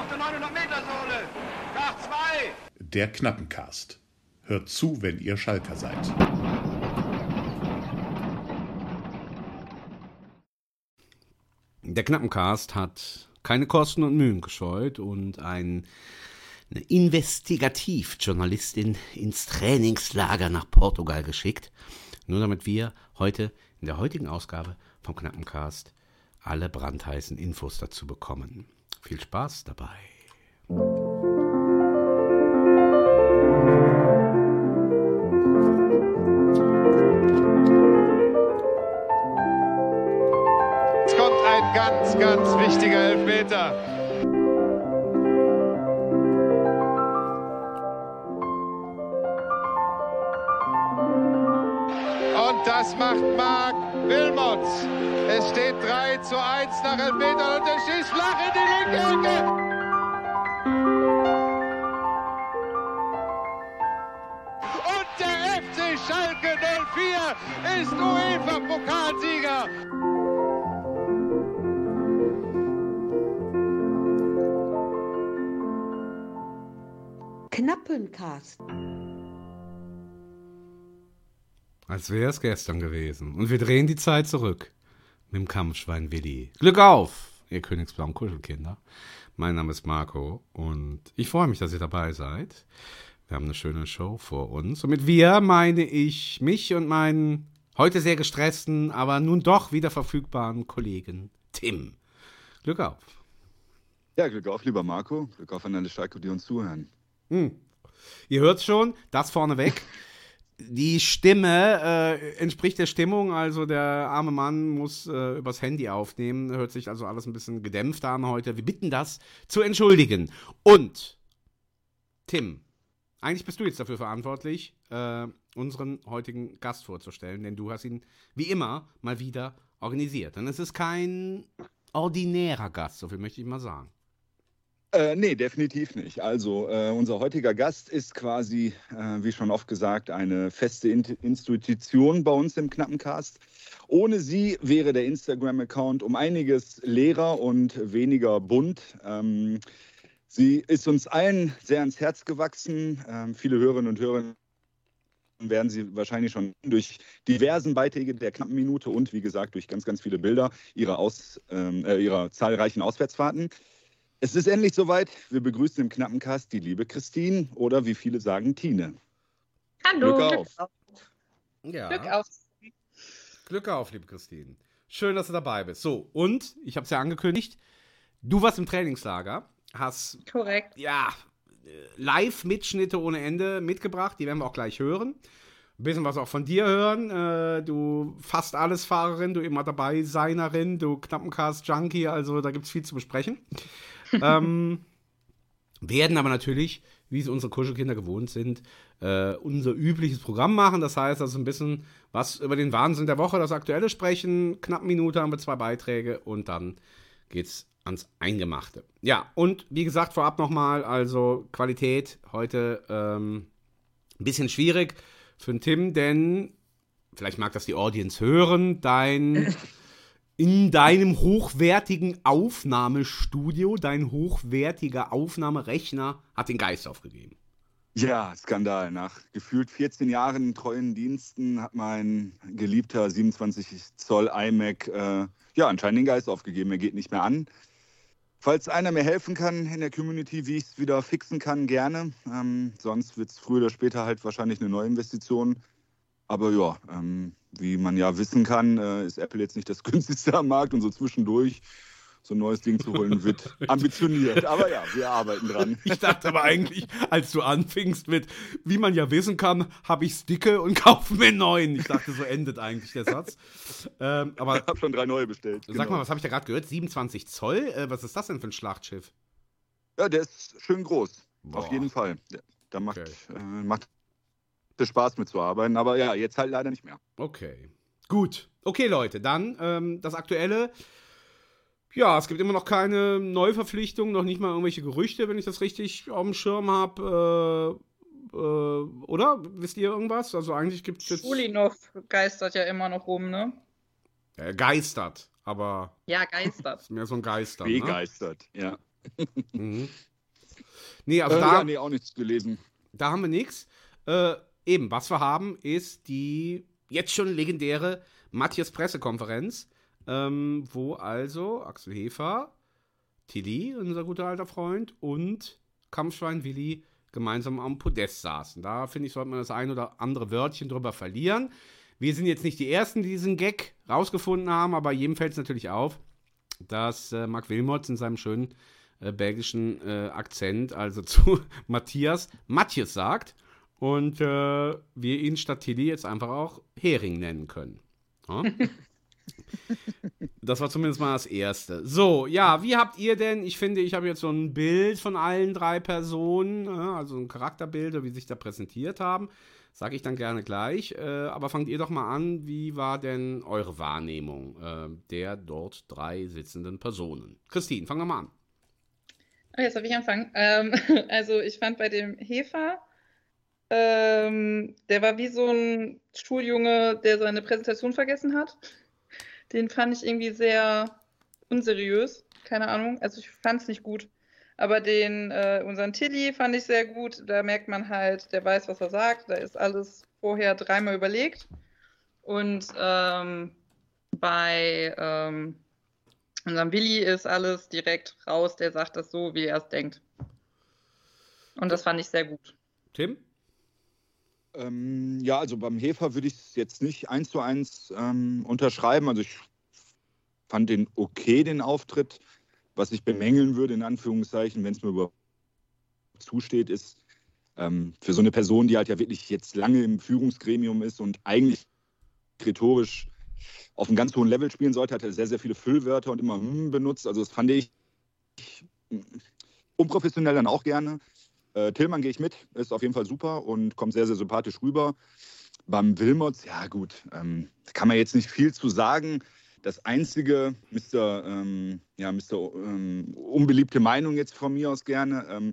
auf der 900-Meter-Sohle. Nach zwei. Der Knappencast. Hört zu, wenn ihr Schalker seid. Der Knappencast hat keine Kosten und Mühen gescheut und ein, eine Investigativjournalistin ins Trainingslager nach Portugal geschickt, nur damit wir heute in der heutigen Ausgabe vom Knappencast alle brandheißen Infos dazu bekommen. Viel Spaß dabei. Jetzt kommt ein ganz, ganz wichtiger Elfmeter. Und das macht Marc Wilmots. Es steht 3 zu 1 nach Elfmetern und er schießt flach in die linke Ecke. Und der FC Schalke 04 ist UEFA-Pokalsieger. Knappencast. Als wäre es gestern gewesen. Und wir drehen die Zeit zurück. Mit dem Kampfschwein Willi. Glück auf, ihr königsblauen Kuschelkinder. Mein Name ist Marco und ich freue mich, dass ihr dabei seid. Wir haben eine schöne Show vor uns. Und mit wir meine ich mich und meinen heute sehr gestressten, aber nun doch wieder verfügbaren Kollegen Tim. Glück auf. Ja, Glück auf, lieber Marco. Glück auf an alle Schalke, die uns zuhören. Hm. Ihr hört schon, das vorneweg. Die Stimme äh, entspricht der Stimmung, also der arme Mann muss äh, übers Handy aufnehmen, hört sich also alles ein bisschen gedämpft an heute. Wir bitten das zu entschuldigen. Und, Tim, eigentlich bist du jetzt dafür verantwortlich, äh, unseren heutigen Gast vorzustellen, denn du hast ihn wie immer mal wieder organisiert. Und es ist kein ordinärer Gast, so viel möchte ich mal sagen. Äh, nee, definitiv nicht. Also, äh, unser heutiger Gast ist quasi, äh, wie schon oft gesagt, eine feste In Institution bei uns im Knappencast. Ohne sie wäre der Instagram-Account um einiges leerer und weniger bunt. Ähm, sie ist uns allen sehr ans Herz gewachsen. Ähm, viele Hörerinnen und Hörer werden Sie wahrscheinlich schon durch diversen Beiträge der knappen Minute und wie gesagt durch ganz, ganz viele Bilder ihrer, Aus, ähm, äh, ihrer zahlreichen Auswärtsfahrten. Es ist endlich soweit. Wir begrüßen im knappen Cast die liebe Christine oder wie viele sagen Tine. Hallo. Glück auf. Ja. Glück auf. Glück auf, liebe Christine. Schön, dass du dabei bist. So, und, ich habe es ja angekündigt, du warst im Trainingslager, hast, Korrekt. ja, äh, Live-Mitschnitte ohne Ende mitgebracht, die werden wir auch gleich hören. Ein bisschen was auch von dir hören. Äh, du fast alles Fahrerin, du immer dabei Seinerin, du Knappencast-Junkie, also da gibt es viel zu besprechen. Ähm, werden aber natürlich, wie es unsere Kuschelkinder gewohnt sind, äh, unser übliches Programm machen. Das heißt, also ein bisschen was über den Wahnsinn der Woche, das Aktuelle sprechen. Knapp Minute haben wir zwei Beiträge und dann geht's ans Eingemachte. Ja, und wie gesagt, vorab nochmal, also Qualität heute ähm, ein bisschen schwierig für den Tim, denn vielleicht mag das die Audience hören, dein in deinem hochwertigen Aufnahmestudio, dein hochwertiger Aufnahmerechner hat den Geist aufgegeben. Ja, Skandal. Nach gefühlt 14 Jahren treuen Diensten hat mein geliebter 27 Zoll iMac äh, ja anscheinend den Geist aufgegeben. Er geht nicht mehr an. Falls einer mir helfen kann in der Community, wie ich es wieder fixen kann, gerne. Ähm, sonst wird es früher oder später halt wahrscheinlich eine Neuinvestition. Aber ja, ähm, wie man ja wissen kann, äh, ist Apple jetzt nicht das günstigste am Markt und so zwischendurch so ein neues Ding zu holen, wird ambitioniert. Aber ja, wir arbeiten dran. Ich dachte aber eigentlich, als du anfingst mit, wie man ja wissen kann, habe ich dicke und kaufe mir einen neuen. Ich dachte, so endet eigentlich der Satz. Ähm, aber Ich habe schon drei neue bestellt. sag genau. mal, was habe ich da gerade gehört? 27 Zoll? Äh, was ist das denn für ein Schlachtschiff? Ja, der ist schön groß. Auf Boah. jeden Fall. Da macht, Okay. äh, macht es Spaß mitzuarbeiten. Aber ja, jetzt halt leider nicht mehr. Okay. Gut. Okay, Leute, dann ähm, das Aktuelle. Ja, es gibt immer noch keine Neuverpflichtung, noch nicht mal irgendwelche Gerüchte, wenn ich das richtig auf dem Schirm habe. Äh, äh, oder? Wisst ihr irgendwas? Also eigentlich gibt es jetzt Schulinov geistert ja immer noch rum, ne? äh, geistert, aber Ja, geistert. ist mehr so ein Geister. Ne? Begeistert, ja. Mhm. Nee, also äh, da, ja, nee, auch nichts gelesen. da haben wir nichts. Äh, eben, was wir haben, ist die jetzt schon legendäre Matthias Pressekonferenz, ähm, wo also Axel Hefer, Tilly, unser guter alter Freund, und Kampfschwein Willi gemeinsam am Podest saßen. Da finde ich, sollte man das ein oder andere Wörtchen drüber verlieren. Wir sind jetzt nicht die Ersten, die diesen Gag rausgefunden haben, aber jedem fällt es natürlich auf, dass äh, Mark Wilmots in seinem schönen äh, belgischen äh, Akzent, also zu Matthias, Matthias sagt und äh, wir ihn statt Tilly jetzt einfach auch Hering nennen können. Ja? das war zumindest mal das Erste. So, ja, wie habt ihr denn, ich finde, ich habe jetzt so ein Bild von allen drei Personen, ja, also ein Charakterbild, wie sie sich da präsentiert haben. Sage ich dann gerne gleich. Äh, aber fangt ihr doch mal an, wie war denn eure Wahrnehmung äh, der dort drei sitzenden Personen? Christine, fang doch mal an. Oh, jetzt habe ich anfangen. Ähm, also ich fand bei dem Hefer, ähm, der war wie so ein Schuljunge, der seine Präsentation vergessen hat. Den fand ich irgendwie sehr unseriös. Keine Ahnung. Also ich fand es nicht gut. Aber den, äh, unseren Tilly fand ich sehr gut. Da merkt man halt, der weiß, was er sagt. Da ist alles vorher dreimal überlegt. Und ähm, bei ähm, unserem Willi ist alles direkt raus. Der sagt das so, wie er es denkt. Und das fand ich sehr gut. Tim? Ähm, ja, also beim Hefer würde ich es jetzt nicht eins zu eins ähm, unterschreiben. Also ich fand den okay, den Auftritt. Was ich bemängeln würde, in Anführungszeichen, wenn es mir überhaupt zusteht, ist ähm, für so eine Person, die halt ja wirklich jetzt lange im Führungsgremium ist und eigentlich rhetorisch auf einem ganz hohen Level spielen sollte, hat er sehr, sehr viele Füllwörter und immer hm benutzt. Also das fand ich unprofessionell dann auch gerne. Äh, Tillmann gehe ich mit, ist auf jeden Fall super und kommt sehr, sehr sympathisch rüber. Beim Wilmots, ja gut, ähm, kann man jetzt nicht viel zu sagen. Das einzige, Mr. Ähm, ja, Mr. Ähm, unbeliebte Meinung jetzt von mir aus gerne, ähm,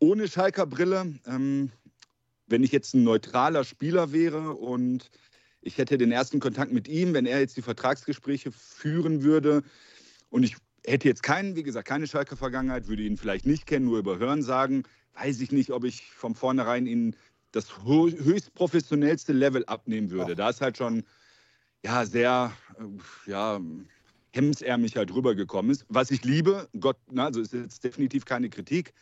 ohne Schalker Brille, ähm, wenn ich jetzt ein neutraler Spieler wäre und ich hätte den ersten Kontakt mit ihm, wenn er jetzt die Vertragsgespräche führen würde und ich hätte jetzt keinen, wie gesagt, keine Schalker Vergangenheit, würde ihn vielleicht nicht kennen, nur über Hören sagen, weiß ich nicht, ob ich von vornherein ihn das höchst professionellste Level abnehmen würde. Ach. Da ist halt schon ja sehr äh, ja hemmensärmlich halt rübergekommen ist. Was ich liebe, Gott, na, also ist jetzt definitiv keine Kritik,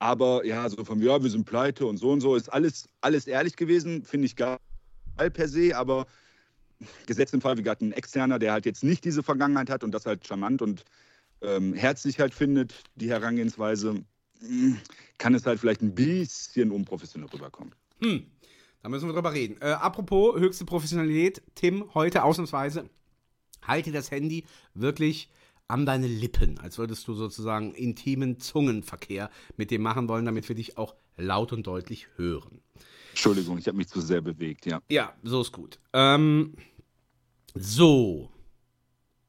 aber ja, so von ja, wir sind pleite und so und so ist alles alles ehrlich gewesen, finde ich geil per se, aber gesetzt im Fall, wie gesagt, ein Externer, der halt jetzt nicht diese Vergangenheit hat und das halt charmant und ähm, herzlich halt findet, die Herangehensweise, kann es halt vielleicht ein bisschen unprofessionell rüberkommen. Hm, da müssen wir drüber reden. Äh, apropos höchste Professionalität, Tim, heute ausnahmsweise, halte das Handy wirklich an deine Lippen, als würdest du sozusagen intimen Zungenverkehr mit dem machen wollen, damit wir dich auch laut und deutlich hören. Entschuldigung, ich habe mich zu sehr bewegt, ja. Ja, so ist gut. Ähm, so.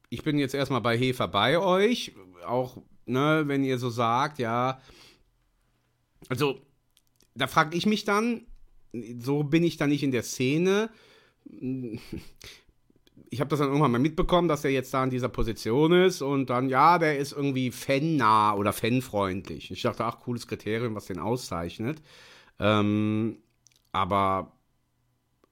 Ich bin jetzt erstmal bei Hefer bei euch. Auch, ne, wenn ihr so sagt, ja. Also, da frage ich mich dann, so bin ich da nicht in der Szene. Ich habe das dann irgendwann mal mitbekommen, dass er jetzt da in dieser Position ist und dann, ja, der ist irgendwie fannah oder fanfreundlich. Ich dachte, ach, cooles Kriterium, was den auszeichnet. Ähm, aber,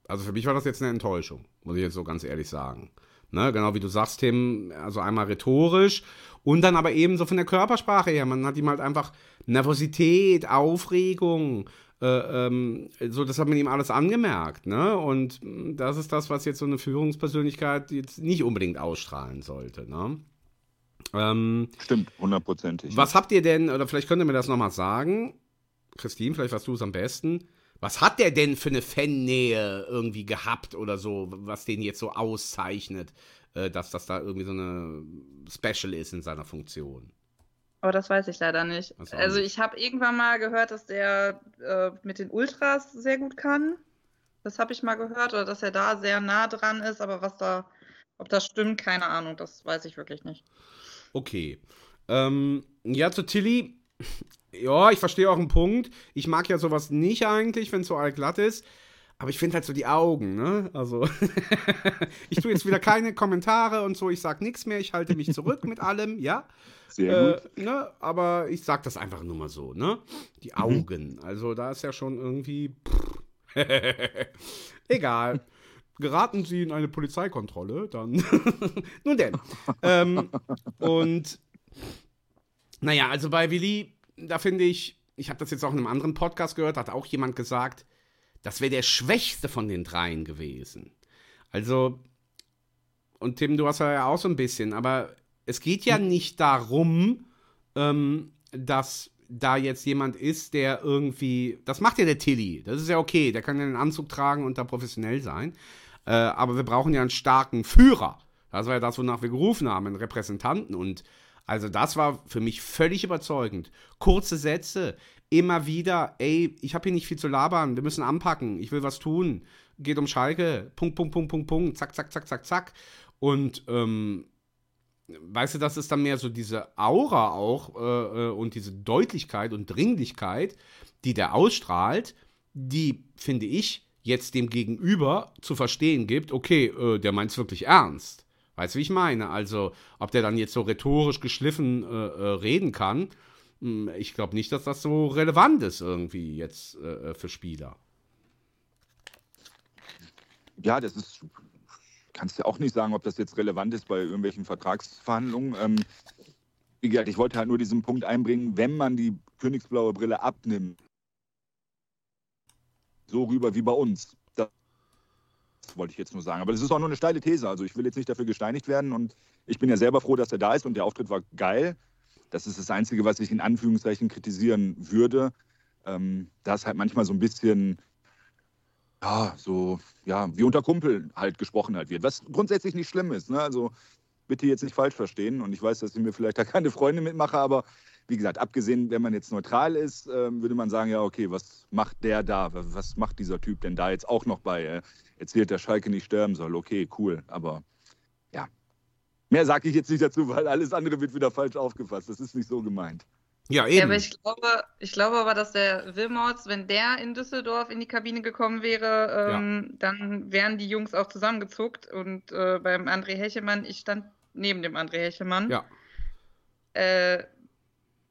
also für mich war das jetzt eine Enttäuschung, muss ich jetzt so ganz ehrlich sagen. Ne, genau wie du sagst, Tim, also einmal rhetorisch und dann aber ebenso von der Körpersprache her. Man hat ihm halt einfach Nervosität, Aufregung, äh, ähm, so, das hat man ihm alles angemerkt, ne? Und mh, das ist das, was jetzt so eine Führungspersönlichkeit jetzt nicht unbedingt ausstrahlen sollte, ne? Ähm, Stimmt, hundertprozentig. was habt ihr denn, oder vielleicht könnt ihr mir das nochmal sagen, Christine, vielleicht weißt du es am besten. Was hat der denn für eine Fannähe irgendwie gehabt oder so, was den jetzt so auszeichnet, äh, dass das da irgendwie so eine Special ist in seiner Funktion? Aber das weiß ich leider nicht. Also ich habe irgendwann mal gehört, dass der äh, mit den Ultras sehr gut kann. Das habe ich mal gehört, oder dass er da sehr nah dran ist, aber was da, ob das stimmt, keine Ahnung, das weiß ich wirklich nicht. Okay. Ähm, ja, zu Tilly. Ja, ich verstehe auch einen Punkt. Ich mag ja sowas nicht eigentlich, wenn es so allglatt ist. Aber ich finde halt so die Augen, ne? Also, ich tue jetzt wieder keine Kommentare und so, ich sag nichts mehr, ich halte mich zurück mit allem, ja? Sehr gut. Äh, ne? Aber ich sag das einfach nur mal so, ne? Die Augen. Also, da ist ja schon irgendwie. Egal. Geraten Sie in eine Polizeikontrolle, dann. Nun denn. ähm, und. Naja, also bei Willi, da finde ich, ich habe das jetzt auch in einem anderen Podcast gehört, hat auch jemand gesagt, das wäre der schwächste von den dreien gewesen. Also, und Tim, du hast ja auch so ein bisschen, aber es geht ja nicht darum, ähm, dass da jetzt jemand ist, der irgendwie. Das macht ja der Tilly. Das ist ja okay. Der kann ja einen Anzug tragen und da professionell sein. Äh, aber wir brauchen ja einen starken Führer. Das war ja das, wonach wir gerufen haben, einen Repräsentanten. Und also das war für mich völlig überzeugend. Kurze Sätze, immer wieder, ey, ich habe hier nicht viel zu labern, wir müssen anpacken, ich will was tun, geht um Schalke, Punkt, Punkt, Punkt, Punkt, Punkt, zack, zack, zack, zack, zack. Und ähm, weißt du, das ist dann mehr so diese Aura auch äh, äh, und diese Deutlichkeit und Dringlichkeit, die der ausstrahlt, die, finde ich, jetzt dem Gegenüber zu verstehen gibt, okay, äh, der meint es wirklich ernst. Weißt du, wie ich meine? Also, ob der dann jetzt so rhetorisch geschliffen äh, äh, reden kann, hm, ich glaube nicht, dass das so relevant ist irgendwie jetzt äh, für Spieler. Ja, das ist, kannst du auch nicht sagen, ob das jetzt relevant ist bei irgendwelchen Vertragsverhandlungen. Ähm, wie gesagt, ich wollte halt nur diesen Punkt einbringen, wenn man die königsblaue Brille abnimmt, so rüber wie bei uns. Wollte ich jetzt nur sagen. Aber das ist auch nur eine steile These. Also ich will jetzt nicht dafür gesteinigt werden und ich bin ja selber froh, dass er da ist und der Auftritt war geil. Das ist das Einzige, was ich in Anführungszeichen kritisieren würde. Ähm, dass halt manchmal so ein bisschen, ja, so, ja, wie unter Kumpel halt gesprochen halt wird. Was grundsätzlich nicht schlimm ist. Ne? Also bitte jetzt nicht falsch verstehen. Und ich weiß, dass ich mir vielleicht da keine Freunde mitmache, aber wie gesagt, abgesehen, wenn man jetzt neutral ist, äh, würde man sagen, ja, okay, was macht der da? Was macht dieser Typ denn da jetzt auch noch bei? Äh, erzählt, der Schalke nicht sterben soll. Okay, cool. Aber ja, mehr sage ich jetzt nicht dazu, weil alles andere wird wieder falsch aufgefasst. Das ist nicht so gemeint. Ja, Ja, eben. aber ich glaube, ich glaube aber, dass der Wilmots, wenn der in Düsseldorf in die Kabine gekommen wäre, ähm, dann wären die Jungs auch zusammengezuckt. Und äh, beim André Hechemann, ich stand neben dem André Hechemann. ja. Äh,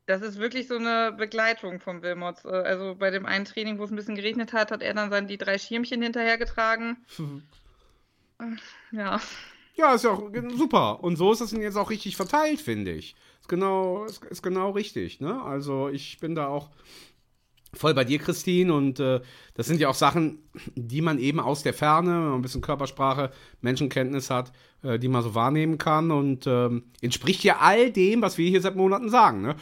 das ist wirklich so eine Begleitung vom Wilmots. Äh, Also bei dem einen Training, wo es ein bisschen geregnet hat, hat er dann sein, die drei Schirmchen hinterhergetragen. Ja. Ja, ist ja auch super. Und so ist es jetzt auch richtig verteilt, finde ich. Ist genau, ist, ist genau richtig, ne? Also ich bin da auch voll bei dir, Christine. Und äh, das sind ja auch Sachen, die man eben aus der Ferne, wenn man ein bisschen Körpersprache, Menschenkenntnis hat, äh, die man so wahrnehmen kann. Und ähm, entspricht ja all dem, was wir hier seit Monaten sagen, ne?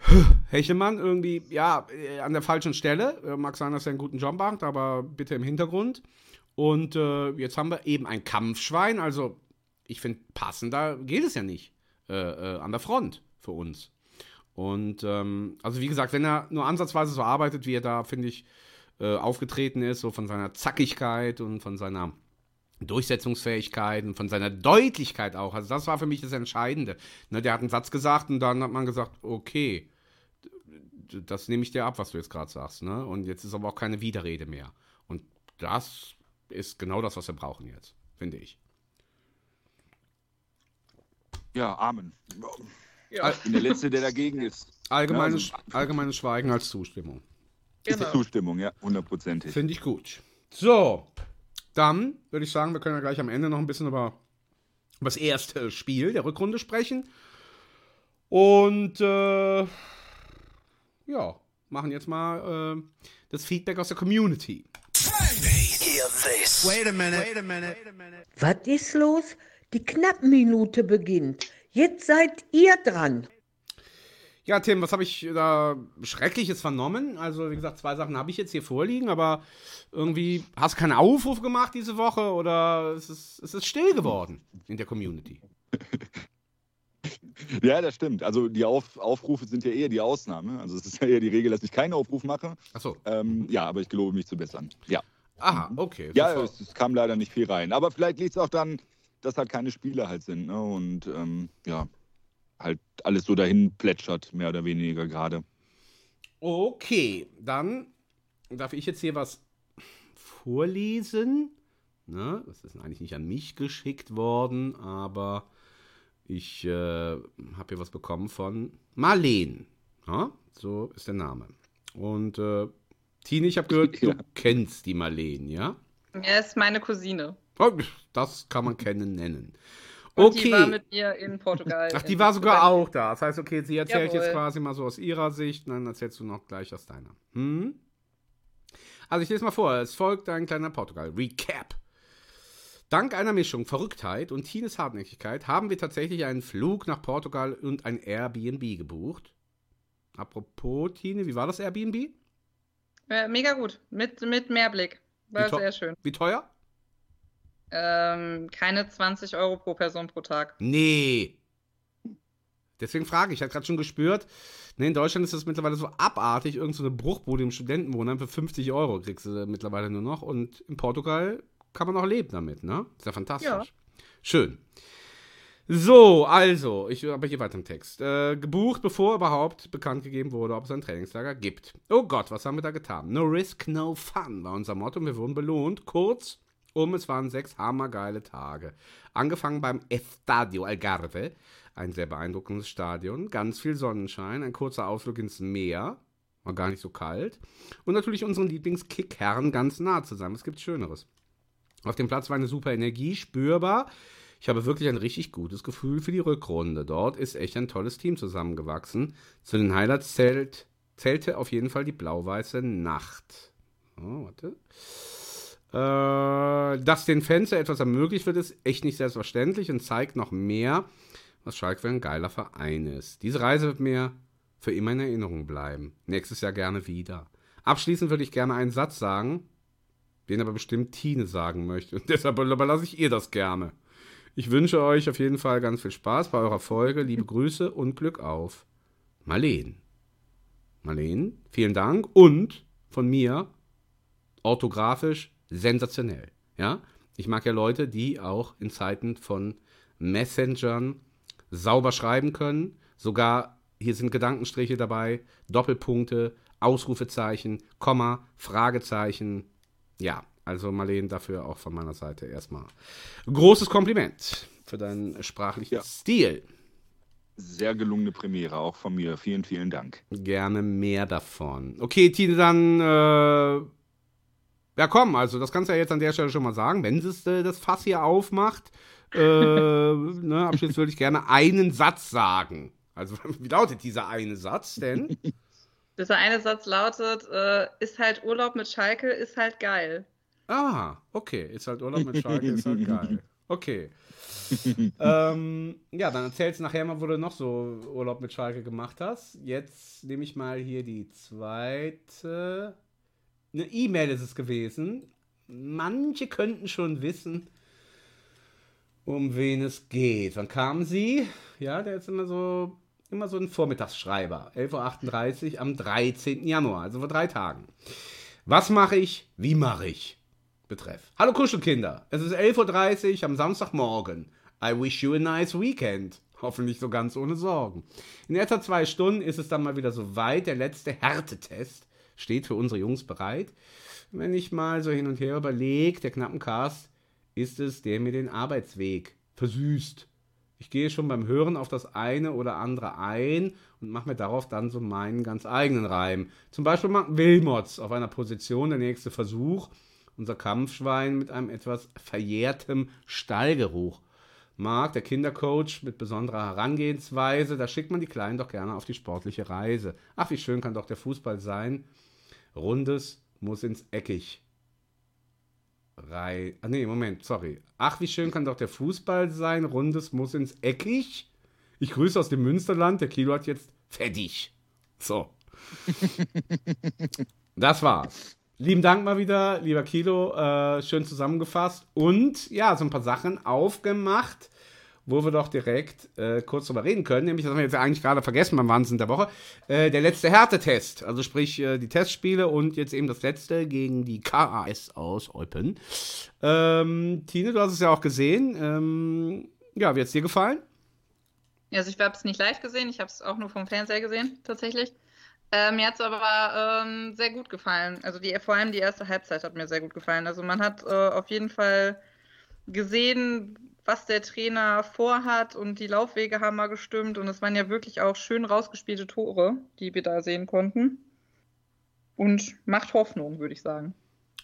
Hechelmann irgendwie, ja, äh, an der falschen Stelle. Äh, mag sein, dass er einen guten Job macht, aber bitte im Hintergrund. Und äh, jetzt haben wir eben ein Kampfschwein. Also, ich finde, passender geht es ja nicht äh, an der Front für uns. Und ähm, also, wie gesagt, wenn er nur ansatzweise so arbeitet, wie er da, finde ich, äh, aufgetreten ist, so von seiner Zackigkeit und von seiner Durchsetzungsfähigkeit und von seiner Deutlichkeit auch. Also, das war für mich das Entscheidende. Ne, der hat einen Satz gesagt und dann hat man gesagt, okay, das nehme ich dir ab, was du jetzt gerade sagst. Ne? Und jetzt ist aber auch keine Widerrede mehr. Und das ist genau das, was wir brauchen jetzt, finde ich. Ja, Amen. Ja, Ich bin der Letzte, der dagegen ist. Allgemeines, Ja, allgemeines Schweigen als Zustimmung. Ist die genau. Zustimmung, ja, hundertprozentig. Finde ich gut. So, dann würde ich sagen, wir können ja gleich am Ende noch ein bisschen über, über das erste Spiel der Rückrunde sprechen. Und äh, ja, machen jetzt mal äh, das Feedback aus der Community. Was ist los? Die Knappminute beginnt. Jetzt seid ihr dran. Ja, Tim, was habe ich da Schreckliches vernommen? Also, wie gesagt, zwei Sachen habe ich jetzt hier vorliegen, aber irgendwie hast du keinen Aufruf gemacht diese Woche oder es ist, es ist still geworden in der Community. Ja, das stimmt. Also die Auf Aufrufe sind ja eher die Ausnahme. Also es ist ja eher die Regel, dass ich keinen Aufruf mache. Achso. Ähm, ja, aber ich gelobe mich zu bessern. Ja, Aha, okay. ja es, es kam leider nicht viel rein. Aber vielleicht liegt es auch dann, dass halt keine Spiele halt sind. Ne? Und ähm, ja, halt alles so dahin plätschert, mehr oder weniger gerade. Okay, dann darf ich jetzt hier was vorlesen. Ne? Das ist eigentlich nicht an mich geschickt worden, aber ich äh, habe hier was bekommen von Marleen. Ja? So ist der Name. Und äh, Tine, ich habe gehört, ja. du kennst die Marleen, ja? Er ist meine Cousine. Das kann man kennen nennen. Und okay. die war mit mir in Portugal. Ach, die war sogar Portugal. auch da. Das heißt, okay, sie erzählt Jawohl. jetzt quasi mal so aus ihrer Sicht, und dann erzählst du noch gleich aus deiner. Hm? Also ich lese mal vor, es folgt ein kleiner Portugal-Recap. Dank einer Mischung Verrücktheit und Tines Hartnäckigkeit haben wir tatsächlich einen Flug nach Portugal und ein Airbnb gebucht. Apropos, Tine, wie war das Airbnb? Äh, mega gut. Mit, mit Mehrblick. War sehr schön. Wie teuer? Ähm, keine 20 Euro pro Person pro Tag. Nee. Deswegen frage ich, ich habe gerade schon gespürt, ne, in Deutschland ist das mittlerweile so abartig, irgendeine so Bruchbude im Studentenwohnheim für 50 Euro kriegst du mittlerweile nur noch. Und in Portugal kann man auch leben damit, ne? Ist ja fantastisch. Ja. Schön. So, also, ich aber hier weiter im Text. Äh, gebucht, bevor überhaupt bekannt gegeben wurde, ob es ein Trainingslager gibt. Oh Gott, was haben wir da getan? No risk, no fun war unser Motto und wir wurden belohnt. Kurz um, es waren sechs hammergeile Tage. Angefangen beim Estadio Algarve, ein sehr beeindruckendes Stadion, ganz viel Sonnenschein, ein kurzer Ausflug ins Meer, war gar nicht so kalt. Und natürlich unseren Lieblingskickherren ganz nah zusammen. Es gibt Schöneres. Auf dem Platz war eine super Energie, spürbar. Ich habe wirklich ein richtig gutes Gefühl für die Rückrunde. Dort ist echt ein tolles Team zusammengewachsen. Zu den Highlights zählt, zählte auf jeden Fall die blau-weiße Nacht. Oh, warte. Äh, dass den Fans etwas ermöglicht wird, ist echt nicht selbstverständlich und zeigt noch mehr, was Schalke für ein geiler Verein ist. Diese Reise wird mir für immer in Erinnerung bleiben. Nächstes Jahr gerne wieder. Abschließend würde ich gerne einen Satz sagen, den aber bestimmt Tine sagen möchte. Und deshalb überlasse ich ihr das gerne. Ich wünsche euch auf jeden Fall ganz viel Spaß bei eurer Folge. Liebe Grüße und Glück auf. Marleen. Marleen, vielen Dank und von mir orthografisch sensationell. Ja, ich mag ja Leute, die auch in Zeiten von Messengern sauber schreiben können. Sogar hier sind Gedankenstriche dabei, Doppelpunkte, Ausrufezeichen, Komma, Fragezeichen. Ja, also Marlene, dafür auch von meiner Seite erstmal großes Kompliment für deinen sprachlichen ja. Stil. Sehr gelungene Premiere, auch von mir. Vielen, vielen Dank. Gerne mehr davon. Okay, Tine, dann. Äh, ja, komm, also das kannst du ja jetzt an der Stelle schon mal sagen. Wenn es äh, das Fass hier aufmacht, äh, ne, abschließend würde ich gerne einen Satz sagen. Also, wie lautet dieser eine Satz denn? Dieser eine Satz lautet: äh, Ist halt Urlaub mit Schalke, ist halt geil. Ah, okay. Ist halt Urlaub mit Schalke, ist halt geil. Okay. ähm, ja, dann erzählst du nachher mal, wo du noch so Urlaub mit Schalke gemacht hast. Jetzt nehme ich mal hier die zweite. Eine E-Mail ist es gewesen. Manche könnten schon wissen, um wen es geht. Wann kam sie? Ja, der ist immer so, immer so ein Vormittagsschreiber. 11.38 Uhr am 13. Januar, also vor drei Tagen. Was mache ich? Wie mache ich? Betreff. Hallo Kuschelkinder, es ist 11.30 Uhr am Samstagmorgen. I wish you a nice weekend. Hoffentlich so ganz ohne Sorgen. In etwa zwei Stunden ist es dann mal wieder so weit. Der letzte Härtetest steht für unsere Jungs bereit. Wenn ich mal so hin und her überlege, der knappen Cast ist es, der mir den Arbeitsweg versüßt. Ich gehe schon beim Hören auf das eine oder andere ein und mache mir darauf dann so meinen ganz eigenen Reim. Zum Beispiel Wilmots auf einer Position, der nächste Versuch unser Kampfschwein mit einem etwas verjährtem Stallgeruch. Marc, der Kindercoach mit besonderer Herangehensweise, da schickt man die Kleinen doch gerne auf die sportliche Reise. Ach, wie schön kann doch der Fußball sein. Rundes muss ins Eckig. Rei. Ah, nee, Moment, sorry. Ach, wie schön kann doch der Fußball sein. Rundes muss ins Eckig. Ich grüße aus dem Münsterland. Der Kilo hat jetzt fertig. So. das war's. Lieben Dank mal wieder, lieber Kilo. Äh, schön zusammengefasst. Und ja, so ein paar Sachen aufgemacht, wo wir doch direkt äh, kurz drüber reden können. Nämlich, das haben wir jetzt eigentlich gerade vergessen beim Wahnsinn der Woche. Äh, der letzte Härtetest. Also sprich, äh, die Testspiele und jetzt eben das letzte gegen die KAS aus Eupen. Ähm, Tine, du hast es ja auch gesehen. Ähm, ja, wie hat es dir gefallen? Also ich habe es nicht live gesehen, ich habe es auch nur vom Fernseher gesehen, tatsächlich. Äh, mir hat es aber ähm, sehr gut gefallen. Also die, vor allem die erste Halbzeit hat mir sehr gut gefallen. Also man hat äh, auf jeden Fall gesehen, was der Trainer vorhat und die Laufwege haben mal gestimmt und es waren ja wirklich auch schön rausgespielte Tore, die wir da sehen konnten. Und macht Hoffnung, würde ich sagen.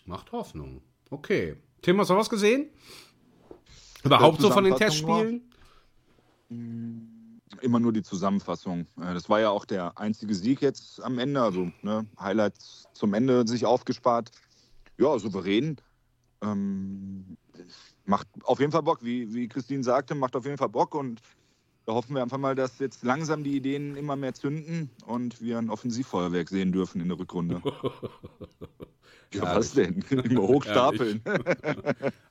Macht Hoffnung. Okay. Tim, hast du was gesehen? Überhaupt so von den Testspielen? Hm, immer nur die Zusammenfassung. Äh, das war ja auch der einzige Sieg jetzt am Ende. Also ne, Highlights zum Ende sich aufgespart. Ja, souverän. Ähm, macht auf jeden Fall Bock, wie, wie Christine sagte, macht auf jeden Fall Bock und da hoffen wir einfach mal, dass jetzt langsam die Ideen immer mehr zünden und wir ein Offensivfeuerwerk sehen dürfen in der Rückrunde. ja, was denn? Immer hochstapeln.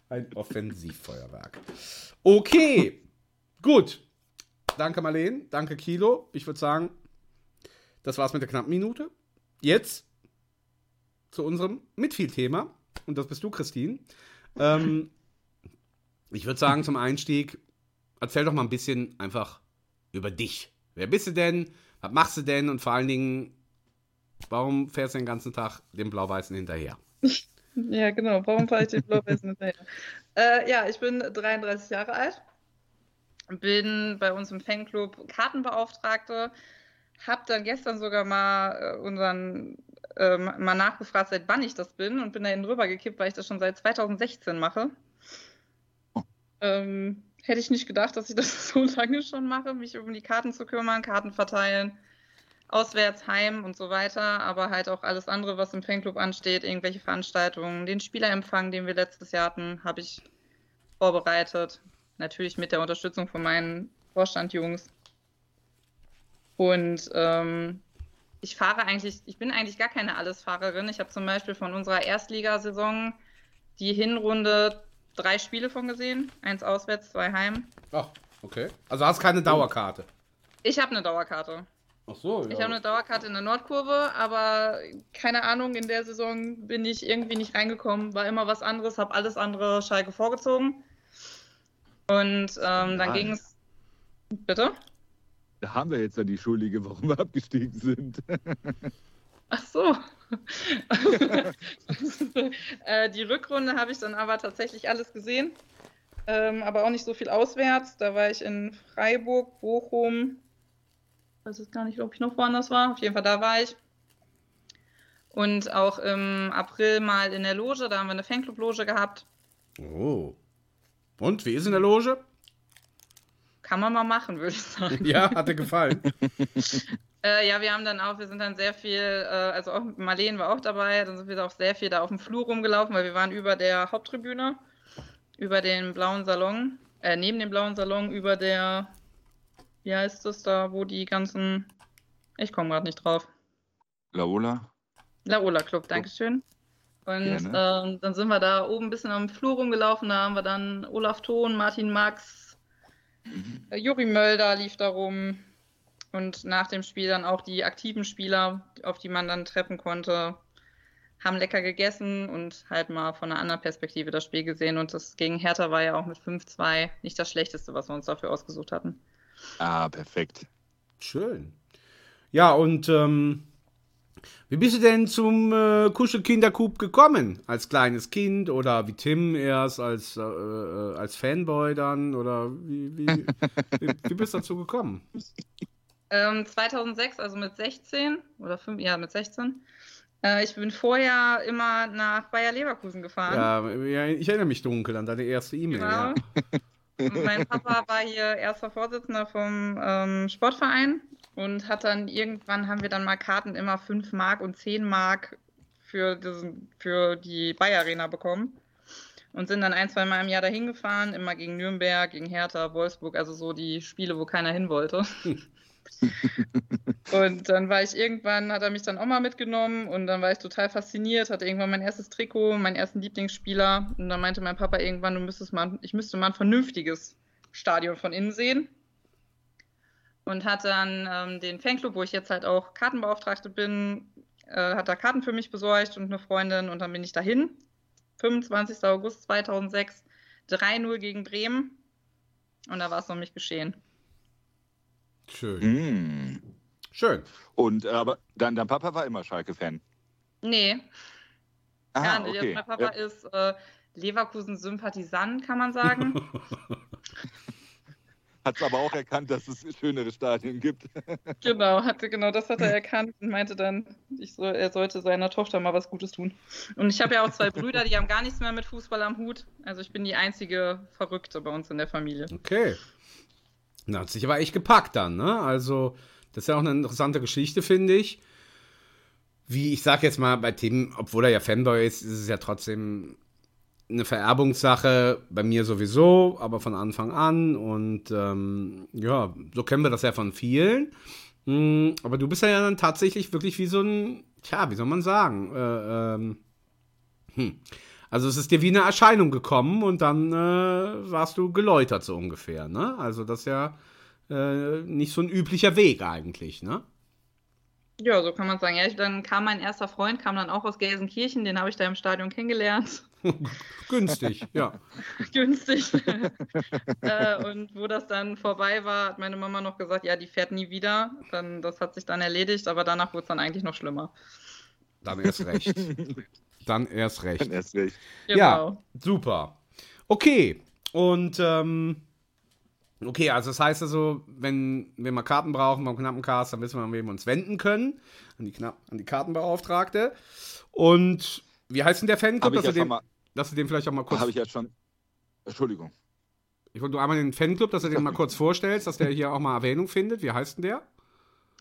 ein Offensivfeuerwerk. Okay, gut. Danke, Marleen. Danke, Kilo. Ich würde sagen, das war's mit der knappen Minute. Jetzt zu unserem Mitviel-Thema. Und das bist du, Christine. Ähm, ich würde sagen, zum Einstieg, erzähl doch mal ein bisschen einfach über dich. Wer bist du denn? Was machst du denn? Und vor allen Dingen, warum fährst du den ganzen Tag dem Blau-Weißen hinterher? Ja, genau. Warum fahre ich dem Blau-Weißen hinterher? Äh, ja, ich bin 33 Jahre alt, bin bei uns im Fanclub Kartenbeauftragte, habe dann gestern sogar mal äh, unseren äh, mal nachgefragt, seit wann ich das bin und bin da hinten rüber gekippt, weil ich das schon seit 2016 mache. Ähm, hätte ich nicht gedacht, dass ich das so lange schon mache, mich um die Karten zu kümmern, Karten verteilen, auswärts, heim und so weiter, aber halt auch alles andere, was im Fanclub ansteht, irgendwelche Veranstaltungen, den Spielerempfang, den wir letztes Jahr hatten, habe ich vorbereitet. Natürlich mit der Unterstützung von meinen Vorstandjungs. Und ähm, ich fahre eigentlich, ich bin eigentlich gar keine Allesfahrerin. Ich habe zum Beispiel von unserer Erstligasaison die Hinrunde drei Spiele von gesehen. Eins auswärts, zwei heim. Ach, okay. Also hast keine Dauerkarte? Ich habe eine Dauerkarte. Ach so, ja. Ich habe eine Dauerkarte in der Nordkurve, aber keine Ahnung, in der Saison bin ich irgendwie nicht reingekommen. War immer was anderes, habe alles andere Schalke vorgezogen. Und ähm, dann ging es. Bitte? Da haben wir jetzt ja die Schuldige, warum wir abgestiegen sind. Ach so. äh, die Rückrunde habe ich dann aber tatsächlich alles gesehen, ähm, aber auch nicht so viel auswärts. Da war ich in Freiburg, Bochum. Ich weiß jetzt gar nicht, ob ich noch woanders war. Auf jeden Fall da war ich. Und auch im April mal in der Loge. Da haben wir eine Fanclub-Loge gehabt. Oh. Und wie ist in der Loge? Kann man mal machen, würde ich sagen. Ja, hat dir gefallen. Äh, ja, wir haben dann auch, wir sind dann sehr viel, äh, also auch Marleen war auch dabei, dann sind wir auch sehr viel da auf dem Flur rumgelaufen, weil wir waren über der Haupttribüne, über den blauen Salon, äh, neben dem blauen Salon, über der, wie heißt das da, wo die ganzen, ich komme gerade nicht drauf. Laola? Laola Club, Dankeschön. Und ähm, dann sind wir da oben ein bisschen am Flur rumgelaufen, da haben wir dann Olaf Thon, Martin Max, mhm. äh, Juri Mölder lief da rum, und nach dem Spiel dann auch die aktiven Spieler, auf die man dann treffen konnte, haben lecker gegessen und halt mal von einer anderen Perspektive das Spiel gesehen. Und das gegen Hertha war ja auch mit 5-2 nicht das Schlechteste, was wir uns dafür ausgesucht hatten. Ah, perfekt. Schön. Ja, und ähm, wie bist du denn zum äh, Kuschelkinderkub gekommen? Als kleines Kind oder wie Tim erst als, äh, äh als Fanboy dann? Oder wie, wie, wie, wie bist du dazu gekommen? Ähm, 2006, also mit 16 oder 5, ja, mit 16. Äh, ich bin vorher immer nach Bayer Leverkusen gefahren. Ja, ich erinnere mich dunkel an deine erste E-Mail. Genau. Ja. mein Papa war hier erster Vorsitzender vom ähm, Sportverein und hat dann irgendwann haben wir dann mal Karten immer 5 Mark und 10 Mark für, diesen, für die Bayer Arena bekommen und sind dann ein, zwei Mal im Jahr dahin gefahren, immer gegen Nürnberg, gegen Hertha, Wolfsburg, also so die Spiele, wo keiner hin wollte. und dann war ich irgendwann, hat er mich dann auch mal mitgenommen und dann war ich total fasziniert, hatte irgendwann mein erstes Trikot, meinen ersten Lieblingsspieler und dann meinte mein Papa irgendwann, du müsstest mal, ich müsste mal ein vernünftiges Stadion von innen sehen. Und hat dann ähm, den Fanclub, wo ich jetzt halt auch Kartenbeauftragte bin, äh, hat da Karten für mich besorgt und eine Freundin und dann bin ich dahin. 25. August 2006, 3-0 gegen Bremen und da war es noch nicht geschehen. Schön. Mm. Schön. Und äh, aber dein, dein Papa war immer Schalke-Fan. Nee. Ah, Gar nicht. okay. Mein Papa Ja. ist äh, Leverkusen-Sympathisant, kann man sagen. Hat es aber auch erkannt, dass es schönere Stadien gibt. genau, hatte, genau das hat er erkannt und meinte dann, ich soll, er sollte seiner Tochter mal was Gutes tun. Und ich habe ja auch zwei Brüder, die haben gar nichts mehr mit Fußball am Hut. Also ich bin die einzige Verrückte bei uns in der Familie. Okay. Na, hat sich aber echt gepackt dann, ne? Also, das ist ja auch eine interessante Geschichte, finde ich. Wie ich sag jetzt mal, bei Tim, obwohl er ja Fanboy ist, ist es ja trotzdem eine Vererbungssache, bei mir sowieso, aber von Anfang an. Und ähm, ja, so kennen wir das ja von vielen. Mm, aber du bist ja dann tatsächlich wirklich wie so ein, tja, wie soll man sagen? Äh, ähm, hm. Also es ist dir wie eine Erscheinung gekommen und dann äh, warst du geläutert so ungefähr, ne? Also das ist ja äh, nicht so ein üblicher Weg eigentlich, ne? Ja, so kann man sagen. Ja, ich, dann kam mein erster Freund, kam dann auch aus Gelsenkirchen, den habe ich da im Stadion kennengelernt. Günstig, ja. Günstig. äh, und wo das dann vorbei war, hat meine Mama noch gesagt, ja, die fährt nie wieder. Dann, das hat sich dann erledigt, aber danach wurde es dann eigentlich noch schlimmer. Dann erst recht. Dann erst recht. Dann erst recht. Genau. Ja, super. Okay. Und ähm, okay, also das heißt also, wenn wir mal Karten brauchen beim Knappencast, dann wissen wir, an wen wir uns wenden können. An die, Knapp an die Kartenbeauftragte. Und wie heißt denn der Fanclub, Habe dass, ja du den, mal- dass du den vielleicht auch mal kurz. hab ich ja schon. Entschuldigung. Ich wollte nur einmal den Fanclub, dass du den mal kurz vorstellst, dass der hier auch mal Erwähnung findet. Wie heißt denn der?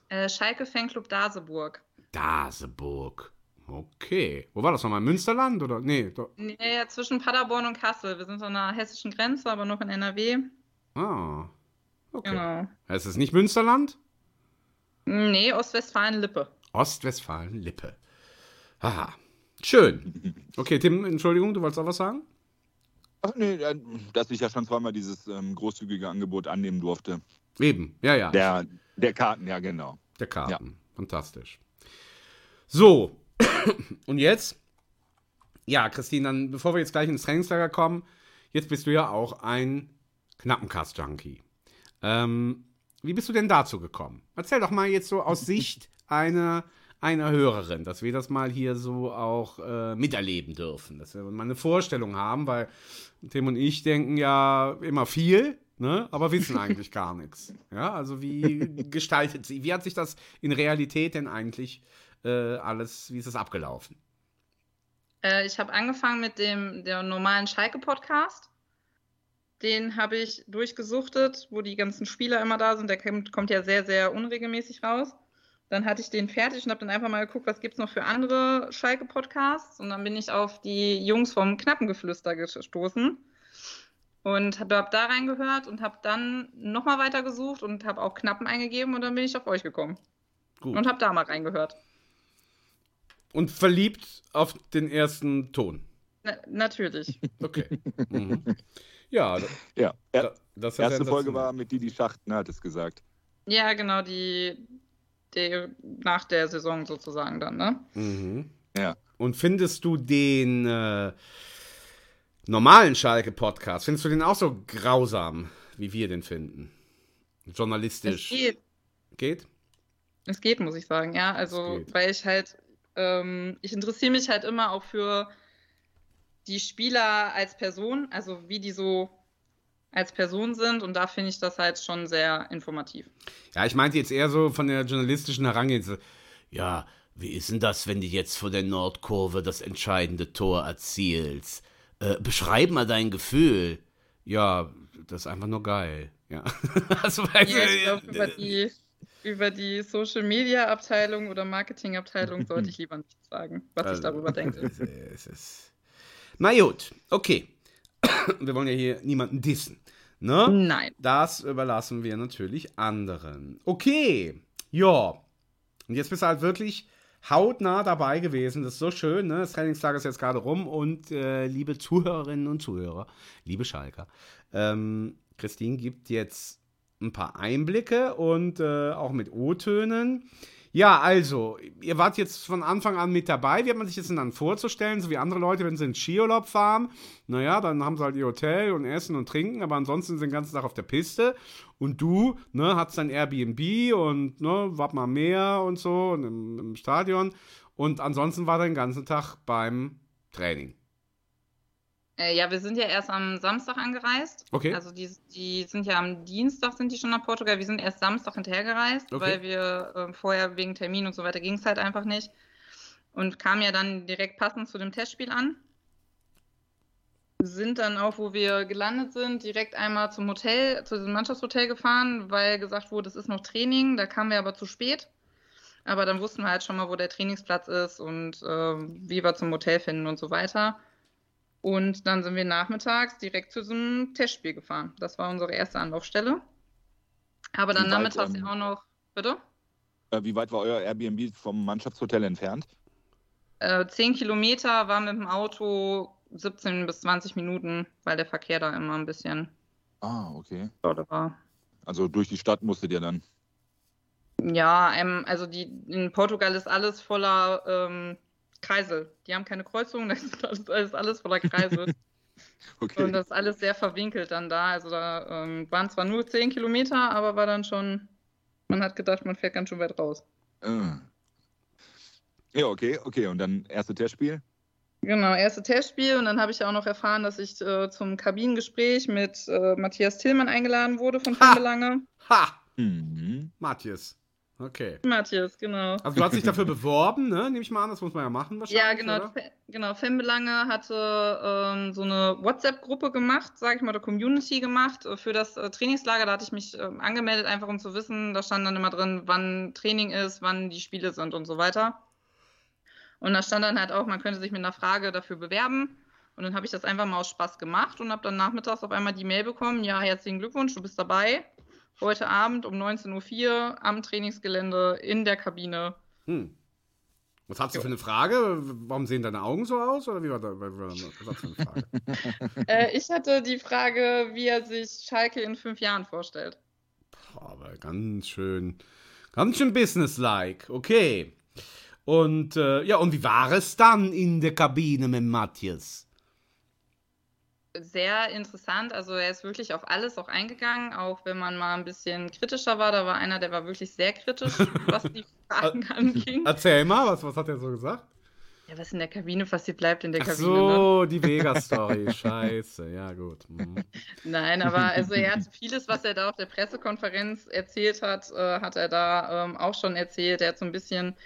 Äh, Schalke Fanclub Daseburg. Daseburg. Okay. Wo war das nochmal? Münsterland oder? Nee. Do Nee, ja, zwischen Paderborn und Kassel. Wir sind an der hessischen Grenze, aber noch in NRW. ah. Okay. Genau. Es ist nicht Münsterland? Nee, Ostwestfalen-Lippe. Ostwestfalen-Lippe. Haha. Schön. Okay, Tim, Entschuldigung, du wolltest auch was sagen? Ach nee, äh, dass ich ja schon zweimal dieses ähm, großzügige Angebot annehmen durfte. Eben, ja, ja. Der, der Karten, ja genau. Der Karten. Fantastisch. So, und jetzt? Ja, Christine, dann, bevor wir jetzt gleich ins Trainingslager kommen, jetzt bist du ja auch ein Knappencast-Junkie. Ähm, wie bist du denn dazu gekommen? Erzähl doch mal jetzt so aus Sicht einer, einer Hörerin, dass wir das mal hier so auch äh, miterleben dürfen, dass wir mal eine Vorstellung haben, weil Tim und ich denken ja immer viel, ne, aber wissen eigentlich gar nichts. Ja, also wie gestaltet sie, wie hat sich das in Realität denn eigentlich äh, alles, wie ist das abgelaufen? Äh, ich habe angefangen mit dem der normalen Schalke-Podcast. Den habe ich durchgesuchtet, wo die ganzen Spieler immer da sind. Der kommt, kommt ja sehr, sehr unregelmäßig raus. Dann hatte ich den fertig und habe dann einfach mal geguckt, was gibt es noch für andere Schalke-Podcasts. Und dann bin ich auf die Jungs vom Knappengeflüster gestoßen und habe hab da reingehört und habe dann nochmal weitergesucht und habe auch Knappen eingegeben und dann bin ich auf euch gekommen. Gut. Und habe da mal reingehört. Und verliebt auf den ersten Ton. Na, natürlich. Okay. mhm. Ja, Ja, er, da, das erste Folge sensationell. war mit Didi Schacht, ne, hat es gesagt. Ja, genau, die, die nach der Saison sozusagen dann, ne? Mhm. Ja. Und findest du den äh, normalen Schalke-Podcast, findest du den auch so grausam, wie wir den finden? Es Journalistisch. geht. Geht? Es geht, muss ich sagen, ja. Also, weil ich halt, ähm, ich interessiere mich halt immer auch für die Spieler als Person, also wie die so als Person sind und da finde ich das halt schon sehr informativ. Ja, ich meinte jetzt eher so von der journalistischen Herangehensweise. Ja, wie ist denn das, wenn du jetzt vor der Nordkurve das entscheidende Tor erzielst? Äh, beschreib mal dein Gefühl. Ja, das ist einfach nur geil. Ja. also, Ja, ich glaube, über die, über die Social Media Abteilung oder Marketing Abteilung sollte ich lieber nichts sagen, was Also, ich darüber denke. Es, es ist. Na gut, okay. Wir wollen ja hier niemanden dissen. Ne? Nein. Das überlassen wir natürlich anderen. Okay, ja. Und jetzt bist du halt wirklich hautnah dabei gewesen. Das ist so schön, ne? Das Trainingstag ist jetzt gerade rum und äh, liebe Zuhörerinnen und Zuhörer, liebe Schalker, ähm, Christine gibt jetzt ein paar Einblicke und äh, auch mit O-Tönen. Ja, also, ihr wart jetzt von Anfang an mit dabei. Wie hat man sich das denn dann vorzustellen? So wie andere Leute, wenn sie in Skiurlaub fahren, naja, dann haben sie halt ihr Hotel und Essen und Trinken, aber ansonsten sind sie den ganzen Tag auf der Piste. Und du, ne, hast dein Airbnb und, ne, wart mal mehr und so und im, im Stadion. Und ansonsten war der den ganzen Tag beim Training. Äh, ja, wir sind ja erst am Samstag angereist. Okay. Also die, die sind ja am Dienstag sind die schon nach Portugal. Wir sind erst Samstag hinterhergereist, Okay. weil wir äh, vorher wegen Termin und so weiter ging es halt einfach nicht. Und kamen ja dann direkt passend zu dem Testspiel an. Sind dann auch, wo wir gelandet sind, direkt einmal zum Hotel, zu diesem Mannschaftshotel gefahren, weil gesagt wurde, es ist noch Training. Da kamen wir aber zu spät. Aber dann wussten wir halt schon mal, wo der Trainingsplatz ist und ähm, wie wir zum Hotel finden und so weiter. Und dann sind wir nachmittags direkt zu so einem Testspiel gefahren. Das war unsere erste Anlaufstelle. Aber dann nachmittags ähm, auch noch, bitte? Äh, wie weit war euer Airbnb vom Mannschaftshotel entfernt? Äh, 10 Kilometer war mit dem Auto 17 bis 20 Minuten, weil der Verkehr da immer ein bisschen Ah, okay. war. Also durch die Stadt musstet ihr dann. Ja, ähm, also die, in Portugal ist alles voller ähm, Kreisel. Die haben keine Kreuzungen, das ist alles, alles, alles voller Kreisel. Okay. Und das ist alles sehr verwinkelt dann da. Also da ähm, waren zwar nur 10 Kilometer, aber war dann schon, man hat gedacht, man fährt ganz schön weit raus. Äh. Ja, okay, okay. Und dann erste Testspiel? Genau, erste Testspiel und dann habe ich auch noch erfahren, dass ich äh, zum Kabinengespräch mit äh, Matthias Tillmann eingeladen wurde von Ha! Fembelange. Ha! Mhm. Matthias. Okay. Matthias, genau. Also du hast dich dafür beworben, ne? Nehme ich mal an, das muss man ja machen wahrscheinlich. Ja, genau. Oder? Genau. Fembelange hatte ähm, so eine WhatsApp-Gruppe gemacht, sage ich mal, oder Community gemacht äh, für das äh, Trainingslager. Da hatte ich mich ähm, angemeldet, einfach um zu wissen, da stand dann immer drin, wann Training ist, wann die Spiele sind und so weiter. Und da stand dann halt auch, man könnte sich mit einer Frage dafür bewerben. Und dann habe ich das einfach mal aus Spaß gemacht und habe dann nachmittags auf einmal die Mail bekommen, ja, herzlichen Glückwunsch, du bist dabei. Heute Abend um 19.04 Uhr am Trainingsgelände in der Kabine. Hm. Was hast du für eine Frage? Warum sehen deine Augen so aus? Oder wie war, was das für eine Frage? Äh, ich hatte die Frage, wie er sich Schalke in fünf Jahren vorstellt. Boah, aber ganz schön, ganz schön businesslike. Okay. Und äh, ja, und wie war es dann in der Kabine mit Matthias? Sehr interessant. Also er ist wirklich auf alles auch eingegangen, auch wenn man mal ein bisschen kritischer war. Da war einer, der war wirklich sehr kritisch, was die Fragen anging. Erzähl mal, was, was hat er so gesagt? Ja, was in der Kabine passiert, bleibt in der Ach Kabine. Ne? so, die Vega-Story. Scheiße, ja gut. Mhm. Nein, aber also er hat vieles, was er da auf der Pressekonferenz erzählt hat, äh, hat er da ähm, auch schon erzählt. Er hat so ein bisschen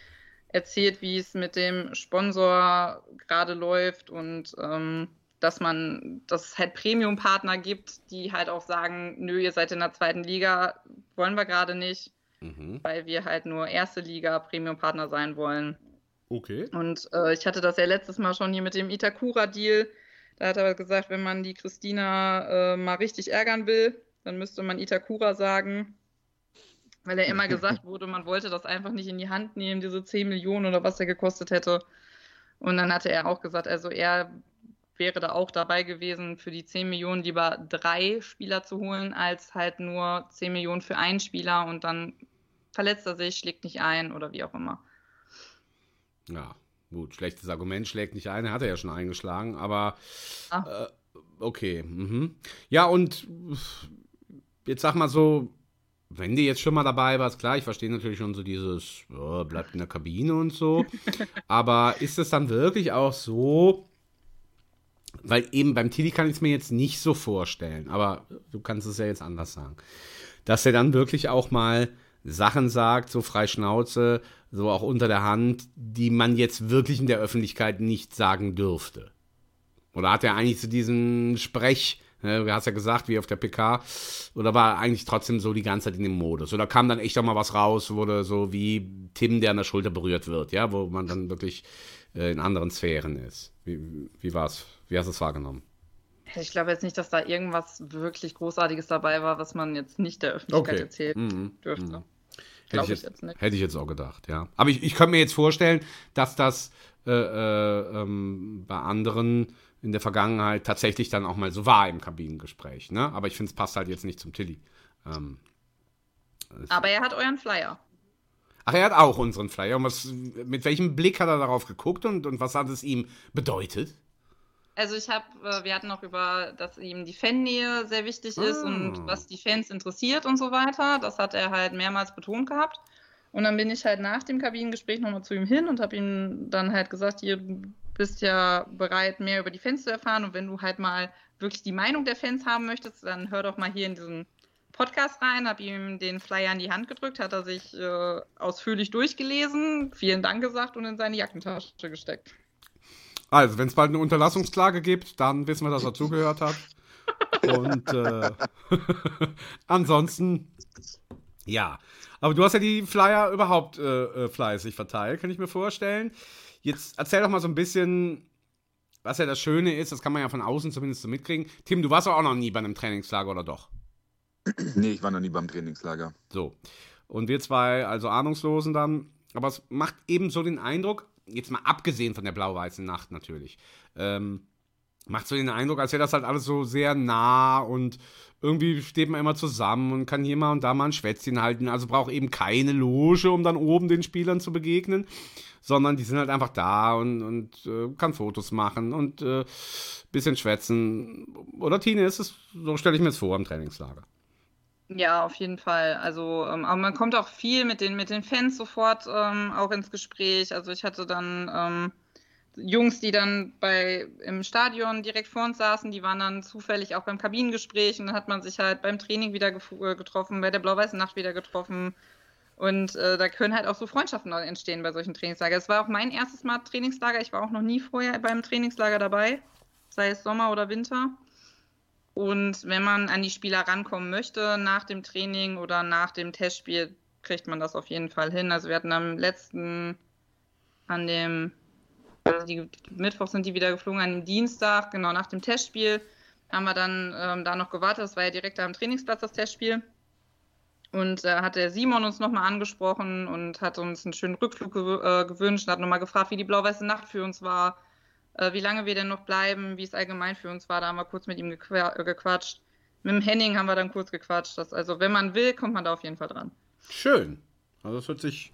erzählt, wie es mit dem Sponsor gerade läuft und ähm, dass man, dass es halt Premium-Partner gibt, die halt auch sagen, nö, ihr seid in der zweiten Liga, wollen wir gerade nicht, Mhm. weil wir halt nur erste Liga Premium-Partner sein wollen. Okay. Und äh, ich hatte das ja letztes Mal schon hier mit dem Itakura-Deal. Da hat er gesagt, wenn man die Christina äh, mal richtig ärgern will, dann müsste man Itakura sagen. Weil er immer gesagt wurde, man wollte das einfach nicht in die Hand nehmen, diese 10 Millionen oder was er gekostet hätte. Und dann hatte er auch gesagt, also er wäre da auch dabei gewesen, für die 10 Millionen lieber drei Spieler zu holen, als halt nur 10 Millionen für einen Spieler und dann verletzt er sich, schlägt nicht ein oder wie auch immer. Ja, gut, schlechtes Argument schlägt nicht ein, er hat er ja schon eingeschlagen, aber äh, okay. Mhm. Ja, und jetzt sag mal so, wenn du jetzt schon mal dabei warst, klar, ich verstehe natürlich schon so dieses, oh, bleibt in der Kabine und so, aber ist es dann wirklich auch so, weil eben beim Tilly kann ich es mir jetzt nicht so vorstellen, aber du kannst es ja jetzt anders sagen, dass er dann wirklich auch mal Sachen sagt, so frei Schnauze, so auch unter der Hand, die man jetzt wirklich in der Öffentlichkeit nicht sagen dürfte. Oder hat er eigentlich so diesen Sprech, ne, du hast ja gesagt, wie auf der PK, oder war er eigentlich trotzdem so die ganze Zeit in dem Modus? Oder kam dann echt auch mal was raus, wurde so wie Tim, der an der Schulter berührt wird, ja, wo man dann wirklich äh, in anderen Sphären ist. Wie, wie war's? Wie hast du es wahrgenommen? Ich glaube jetzt nicht, dass da irgendwas wirklich Großartiges dabei war, was man jetzt nicht der Öffentlichkeit erzählen Mhm. dürfte. Mhm. Hätte ich ich, jetzt, jetzt nicht. hätte ich jetzt auch gedacht, ja. Aber ich, ich könnte mir jetzt vorstellen, dass das äh, äh, ähm, bei anderen in der Vergangenheit tatsächlich dann auch mal so war im Kabinengespräch. Ne? Aber ich finde, es passt halt jetzt nicht zum Tilly. Ähm, Aber er hat euren Flyer. Ach, er hat auch unseren Flyer. Und was, mit welchem Blick hat er darauf geguckt und, und was hat es ihm bedeutet? Also ich habe, äh, wir hatten noch über, dass ihm die Fannähe sehr wichtig ist Ah. und was die Fans interessiert und so weiter. Das hat er halt mehrmals betont gehabt. Und dann bin ich halt nach dem Kabinengespräch nochmal zu ihm hin und habe ihm dann halt gesagt, hier du bist ja bereit, mehr über die Fans zu erfahren. Und wenn du halt mal wirklich die Meinung der Fans haben möchtest, dann hör doch mal hier in diesen Podcast rein. Habe ihm den Flyer in die Hand gedrückt, hat er sich äh, ausführlich durchgelesen, vielen Dank gesagt und in seine Jackentasche gesteckt. Also, wenn es bald eine Unterlassungsklage gibt, dann wissen wir, dass er zugehört hat. Und äh, ansonsten, ja. Aber du hast ja die Flyer überhaupt äh, äh, fleißig verteilt, kann ich mir vorstellen. Jetzt erzähl doch mal so ein bisschen, was ja das Schöne ist, das kann man ja von außen zumindest so mitkriegen. Tim, du warst doch auch noch nie bei einem Trainingslager, oder doch? Nee, ich war noch nie beim Trainingslager. So. Und wir zwei, also Ahnungslosen dann. Aber es macht eben so den Eindruck, jetzt mal abgesehen von der blau-weißen Nacht natürlich, ähm, macht so den Eindruck, als wäre das halt alles so sehr nah und irgendwie steht man immer zusammen und kann hier mal und da mal ein Schwätzchen halten. Also braucht eben keine Loge, um dann oben den Spielern zu begegnen, sondern die sind halt einfach da und, und äh, kann Fotos machen und äh, bisschen schwätzen. Oder Tine, ist es, so stelle ich mir es vor am Trainingslager. Ja, auf jeden Fall. Also, ähm, aber man kommt auch viel mit den, mit den Fans sofort ähm, auch ins Gespräch. Also ich hatte dann ähm, Jungs, die dann bei im Stadion direkt vor uns saßen, die waren dann zufällig auch beim Kabinengespräch und dann hat man sich halt beim Training wieder äh, getroffen, bei der Blau-Weißen Nacht wieder getroffen. Und äh, da können halt auch so Freundschaften entstehen bei solchen Trainingslagern. Es war auch mein erstes Mal Trainingslager. Ich war auch noch nie vorher beim Trainingslager dabei, sei es Sommer oder Winter. Und wenn man an die Spieler rankommen möchte nach dem Training oder nach dem Testspiel, kriegt man das auf jeden Fall hin. Also wir hatten am letzten, an dem, also die, Mittwoch sind die wieder geflogen, an dem Dienstag, genau nach dem Testspiel, haben wir dann ähm, da noch gewartet. Das war ja direkt am Trainingsplatz das Testspiel. Und da hat der Simon uns nochmal angesprochen und hat uns einen schönen Rückflug gew äh, gewünscht und hat nochmal gefragt, wie die blau-weiße Nacht für uns war, äh, wie lange wir denn noch bleiben, wie es allgemein für uns war. Da haben wir kurz mit ihm äh, gequatscht. Mit dem Henning haben wir dann kurz gequatscht. Das, also, wenn man will, kommt man da auf jeden Fall dran. Schön. Also das hört sich,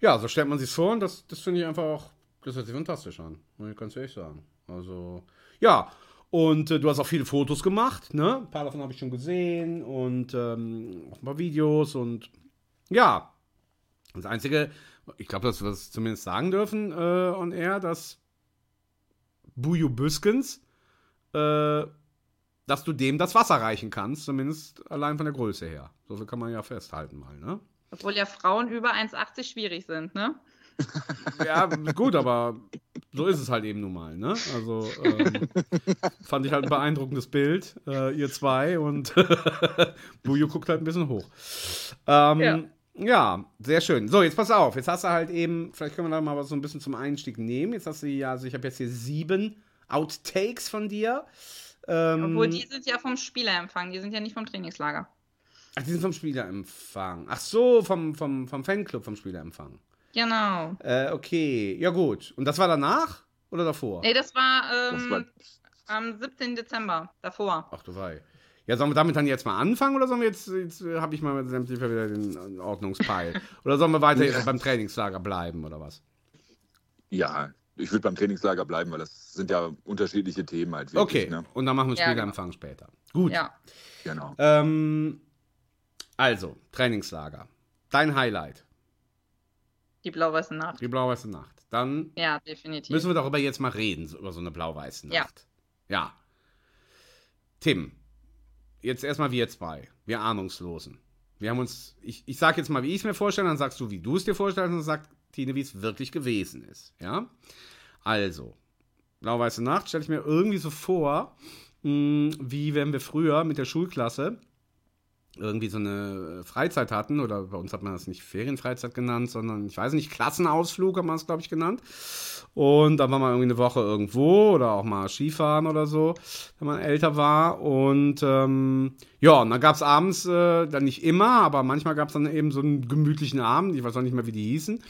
ja, so stellt man sich vor und das, das finde ich einfach auch, das hört sich fantastisch an, ich ganz ehrlich sagen. Also, ja, und äh, du hast auch viele Fotos gemacht, ne? Ein paar davon habe ich schon gesehen und ähm, auch ein paar Videos und ja, das Einzige, ich glaube, dass wir es zumindest sagen dürfen äh, on air, dass Buju Büskens, äh, dass du dem das Wasser reichen kannst, zumindest allein von der Größe her. So viel kann man ja festhalten mal, ne? Obwohl ja Frauen über 1,80 schwierig sind, ne? Ja, gut, aber so ist es halt eben nun mal, ne? Also ähm, fand ich halt ein beeindruckendes Bild, äh, ihr zwei und Bujo guckt halt ein bisschen hoch. Ähm, ja. Ja. sehr schön. So, jetzt pass auf, jetzt hast du halt eben, vielleicht können wir da mal was so ein bisschen zum Einstieg nehmen. Jetzt hast du ja, also ich habe jetzt hier sieben Outtakes von dir. Ähm, Obwohl die sind ja vom Spielerempfang, die sind ja nicht vom Trainingslager. Ach, die sind vom Spielerempfang. Ach so, vom, vom, vom Fanclub vom Spielerempfang. Genau. Äh, okay, ja gut. Und das war danach oder davor? Nee, das war, ähm, das war am 17. Dezember, davor. Ach du Wei. Ja, sollen wir damit dann jetzt mal anfangen oder sollen wir jetzt, jetzt habe ich mal sämtlich wieder den Ordnungspeil? oder sollen wir weiter ja. beim Trainingslager bleiben oder was? Ja, ich würde beim Trainingslager bleiben, weil das sind ja unterschiedliche Themen halt. Wirklich, okay, ne? und dann machen wir Spielerempfang ja, genau. später. Gut. Ja. Genau. Ähm, also, Trainingslager. Dein Highlight. Die blau-weiße Nacht. Die blau-weiße Nacht. Dann ja, definitiv. müssen wir darüber jetzt mal reden, über so eine blau-weiße Nacht. Ja. ja. Tim, jetzt erstmal wir zwei, wir Ahnungslosen. Wir haben uns, ich, ich sag jetzt mal, wie ich es mir vorstelle, dann sagst du, wie du es dir vorstellst, und dann sagt Tine, wie es wirklich gewesen ist. Ja? Also, blau-weiße Nacht stelle ich mir irgendwie so vor, mh, wie wenn wir früher mit der Schulklasse irgendwie so eine Freizeit hatten, oder bei uns hat man das nicht Ferienfreizeit genannt, sondern ich weiß nicht, Klassenausflug hat man es, glaube ich, genannt. Und dann war man irgendwie eine Woche irgendwo oder auch mal Skifahren oder so, wenn man älter war. Und ähm, ja, und dann gab es abends, äh, dann nicht immer, aber manchmal gab es dann eben so einen gemütlichen Abend, ich weiß auch nicht mehr, wie die hießen.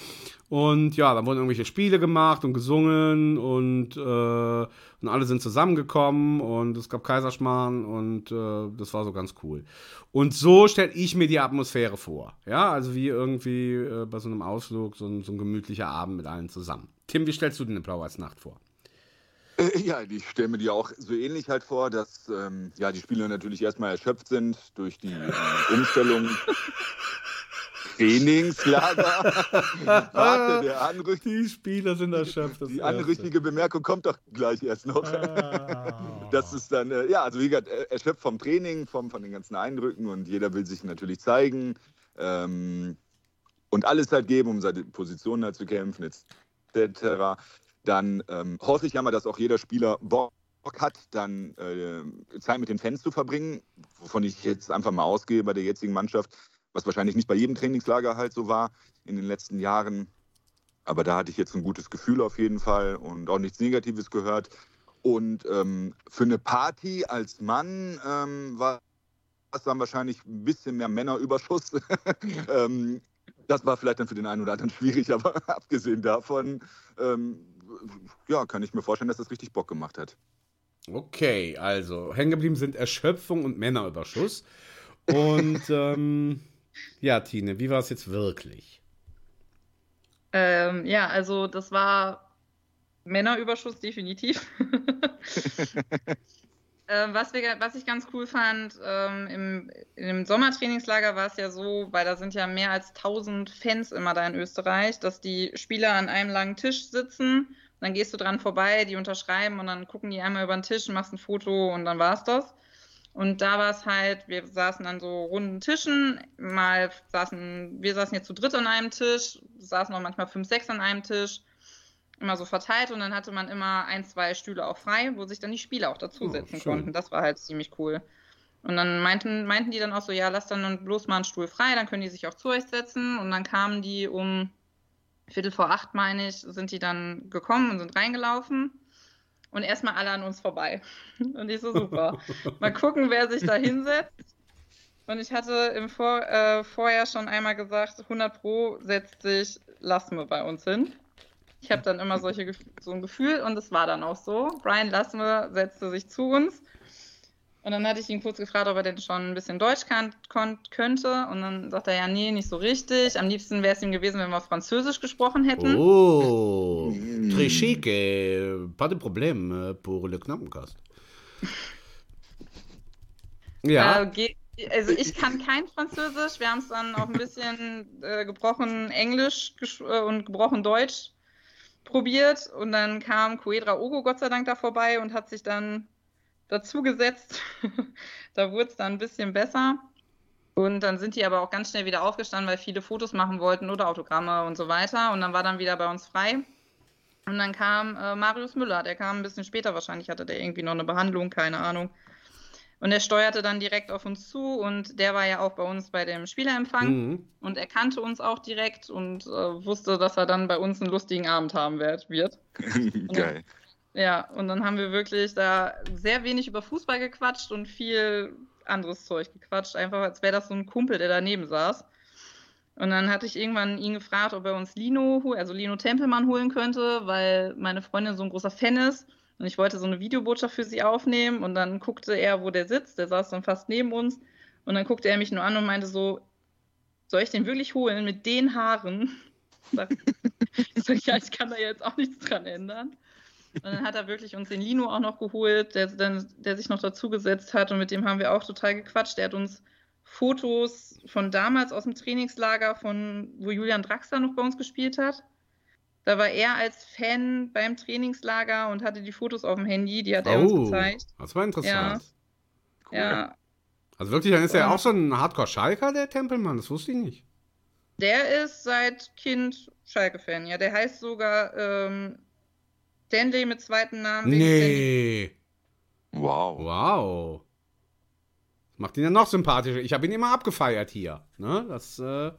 Und ja, da wurden irgendwelche Spiele gemacht und gesungen und, äh, und alle sind zusammengekommen und es gab Kaiserschmarrn und äh, das war so ganz cool. Und so stelle ich mir die Atmosphäre vor. Ja, also wie irgendwie äh, bei so einem Ausflug, so ein, so ein gemütlicher Abend mit allen zusammen. Tim, wie stellst du dir eine Blaueisnacht vor? Äh, ja, ich stelle mir die auch so ähnlich halt vor, dass ähm, ja, die Spieler natürlich erstmal erschöpft sind durch die äh, Umstellung Trainingslager. Warte, der Anrüch Die Spieler sind erschöpft. Die anrüchige Bemerkung kommt doch gleich erst noch. Ah. Das ist dann, äh, ja, also wie gesagt, erschöpft vom Training, vom, von den ganzen Eindrücken und jeder will sich natürlich zeigen ähm, und alles halt geben, um seine Position halt zu kämpfen, etc. Dann ähm, hoffe ich ja mal, dass auch jeder Spieler Bock hat, dann äh, Zeit mit den Fans zu verbringen, wovon ich jetzt einfach mal ausgehe bei der jetzigen Mannschaft, was wahrscheinlich nicht bei jedem Trainingslager halt so war in den letzten Jahren. Aber da hatte ich jetzt ein gutes Gefühl auf jeden Fall und auch nichts Negatives gehört. Und ähm, für eine Party als Mann ähm, war es dann wahrscheinlich ein bisschen mehr Männerüberschuss. ähm, das war vielleicht dann für den einen oder anderen schwierig, aber abgesehen davon, ähm, ja, kann ich mir vorstellen, dass das richtig Bock gemacht hat. Okay, also hängen geblieben sind Erschöpfung und Männerüberschuss. Und ähm, ja, Tine, wie war es jetzt wirklich? Ähm, ja, also das war Männerüberschuss definitiv. ähm, was, wir, was ich ganz cool fand, ähm, im, im Sommertrainingslager war es ja so, weil da sind ja mehr als 1000 Fans immer da in Österreich, dass die Spieler an einem langen Tisch sitzen, dann gehst du dran vorbei, die unterschreiben und dann gucken die einmal über den Tisch, machst ein Foto und dann war es das. Und da war es halt, wir saßen an so runden Tischen, mal saßen, wir saßen jetzt zu dritt an einem Tisch, saßen auch manchmal fünf, sechs an einem Tisch, immer so verteilt und dann hatte man immer ein, zwei Stühle auch frei, wo sich dann die Spieler auch dazusetzen oh, konnten. Das war halt ziemlich cool. Und dann meinten, meinten die dann auch so, ja, lass dann bloß mal einen Stuhl frei, dann können die sich auch zu euch setzen. Und dann kamen die um Viertel vor acht, meine ich, sind die dann gekommen und sind reingelaufen und erstmal alle an uns vorbei. Und ich so, super. Mal gucken, wer sich da hinsetzt. Und ich hatte im Vor äh, vorher schon einmal gesagt, 100 Pro setzt sich Lasme bei uns hin. Ich habe dann immer solche, so ein Gefühl und es war dann auch so. Brian Lasme setzte sich zu uns und dann hatte ich ihn kurz gefragt, ob er denn schon ein bisschen Deutsch kann, könnte. Und dann sagt er, ja, nee, nicht so richtig. Am liebsten wäre es ihm gewesen, wenn wir Französisch gesprochen hätten. Oh, très chic. Pas de problème pour le Knappencast. ja. Äh, also ich kann kein Französisch. Wir haben es dann auch ein bisschen äh, gebrochen Englisch äh, und gebrochen Deutsch probiert. Und dann kam Coedra Ogo Gott sei Dank da vorbei und hat sich dann dazugesetzt. da wurde es dann ein bisschen besser. Und dann sind die aber auch ganz schnell wieder aufgestanden, weil viele Fotos machen wollten oder Autogramme und so weiter. Und dann war dann wieder bei uns frei. Und dann kam äh, Marius Müller, der kam ein bisschen später wahrscheinlich, hatte der irgendwie noch eine Behandlung, keine Ahnung. Und er steuerte dann direkt auf uns zu und der war ja auch bei uns bei dem Spielerempfang mhm. und er kannte uns auch direkt und äh, wusste, dass er dann bei uns einen lustigen Abend haben wird. Geil. Ja, und dann haben wir wirklich da sehr wenig über Fußball gequatscht und viel anderes Zeug gequatscht, einfach als wäre das so ein Kumpel, der daneben saß. Und dann hatte ich irgendwann ihn gefragt, ob er uns Lino, also Lino Tempelmann holen könnte, weil meine Freundin so ein großer Fan ist. Und ich wollte so eine Videobotschaft für sie aufnehmen. Und dann guckte er, wo der sitzt. Der saß dann fast neben uns. Und dann guckte er mich nur an und meinte so, soll ich den wirklich holen mit den Haaren? Ich sag, ja, ich kann da jetzt auch nichts dran ändern. Und dann hat er wirklich uns den Lino auch noch geholt, der, der, der sich noch dazugesetzt hat und mit dem haben wir auch total gequatscht. Der hat uns Fotos von damals aus dem Trainingslager, von wo Julian Draxler noch bei uns gespielt hat. Da war er als Fan beim Trainingslager und hatte die Fotos auf dem Handy, die hat er oh, uns gezeigt. Das war interessant. Ja. Cool. ja. Also wirklich, dann ist er auch so ein Hardcore-Schalker, der Tempelmann, das wusste ich nicht. Der ist seit Kind Schalke-Fan, ja. Der heißt sogar ähm, Stanley mit zweiten Namen. Nee. Wow. Wow. Macht ihn ja noch sympathischer. Ich habe ihn immer abgefeiert hier. Ne? Das äh,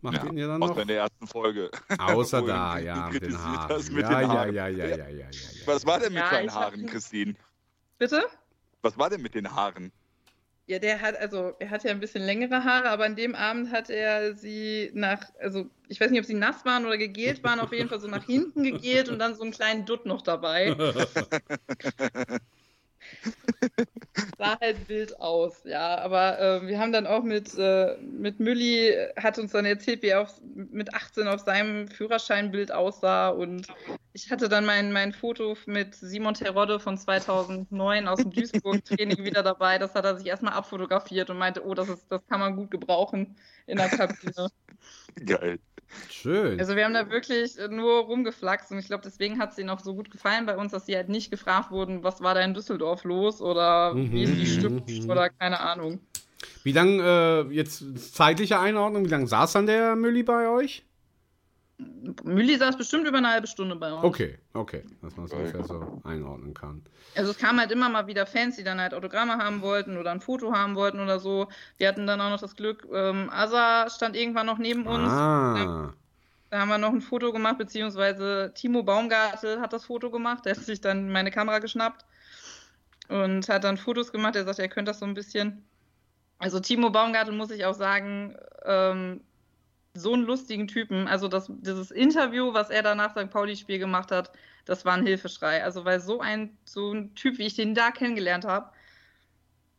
macht ja, ihn ja dann noch. Außer in der ersten Folge. Außer da, ja, mit den Haaren. Mit ja, den Haaren. Ja, ja, ja, ja, ja, ja, ja, Was war denn mit ja, deinen Haaren, Christine? Bitte? Was war denn mit den Haaren? Ja, der hat, also er hat ja ein bisschen längere Haare, aber an dem Abend hat er sie nach, also ich weiß nicht, ob sie nass waren oder gegelt waren, auf jeden Fall so nach hinten gegelt und dann so einen kleinen Dutt noch dabei. Sah halt wild aus, ja. Aber äh, wir haben dann auch mit, äh, mit Mülli, hat uns dann erzählt, wie er auf, mit 18 auf seinem Führerscheinbild aussah. Und ich hatte dann mein, mein Foto mit Simon Terodde von 2009 aus dem Duisburg-Training wieder dabei. Das hat er sich erstmal abfotografiert und meinte, oh, das, ist, das kann man gut gebrauchen in der Kabine. Geil. Schön. Also wir haben da wirklich nur rumgeflaxt und ich glaube, deswegen hat es ihnen auch so gut gefallen bei uns, dass sie halt nicht gefragt wurden, was war da in Düsseldorf los oder Mhm, wie ist die Stimmung mhm. oder keine Ahnung. Wie lange, äh, jetzt zeitliche Einordnung, wie lange saß dann der Mülli bei euch? Mülli saß bestimmt über eine halbe Stunde bei uns. Okay, okay, dass man es ungefähr so einordnen kann. Also es kamen halt immer mal wieder Fans, die dann halt Autogramme haben wollten oder ein Foto haben wollten oder so. Wir hatten dann auch noch das Glück, ähm, Asa stand irgendwann noch neben uns. Ah, Da haben wir noch ein Foto gemacht, beziehungsweise Timo Baumgartel hat das Foto gemacht. Der hat sich dann meine Kamera geschnappt und hat dann Fotos gemacht. Er sagt, er könnte das so ein bisschen. Also Timo Baumgartel muss ich auch sagen, ähm, so einen lustigen Typen. Also das, dieses Interview, was er da nach St. Pauli-Spiel gemacht hat, das war ein Hilfeschrei. Also weil so ein, so ein Typ, wie ich den da kennengelernt habe,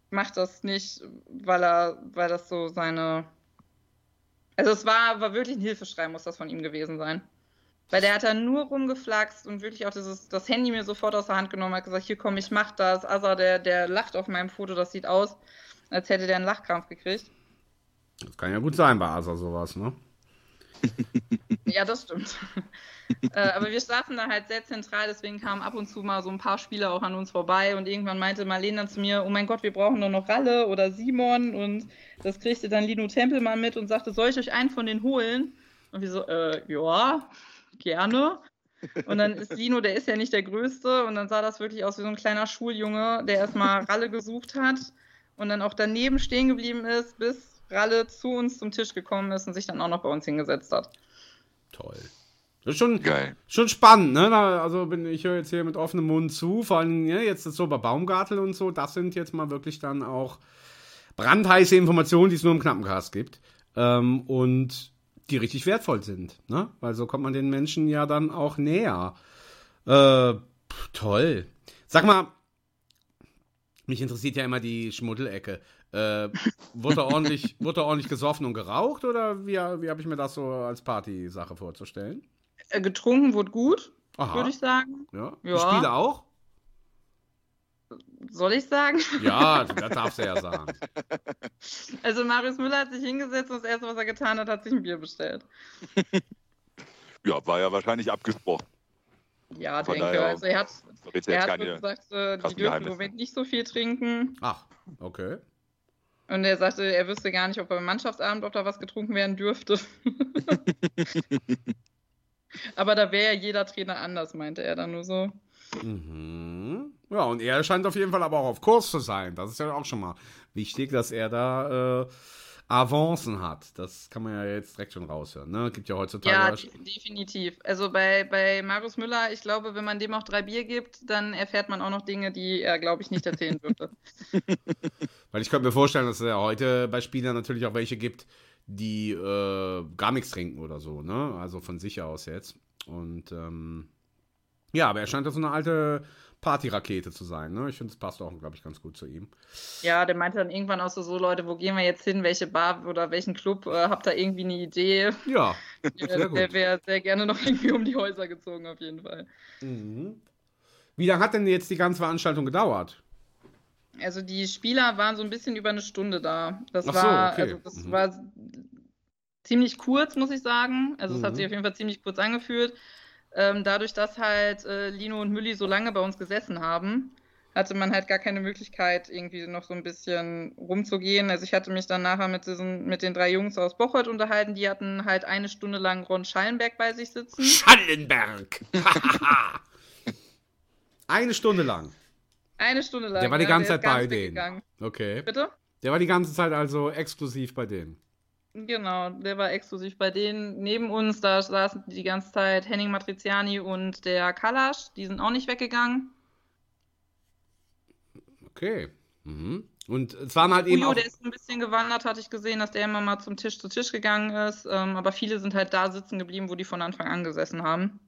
macht das nicht, weil er, weil das so seine. Also es war, war wirklich ein Hilfeschrei, muss das von ihm gewesen sein. Weil der hat da nur rumgeflaxt und wirklich auch dieses, das Handy mir sofort aus der Hand genommen, hat gesagt, hier komm, ich mach das. Asa, der, der lacht auf meinem Foto, das sieht aus, als hätte der einen Lachkrampf gekriegt. Das kann ja gut sein bei Asa sowas, ne? Ja, das stimmt. äh, aber wir saßen da halt sehr zentral, deswegen kamen ab und zu mal so ein paar Spieler auch an uns vorbei und irgendwann meinte Marlene dann zu mir, oh mein Gott, wir brauchen doch noch Ralle oder Simon und das kriegte dann Lino Tempelmann mit und sagte, soll ich euch einen von denen holen? Und wir so, äh, ja, gerne. Und dann ist Lino, der ist ja nicht der Größte und dann sah das wirklich aus wie so ein kleiner Schuljunge, der erstmal Ralle gesucht hat und dann auch daneben stehen geblieben ist, bis Ralle zu uns zum Tisch gekommen ist und sich dann auch noch bei uns hingesetzt hat. Toll. Das ist schon, Geil. schon spannend, ne? Also bin ich höre jetzt hier mit offenem Mund zu, vor allem ja, jetzt ist so bei Baumgartel und so, das sind jetzt mal wirklich dann auch brandheiße Informationen, die es nur im Knappencast gibt. Ähm, und die richtig wertvoll sind, ne? Weil so kommt man den Menschen ja dann auch näher. Äh, toll. Sag mal, mich interessiert ja immer die Schmuddelecke. Äh, wurde, ordentlich, wurde ordentlich gesoffen und geraucht oder wie, wie habe ich mir das so als Partysache vorzustellen? Äh, Getrunken wurde gut, würde ich sagen. Ja. Ja. Die Spiele auch? Soll ich sagen? Ja, das darfst du ja sagen. Also Marius Müller hat sich hingesetzt und das erste, was er getan hat, hat sich ein Bier bestellt. Ja, war ja wahrscheinlich abgesprochen. Ja, Von denke. daher Also er hat, er hat keine. gesagt, äh, die dürfen im. Moment nicht so viel trinken. Ach, okay. Und er sagte, er wüsste gar nicht, ob beim Mannschaftsabend, ob da was getrunken werden dürfte. Aber da wäre ja jeder Trainer anders, meinte er dann nur so. Mhm. Ja, und er scheint auf jeden Fall aber auch auf Kurs zu sein. Das ist ja auch schon mal wichtig, dass er da äh, Avancen hat. Das kann man ja jetzt direkt schon raushören. Ne? Gibt ja heutzutage. Ja, de- definitiv. Also bei, bei Marius Müller, ich glaube, wenn man dem auch drei Bier gibt, dann erfährt man auch noch Dinge, die er, glaube ich, nicht erzählen dürfte. Weil ich könnte mir vorstellen, dass es ja heute bei Spielern natürlich auch welche gibt, die äh, gar nichts trinken oder so, ne? Also von sich aus jetzt. Und ähm, ja, aber er scheint ja so eine alte Partyrakete zu sein, ne? Ich finde, es passt auch, glaube ich, ganz gut zu ihm. Ja, der meinte dann irgendwann auch so, so Leute, wo gehen wir jetzt hin, welche Bar oder welchen Club, äh, habt ihr irgendwie eine Idee? Ja. Sehr gut. der wäre sehr gerne noch irgendwie um die Häuser gezogen, auf jeden Fall. Mhm. Wie lange hat denn jetzt die ganze Veranstaltung gedauert? Also die Spieler waren so ein bisschen über eine Stunde da. Das Ach so, war, okay. also das Mhm. war ziemlich kurz, muss ich sagen. Also es hat Mhm. sich auf jeden Fall ziemlich kurz angefühlt. Ähm, dadurch, dass halt äh, Lino und Mülli so lange bei uns gesessen haben, hatte man halt gar keine Möglichkeit, irgendwie noch so ein bisschen rumzugehen. Also ich hatte mich dann nachher mit, diesen, mit den drei Jungs aus Bocholt unterhalten. Die hatten halt eine Stunde lang Ron Schallenberg bei sich sitzen. Schallenberg! Eine Stunde lang. Eine Stunde lang. Der war die ja, ganze ist Zeit bei denen. Okay. Bitte? Der war die ganze Zeit also exklusiv bei denen. Genau, der war exklusiv bei denen. Neben uns, da saßen die ganze Zeit Henning Matriziani und der Kalasch. Die sind auch nicht weggegangen. Okay. Mhm. Und es waren halt eben Ujo, der ist ein bisschen gewandert, hatte ich gesehen, dass der immer mal zum Tisch zu Tisch gegangen ist. Ähm, aber viele sind halt da sitzen geblieben, wo die von Anfang an gesessen haben.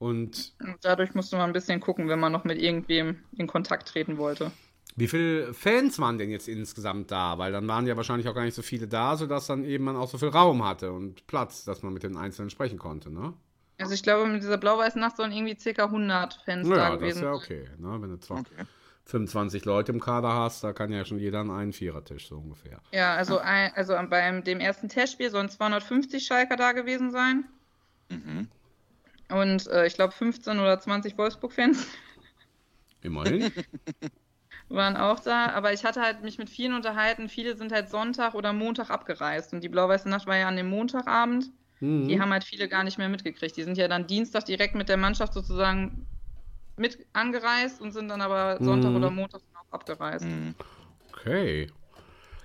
Und Und dadurch musste man ein bisschen gucken, wenn man noch mit irgendwem in Kontakt treten wollte. Wie viele Fans waren denn jetzt insgesamt da? Weil dann waren ja wahrscheinlich auch gar nicht so viele da, sodass dann eben man auch so viel Raum hatte und Platz, dass man mit den Einzelnen sprechen konnte, ne? Also ich glaube, mit dieser blau-weißen Nacht sollen irgendwie ca. 100 Fans da Ja, das ist gewesen ja sein. okay. Ne? Wenn du zwar Okay. 25 Leute im Kader hast, da kann ja schon jeder an einen Vierertisch, so ungefähr. Ja, also, ein, also beim dem ersten Testspiel sollen 250 Schalker da gewesen sein. Mhm. Und äh, ich glaube 15 oder 20 Wolfsburg-Fans Immerhin. waren auch da. Aber ich hatte halt mich mit vielen unterhalten. Viele sind halt Sonntag oder Montag abgereist. Und die blau-weiße Nacht war ja an dem Montagabend. Mhm. Die haben halt viele gar nicht mehr mitgekriegt. Die sind ja dann Dienstag direkt mit der Mannschaft sozusagen mit angereist und sind dann aber Sonntag Mhm. oder Montag auch abgereist. Mhm. Okay.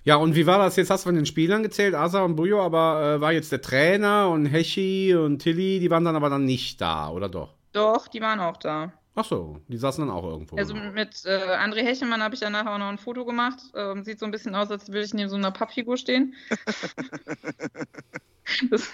Ja, und wie war das jetzt? Hast du von den Spielern gezählt, Asa und Bujo, aber äh, war jetzt der Trainer und Hechi und Tilly, die waren dann aber dann nicht da, oder doch? Doch, die waren auch da. Ach so, die saßen dann auch irgendwo. Also mit äh, André Hechelmann habe ich danach auch noch ein Foto gemacht. Ähm, sieht so ein bisschen aus, als würde ich neben so einer Pappfigur stehen. das,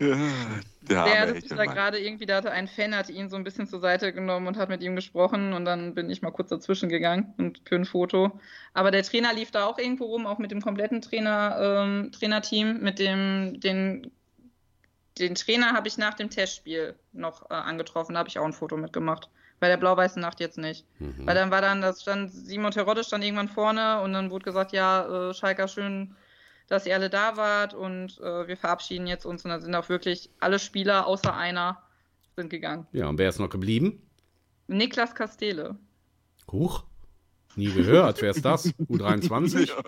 Ja, der der sich da gerade irgendwie, da hatte ein Fan, hatte ihn so ein bisschen zur Seite genommen und hat mit ihm gesprochen und dann bin ich mal kurz dazwischen gegangen und für ein Foto. Aber der Trainer lief da auch irgendwo rum, auch mit dem kompletten Trainer, ähm, Trainerteam. Mit dem, den, den Trainer habe ich nach dem Testspiel noch äh, angetroffen, da habe ich auch ein Foto mitgemacht. Bei der blau-weißen Nacht jetzt nicht. Mhm. Weil dann war dann, das stand, Simon Terodde stand irgendwann vorne und dann wurde gesagt, ja, äh, Schalker, schön, dass ihr alle da wart und äh, wir verabschieden jetzt uns. Und dann sind auch wirklich alle Spieler außer einer sind gegangen. Ja, und wer ist noch geblieben? Niklas Castele, Huch. Nie gehört. wer ist das? U23? Ja.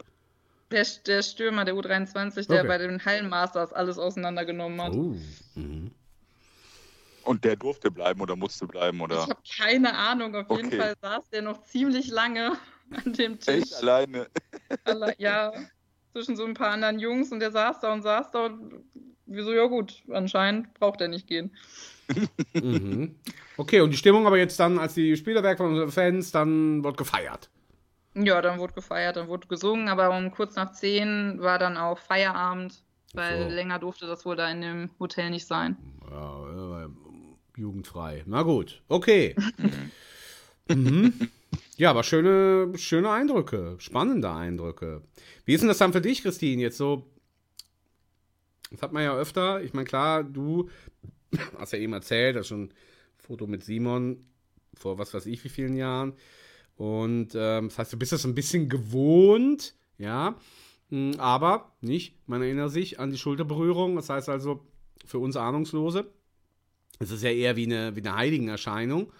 Der, der Stürmer der U23, der Okay. bei den Hallenmasters alles auseinandergenommen hat. Oh. Mhm. Und der durfte bleiben oder musste bleiben Ich oder habe keine Ahnung, auf jeden Okay. Fall saß der noch ziemlich lange an dem Tisch. echt alleine. Alle, ja, zwischen so ein paar anderen Jungs und der saß da und saß da und wieso, ja gut, anscheinend braucht er nicht gehen. Mhm. Okay, und die Stimmung aber jetzt dann, als die Spieler weg von unseren Fans, dann wird gefeiert. Ja, dann wurde gefeiert, dann wurde gesungen, aber um kurz nach zehn war dann auch Feierabend, weil so. länger durfte das wohl da in dem Hotel nicht sein. Ja, jugendfrei. Na gut, okay. mhm. Ja, aber schöne, schöne Eindrücke, spannende Eindrücke. Wie ist denn das dann für dich, Christine? Jetzt so, das hat man ja öfter. Ich meine, klar, du hast ja eben erzählt, das ist schon ein Foto mit Simon vor was weiß ich wie vielen Jahren. Und ähm, das heißt, du bist das ein bisschen gewohnt, ja. Mm, Aber nicht, man erinnert sich an die Schulterberührung. Das heißt also, für uns Ahnungslose, es ist ja eher wie eine, wie eine Heiligenerscheinung.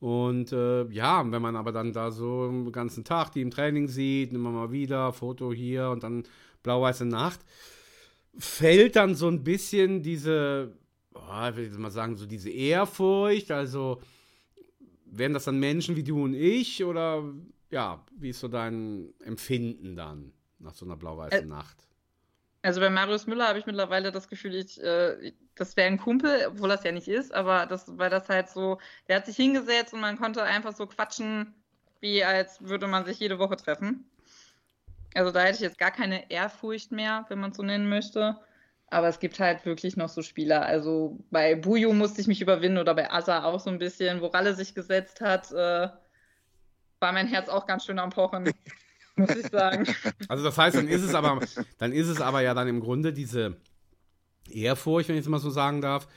Und äh, ja, wenn man aber dann da so den ganzen Tag die im Training sieht, immer mal wieder, Foto hier und dann blau-weiße Nacht, fällt dann so ein bisschen diese, oh, ich will jetzt mal sagen, so diese Ehrfurcht. Also wären das dann Menschen wie du und ich oder ja, wie ist so dein Empfinden dann nach so einer blau-weißen Ä- Nacht? Also bei Marius Müller habe ich mittlerweile das Gefühl, ich, äh, das wäre ein Kumpel, obwohl das ja nicht ist, aber das, weil das halt so, der hat sich hingesetzt und man konnte einfach so quatschen, wie als würde man sich jede Woche treffen. Also da hätte ich jetzt gar keine Ehrfurcht mehr, wenn man es so nennen möchte. Aber es gibt halt wirklich noch so Spieler. Also bei Bujo musste ich mich überwinden oder bei Asa auch so ein bisschen, wo Ralle sich gesetzt hat, äh, war mein Herz auch ganz schön am Pochen, muss ich sagen. Also das heißt, dann ist es aber, dann ist es aber ja dann im Grunde diese Ehrfurcht, wenn ich es mal so sagen darf,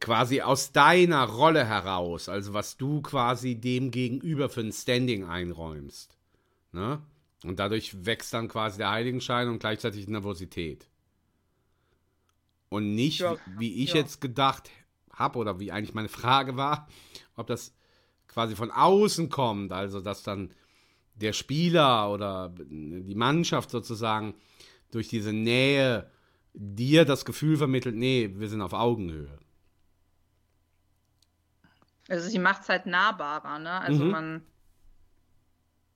quasi aus deiner Rolle heraus, also was du quasi dem gegenüber für ein Standing einräumst. Ne? Und dadurch wächst dann quasi der Heiligenschein und gleichzeitig die Nervosität. Und nicht, Ja, wie ich ja. jetzt gedacht habe, oder wie eigentlich meine Frage war, ob das quasi von außen kommt, also dass dann der Spieler oder die Mannschaft sozusagen durch diese Nähe dir das Gefühl vermittelt, nee, wir sind auf Augenhöhe. Also sie macht es halt nahbarer, ne? Also Mhm. man,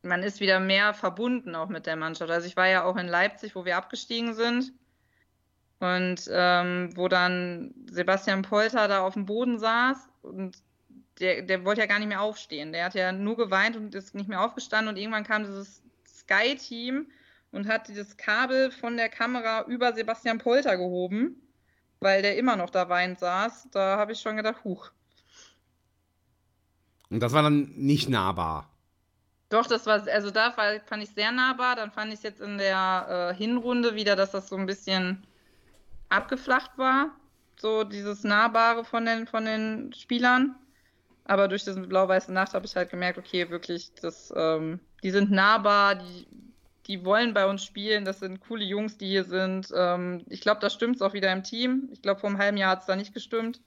man ist wieder mehr verbunden auch mit der Mannschaft. Also ich war ja auch in Leipzig, wo wir abgestiegen sind. Und ähm, wo dann Sebastian Polter da auf dem Boden saß und der, der wollte ja gar nicht mehr aufstehen. Der hat ja nur geweint und ist nicht mehr aufgestanden und irgendwann kam dieses Sky-Team und hat dieses Kabel von der Kamera über Sebastian Polter gehoben, weil der immer noch da weinend saß. Da habe ich schon gedacht, huch. Und das war dann nicht nahbar. Doch, das war, also da war, fand ich sehr nahbar. Dann fand ich jetzt in der äh, Hinrunde wieder, dass das so ein bisschen abgeflacht war. So dieses Nahbare von den, von den Spielern. Aber durch diese blau-weiße Nacht habe ich halt gemerkt, okay, wirklich, das, ähm, die sind nahbar, die, die wollen bei uns spielen, das sind coole Jungs, die hier sind. Ähm, ich glaube, da stimmt es auch wieder im Team. Ich glaube, vor einem halben Jahr hat es da nicht gestimmt.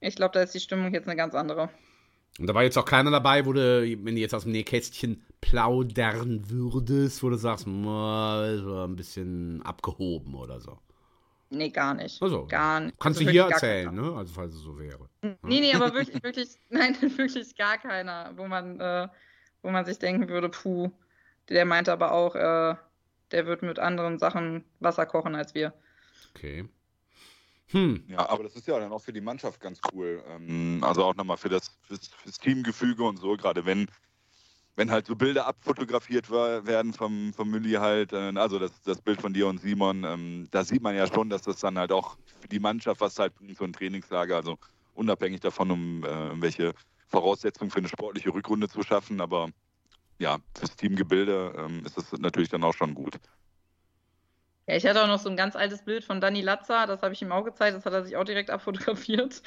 Ich glaube, da ist die Stimmung jetzt eine ganz andere. Und da war jetzt auch keiner dabei, wo du, wenn du jetzt aus dem Nähkästchen plaudern würdest, wo du sagst, so ein bisschen abgehoben oder so. Nee, gar nicht. Also, gar nicht. Kannst also du hier erzählen, ne? Also, falls es so wäre. Nee, nee, aber wirklich, wirklich, nein, wirklich gar keiner, wo man, äh, wo man sich denken würde, puh, der meinte aber auch, äh, der wird mit anderen Sachen Wasser kochen als wir. Okay. Hm. Ja, aber das ist ja dann auch für die Mannschaft ganz cool. Ähm, also auch nochmal für das fürs, fürs, Teamgefüge und so, gerade wenn, wenn halt so Bilder abfotografiert werden vom, vom Mülli halt, äh, also das, das Bild von dir und Simon, ähm, da sieht man ja schon, dass das dann halt auch für die Mannschaft was halt bringt, so ein Trainingslager, also unabhängig davon, um äh, welche Voraussetzungen für eine sportliche Rückrunde zu schaffen, aber ja, fürs Teamgebilde ähm, ist das natürlich dann auch schon gut. Ja, ich hatte auch noch so ein ganz altes Bild von Danny Latza, das habe ich ihm auch gezeigt, das hat er sich auch direkt abfotografiert.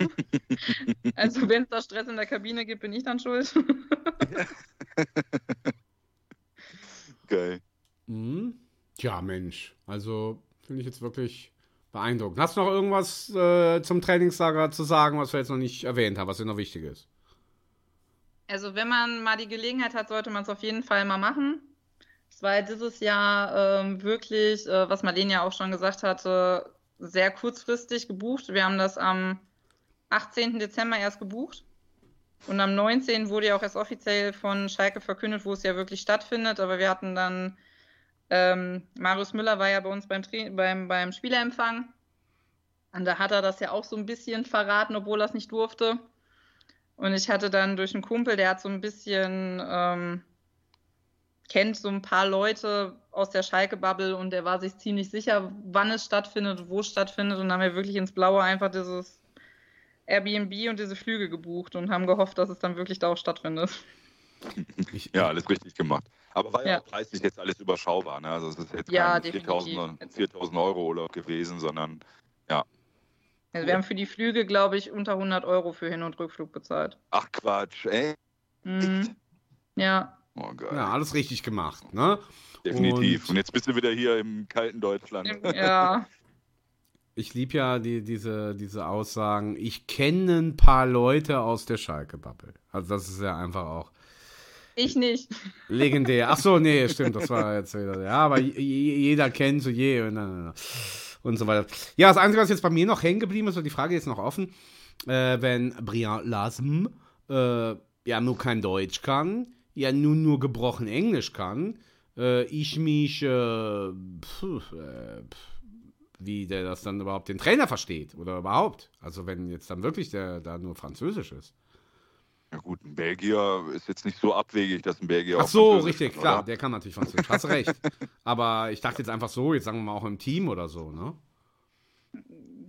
also wenn es da Stress in der Kabine gibt, bin ich dann schuld. Geil. Mhm. Tja, Mensch, also finde ich jetzt wirklich beeindruckend. Hast du noch irgendwas äh, zum Trainingslager zu sagen, was wir jetzt noch nicht erwähnt haben, was dir noch wichtig ist? Also wenn man mal die Gelegenheit hat, sollte man es auf jeden Fall mal machen. Es war dieses Jahr ähm, wirklich, äh, was Marlene ja auch schon gesagt hatte, sehr kurzfristig gebucht. Wir haben das am 18. Dezember erst gebucht. Und am 19. wurde ja auch erst offiziell von Schalke verkündet, wo es ja wirklich stattfindet. Aber wir hatten dann, ähm, Marius Müller war ja bei uns beim, beim, beim Spielerempfang. Und da hat er das ja auch so ein bisschen verraten, obwohl er es nicht durfte. Und ich hatte dann durch einen Kumpel, der hat so ein bisschen, ähm, kennt so ein paar Leute aus der Schalke-Bubble und der war sich ziemlich sicher, wann es stattfindet, wo es stattfindet. Und dann haben wir wirklich ins Blaue einfach dieses Airbnb und diese Flüge gebucht und haben gehofft, dass es dann wirklich da auch stattfindet. ja, alles richtig gemacht. Aber war ja, ja. preislich jetzt alles überschaubar. Ne? Also es ist jetzt ja, kein 4000, 4000 Euro Urlaub gewesen, sondern ja. Also wir haben für die Flüge, glaube ich, unter 100 Euro für Hin- und Rückflug bezahlt. Ach Quatsch, ey. Mhm. Ja. Oh, geil. Ja, alles richtig gemacht, ne? Definitiv. Und, Und, jetzt bist du wieder hier im kalten Deutschland. Ja. Ich liebe ja die, diese, diese Aussagen. Ich kenne ein paar Leute aus der Schalke-Bubble. Also, das ist ja einfach auch. Ich nicht. Legendär. Ach so, nee, stimmt, das war jetzt wieder. Ja, aber jeder kennt so je und, und so weiter. Ja, das Einzige, was jetzt bei mir noch hängen geblieben ist, und die Frage ist noch offen, äh, wenn Brian Lasm äh, ja nur kein Deutsch kann, ja nun nur gebrochen Englisch kann, äh, ich mich, äh, pf, äh, wie der das dann überhaupt den Trainer versteht oder überhaupt. Also wenn jetzt dann wirklich der da nur Französisch ist. Ja gut, ein Belgier ist jetzt nicht so abwegig, dass ein Belgier Ach so, richtig, kann, klar, der kann natürlich Französisch. Hast recht. Aber ich dachte jetzt einfach so, jetzt sagen wir mal auch im Team oder so, ne?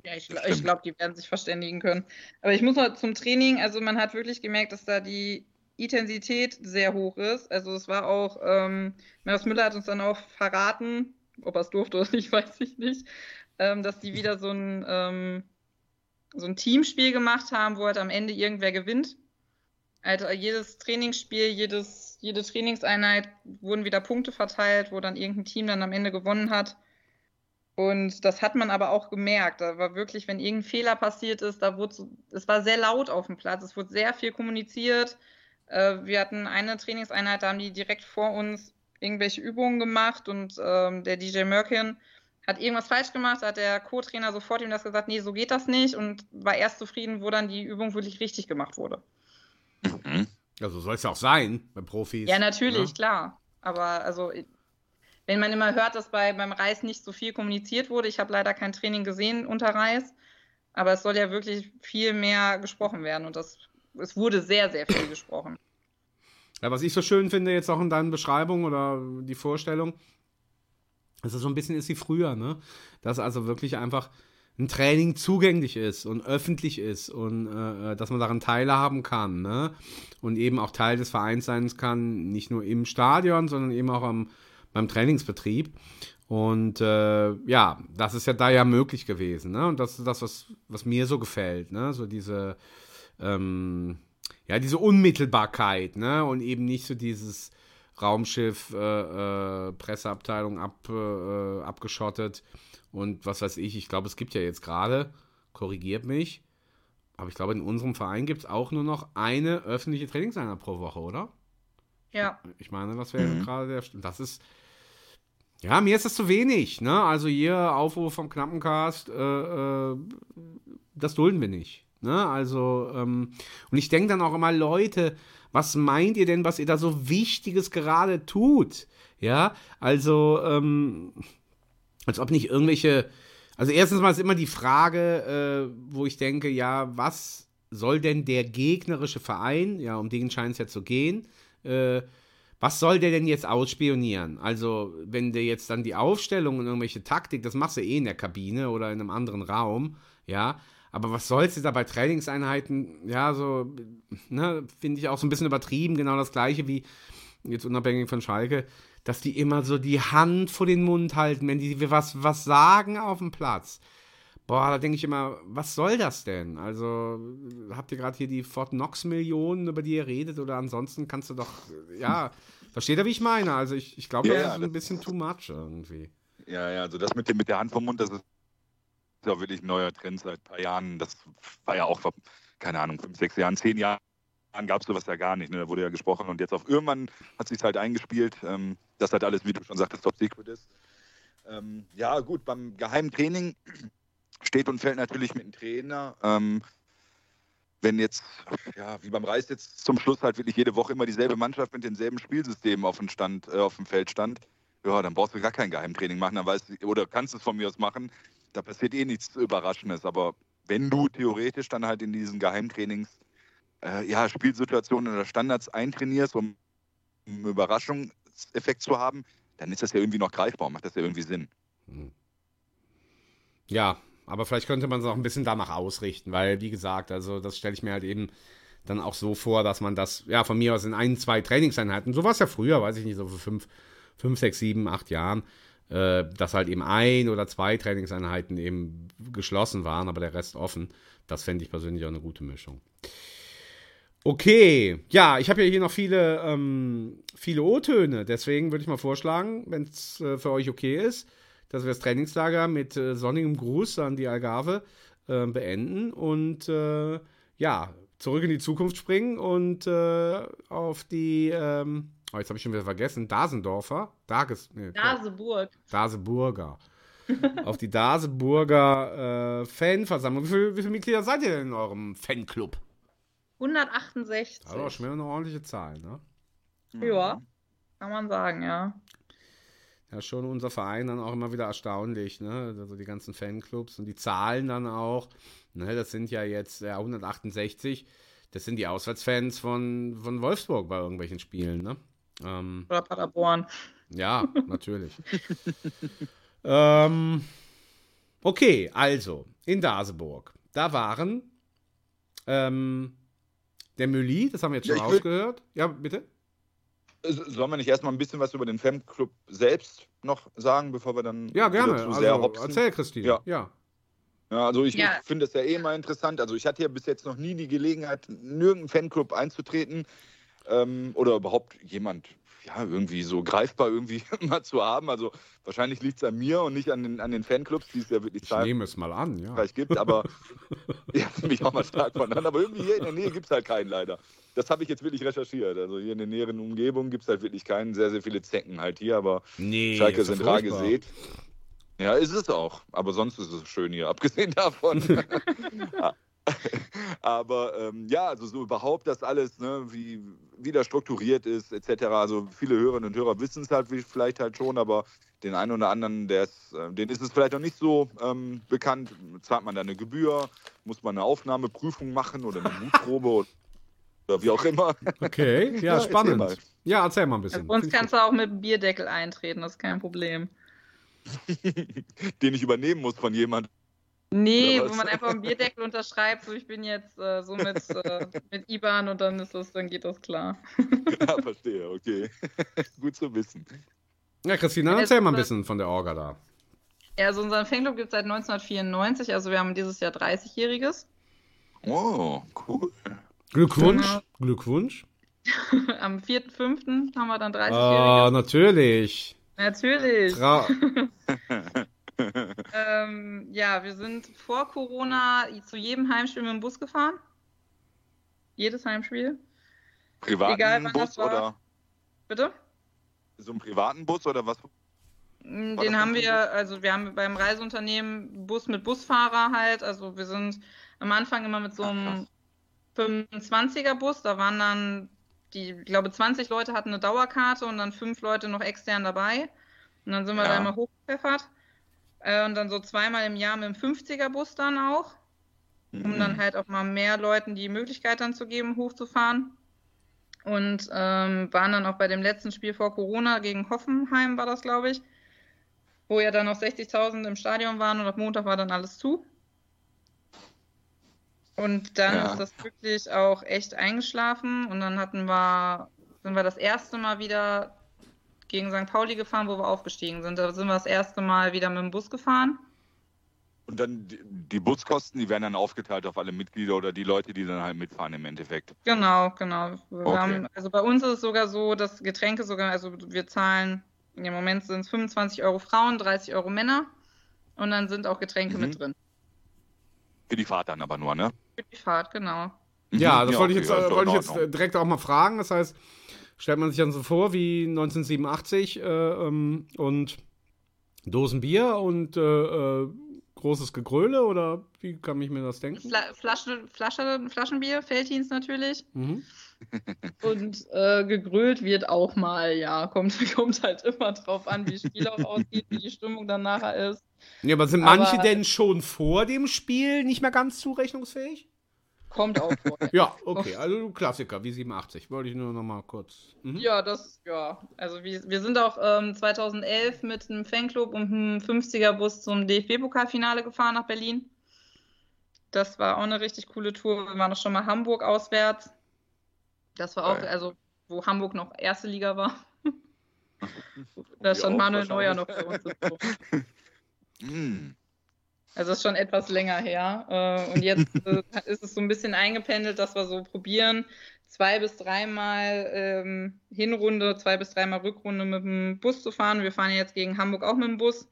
Ja, ich, ich glaube, die werden sich verständigen können. Aber ich muss mal zum Training, also man hat wirklich gemerkt, dass da die Intensität sehr hoch ist. Also es war auch, ähm, Miros Müller hat uns dann auch verraten, ob er es durfte oder nicht, weiß ich nicht, ähm, dass die wieder so ein, ähm, so ein Teamspiel gemacht haben, wo halt am Ende irgendwer gewinnt. Also jedes Trainingsspiel, jedes, jede Trainingseinheit wurden wieder Punkte verteilt, wo dann irgendein Team dann am Ende gewonnen hat. Und das hat man aber auch gemerkt. Da war wirklich, wenn irgendein Fehler passiert ist, da wurde es war sehr laut auf dem Platz. Es wurde sehr viel kommuniziert. Äh, wir hatten eine Trainingseinheit, da haben die direkt vor uns irgendwelche Übungen gemacht und ähm, der DJ Merkin hat irgendwas falsch gemacht, hat der Co-Trainer sofort ihm das gesagt, nee, so geht das nicht und war erst zufrieden, wo dann die Übung wirklich richtig gemacht wurde. Mhm. Also soll es ja auch sein bei Profis. Ja, natürlich, ne? klar. Aber also, wenn man immer hört, dass bei, beim Reis nicht so viel kommuniziert wurde, ich habe leider kein Training gesehen unter Reis, Aber es soll ja wirklich viel mehr gesprochen werden und das, es wurde sehr, sehr viel gesprochen. Ja, was ich so schön finde jetzt auch in deinen Beschreibungen oder die Vorstellung, dass es so ein bisschen ist wie früher, ne? Dass also wirklich einfach ein Training zugänglich ist und öffentlich ist und äh, äh, dass man daran teilhaben kann, ne? Und eben auch Teil des Vereins sein kann, nicht nur im Stadion, sondern eben auch am, beim Trainingsbetrieb. Und äh, ja, das ist ja da ja möglich gewesen, ne? Und das ist das, was, was mir so gefällt, ne? So diese, ähm, ja, diese Unmittelbarkeit, ne? Und eben nicht so dieses Raumschiff, äh, äh, Presseabteilung ab, äh, abgeschottet und was weiß ich. Ich glaube, es gibt ja jetzt gerade, korrigiert mich, aber ich glaube, in unserem Verein gibt es auch nur noch eine öffentliche Trainingseinheit pro Woche, oder? Ja. Ich meine, das wäre mhm. gerade der. Das ist. Ja, mir ist das zu wenig, ne? Also hier Aufruf vom Knappencast, äh, äh, das dulden wir nicht. Ne? Also, ähm, und ich denke dann auch immer, Leute, was meint ihr denn, was ihr da so Wichtiges gerade tut? Ja, also, ähm, als ob nicht irgendwelche. Also erstens mal ist immer die Frage, äh, wo ich denke, ja, was soll denn der gegnerische Verein, ja, um den scheint es ja zu gehen, äh, was soll der denn jetzt ausspionieren? Also, wenn der jetzt dann die Aufstellung und irgendwelche Taktik, das machst du eh in der Kabine oder in einem anderen Raum, ja. Aber was sollst du da bei Trainingseinheiten, ja, so, ne, finde ich auch so ein bisschen übertrieben, genau das gleiche wie jetzt unabhängig von Schalke dass die immer so die Hand vor den Mund halten, wenn die was, was sagen auf dem Platz. Boah, da denke ich immer, was soll das denn? Also, habt ihr gerade hier die Fort Knox-Millionen, über die ihr redet? Oder ansonsten kannst du doch, ja, versteht ihr, wie ich meine? Also, ich, ich glaube, ja, das ist ein bisschen too much irgendwie. Ja, ja, also das mit, dem, mit der Hand vom Mund, das ist ja wirklich ein neuer Trend seit ein paar Jahren. Das war ja auch vor, keine Ahnung, fünf, sechs Jahren, zehn Jahren gab es sowas ja gar nicht. Ne? Da wurde ja gesprochen und jetzt auf irgendwann hat sich halt eingespielt, ähm, dass halt alles, wie du schon sagtest, top secret ist. Ähm, ja, gut, beim geheimen Training steht und fällt natürlich mit dem Trainer. Ähm, wenn jetzt, ja, wie beim Reis jetzt zum Schluss halt wirklich jede Woche immer dieselbe Mannschaft mit denselben Spielsystemen auf dem, Stand, äh, auf dem Feld stand, ja, dann brauchst du gar kein Geheimtraining machen, dann weißt du, oder kannst es von mir aus machen. Da passiert eh nichts Überraschendes. Aber wenn du theoretisch dann halt in diesen Geheimtrainings äh, ja, Spielsituationen oder Standards eintrainierst, um einen Überraschungseffekt zu haben, dann ist das ja irgendwie noch greifbar, macht das ja irgendwie Sinn. Hm. Ja, aber vielleicht könnte man es auch ein bisschen danach ausrichten, weil, wie gesagt, also das stelle ich mir halt eben dann auch so vor, dass man das, ja, von mir aus in ein, zwei Trainingseinheiten, so war es ja früher, weiß ich nicht, so für fünf, fünf, sechs, sieben, acht Jahren, dass halt eben ein oder zwei Trainingseinheiten eben geschlossen waren, aber der Rest offen. Das fände ich persönlich auch eine gute Mischung. Okay, ja, ich habe ja hier noch viele, ähm, viele O-Töne, deswegen würde ich mal vorschlagen, wenn es äh, für euch okay ist, dass wir das Trainingslager mit äh, sonnigem Gruß an die Algarve äh, beenden und äh, ja, zurück in die Zukunft springen und äh, auf die, ähm, oh, jetzt habe ich schon wieder vergessen, Dasendorfer, Dages, nee, Daseburg. Daseburger. auf die Daseburger äh, Fanversammlung. Wie, viel, wie viele Mitglieder seid ihr denn in eurem Fanclub? 168. Das ist schon eine ordentliche Zahl, ne? Ja, kann man sagen, ja. Ja, schon unser Verein dann auch immer wieder erstaunlich, ne? Also die ganzen Fanclubs und die Zahlen dann auch. Ne? Das sind ja jetzt ja, 168. Das sind die Auswärtsfans von, von Wolfsburg bei irgendwelchen Spielen, ne? Ähm, Oder Paderborn. Ja, natürlich. ähm, okay, also in Daseburg. Da waren ähm, der Mülli, das haben wir jetzt schon rausgehört. Ja, bitte. Sollen wir nicht erstmal ein bisschen was über den Fanclub selbst noch sagen, bevor wir dann ja, gerne. zu sehr also, Erzähl, Christine. Ja. ja. Ja, also ich, ja. ich finde es ja eh mal interessant. Also ich hatte ja bis jetzt noch nie die Gelegenheit, in irgendeinen Fanclub einzutreten ähm, oder überhaupt jemand ja, irgendwie so greifbar irgendwie mal zu haben. Also wahrscheinlich liegt es an mir und nicht an den, an den Fanclubs, die es ja wirklich Ich nehme es mal an, ja. Vielleicht gibt, aber ja, mich auch mal stark von an. Aber irgendwie hier in der Nähe gibt es halt keinen leider. Das habe ich jetzt wirklich recherchiert. Also hier in der näheren Umgebung gibt es halt wirklich keinen. Sehr, sehr viele Zecken halt hier, aber nee, Schalke sind rar gesät. Ja, ist es auch. Aber sonst ist es schön hier, abgesehen davon. Aber ähm, ja, also so überhaupt das alles, ne, wie, wie das strukturiert ist, etc. Also viele Hörerinnen und Hörer wissen es halt wie, vielleicht halt schon, aber den einen oder anderen, der ist, äh, den ist es vielleicht noch nicht so ähm, bekannt. Zahlt man da eine Gebühr, muss man eine Aufnahmeprüfung machen oder eine Mutprobe oder wie auch immer. Okay, ja, ja spannend. Erzähl ja, erzähl mal ein bisschen. Also bei uns kannst du auch mit dem Bierdeckel eintreten, das ist kein Problem. den ich übernehmen muss von jemandem. Nee, wo man einfach einen Bierdeckel unterschreibt, so ich bin jetzt äh, so mit, äh, mit IBAN und dann ist das, dann geht das klar. ja, verstehe, okay. Gut zu wissen. Ja, Christina, erzähl mal ein bisschen von der Orga da. Ja, also unseren Fanclub gibt es seit 1994, also wir haben dieses Jahr 30-Jähriges. Oh, cool. Glückwunsch, genau. Glückwunsch. Am 4.5. haben wir dann 30-Jähriges. Ah, natürlich. Natürlich. Tra ähm, ja, wir sind vor Corona zu jedem Heimspiel mit dem Bus gefahren. Jedes Heimspiel. Privaten Egal, Bus oder? Bitte? So einen privaten Bus oder was? Den haben wir, also wir haben beim Reiseunternehmen Bus mit Busfahrer halt. Also wir sind am Anfang immer mit so einem 25er Bus. Da waren dann die, ich glaube, 20 Leute hatten eine Dauerkarte und dann fünf Leute noch extern dabei. Und dann sind wir ja. da immer hochgepfeffert. Äh, und dann so zweimal im Jahr mit dem 50er-Bus dann auch. Um mhm. dann halt auch mal mehr Leuten die Möglichkeit dann zu geben, hochzufahren. Und ähm, waren dann auch bei dem letzten Spiel vor Corona gegen Hoffenheim, war das, glaube ich. Wo ja dann noch 60.000 im Stadion waren und ab Montag war dann alles zu. Und dann ja. ist das wirklich auch echt eingeschlafen und dann hatten wir, sind wir das erste Mal wieder gegen St. Pauli gefahren, wo wir aufgestiegen sind. Da sind wir das erste Mal wieder mit dem Bus gefahren. Und dann die, Buskosten, die werden dann aufgeteilt auf alle Mitglieder oder die Leute, die dann halt mitfahren im Endeffekt. Genau, genau. Okay. Haben, also bei uns ist es sogar so, dass Getränke sogar, also wir zahlen, im Moment sind es 25 Euro Frauen, 30 Euro Männer und dann sind auch Getränke mhm. mit drin. Für die Fahrt dann aber nur, ne? Für die Fahrt, genau. Mhm. Ja, das ja, wollte ich jetzt, okay, wollte ich jetzt direkt auch mal fragen. Das heißt, stellt man sich dann so vor wie 1987 äh, ähm, und Dosen Bier und äh, äh, großes Gegröle oder wie kann ich mir das denken? Fla Flasche, Flasche, Flaschenbier, Felddienst natürlich. Mhm. Und äh, gegrölt wird auch mal, ja. Kommt, kommt halt immer drauf an, wie Spielauf aussieht, wie die Stimmung dann nachher ist. Ja, aber sind aber, manche denn schon vor dem Spiel nicht mehr ganz zurechnungsfähig? Kommt auch vor. ja, okay, also Klassiker wie 87, wollte ich nur noch mal kurz. Mhm. Ja, das, ja. Also wir, wir sind auch ähm, 2011 mit einem Fanclub und einem 50er-Bus zum DFB-Pokalfinale gefahren nach Berlin. Das war auch eine richtig coole Tour. Wir waren auch schon mal Hamburg auswärts. Das war auch, also wo Hamburg noch erste Liga war. da stand Manuel Neuer noch für uns. Mm. Also das ist schon etwas länger her. Äh, und jetzt äh, ist es so ein bisschen eingependelt, dass wir so probieren, zwei bis dreimal ähm, Hinrunde, zwei bis dreimal Rückrunde mit dem Bus zu fahren. Wir fahren jetzt gegen Hamburg auch mit dem Bus.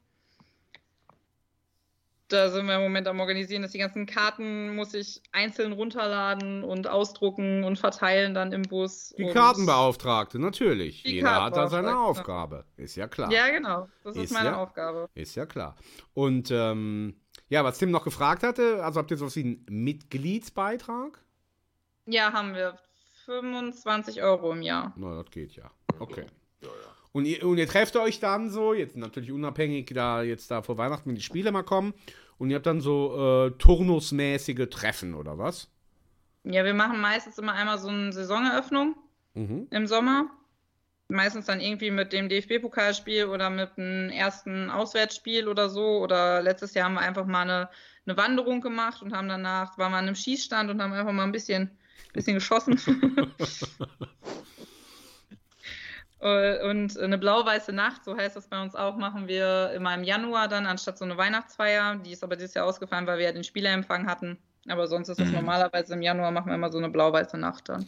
Da sind wir im Moment am Organisieren, dass die ganzen Karten muss ich einzeln runterladen und ausdrucken und verteilen dann im Bus. Die Kartenbeauftragte, natürlich. Jeder hat da seine Aufgabe. Ist ja klar. Ja, genau. Das ist, ist meine ja, Aufgabe. Ist ja klar. Und ähm, ja, was Tim noch gefragt hatte, also habt ihr sowas wie einen Mitgliedsbeitrag? Ja, haben wir. 25 Euro im Jahr. Na, das geht ja. Okay. Ja, ja. Und ihr, und ihr trefft euch dann so, jetzt natürlich unabhängig, da jetzt da vor Weihnachten, wenn die Spiele mal kommen, und ihr habt dann so äh, turnusmäßige Treffen, oder was? Ja, wir machen meistens immer einmal so eine Saisoneröffnung mhm. im Sommer meistens dann irgendwie mit dem DFB-Pokalspiel oder mit einem ersten Auswärtsspiel oder so. Oder letztes Jahr haben wir einfach mal eine, eine Wanderung gemacht und haben danach, waren wir an einem Schießstand und haben einfach mal ein bisschen, bisschen geschossen. und eine blau-weiße Nacht, so heißt das bei uns auch, machen wir immer im Januar dann, anstatt so eine Weihnachtsfeier. Die ist aber dieses Jahr ausgefallen, weil wir ja den Spielerempfang hatten. Aber sonst ist das mhm. normalerweise im Januar, machen wir immer so eine blau-weiße Nacht dann.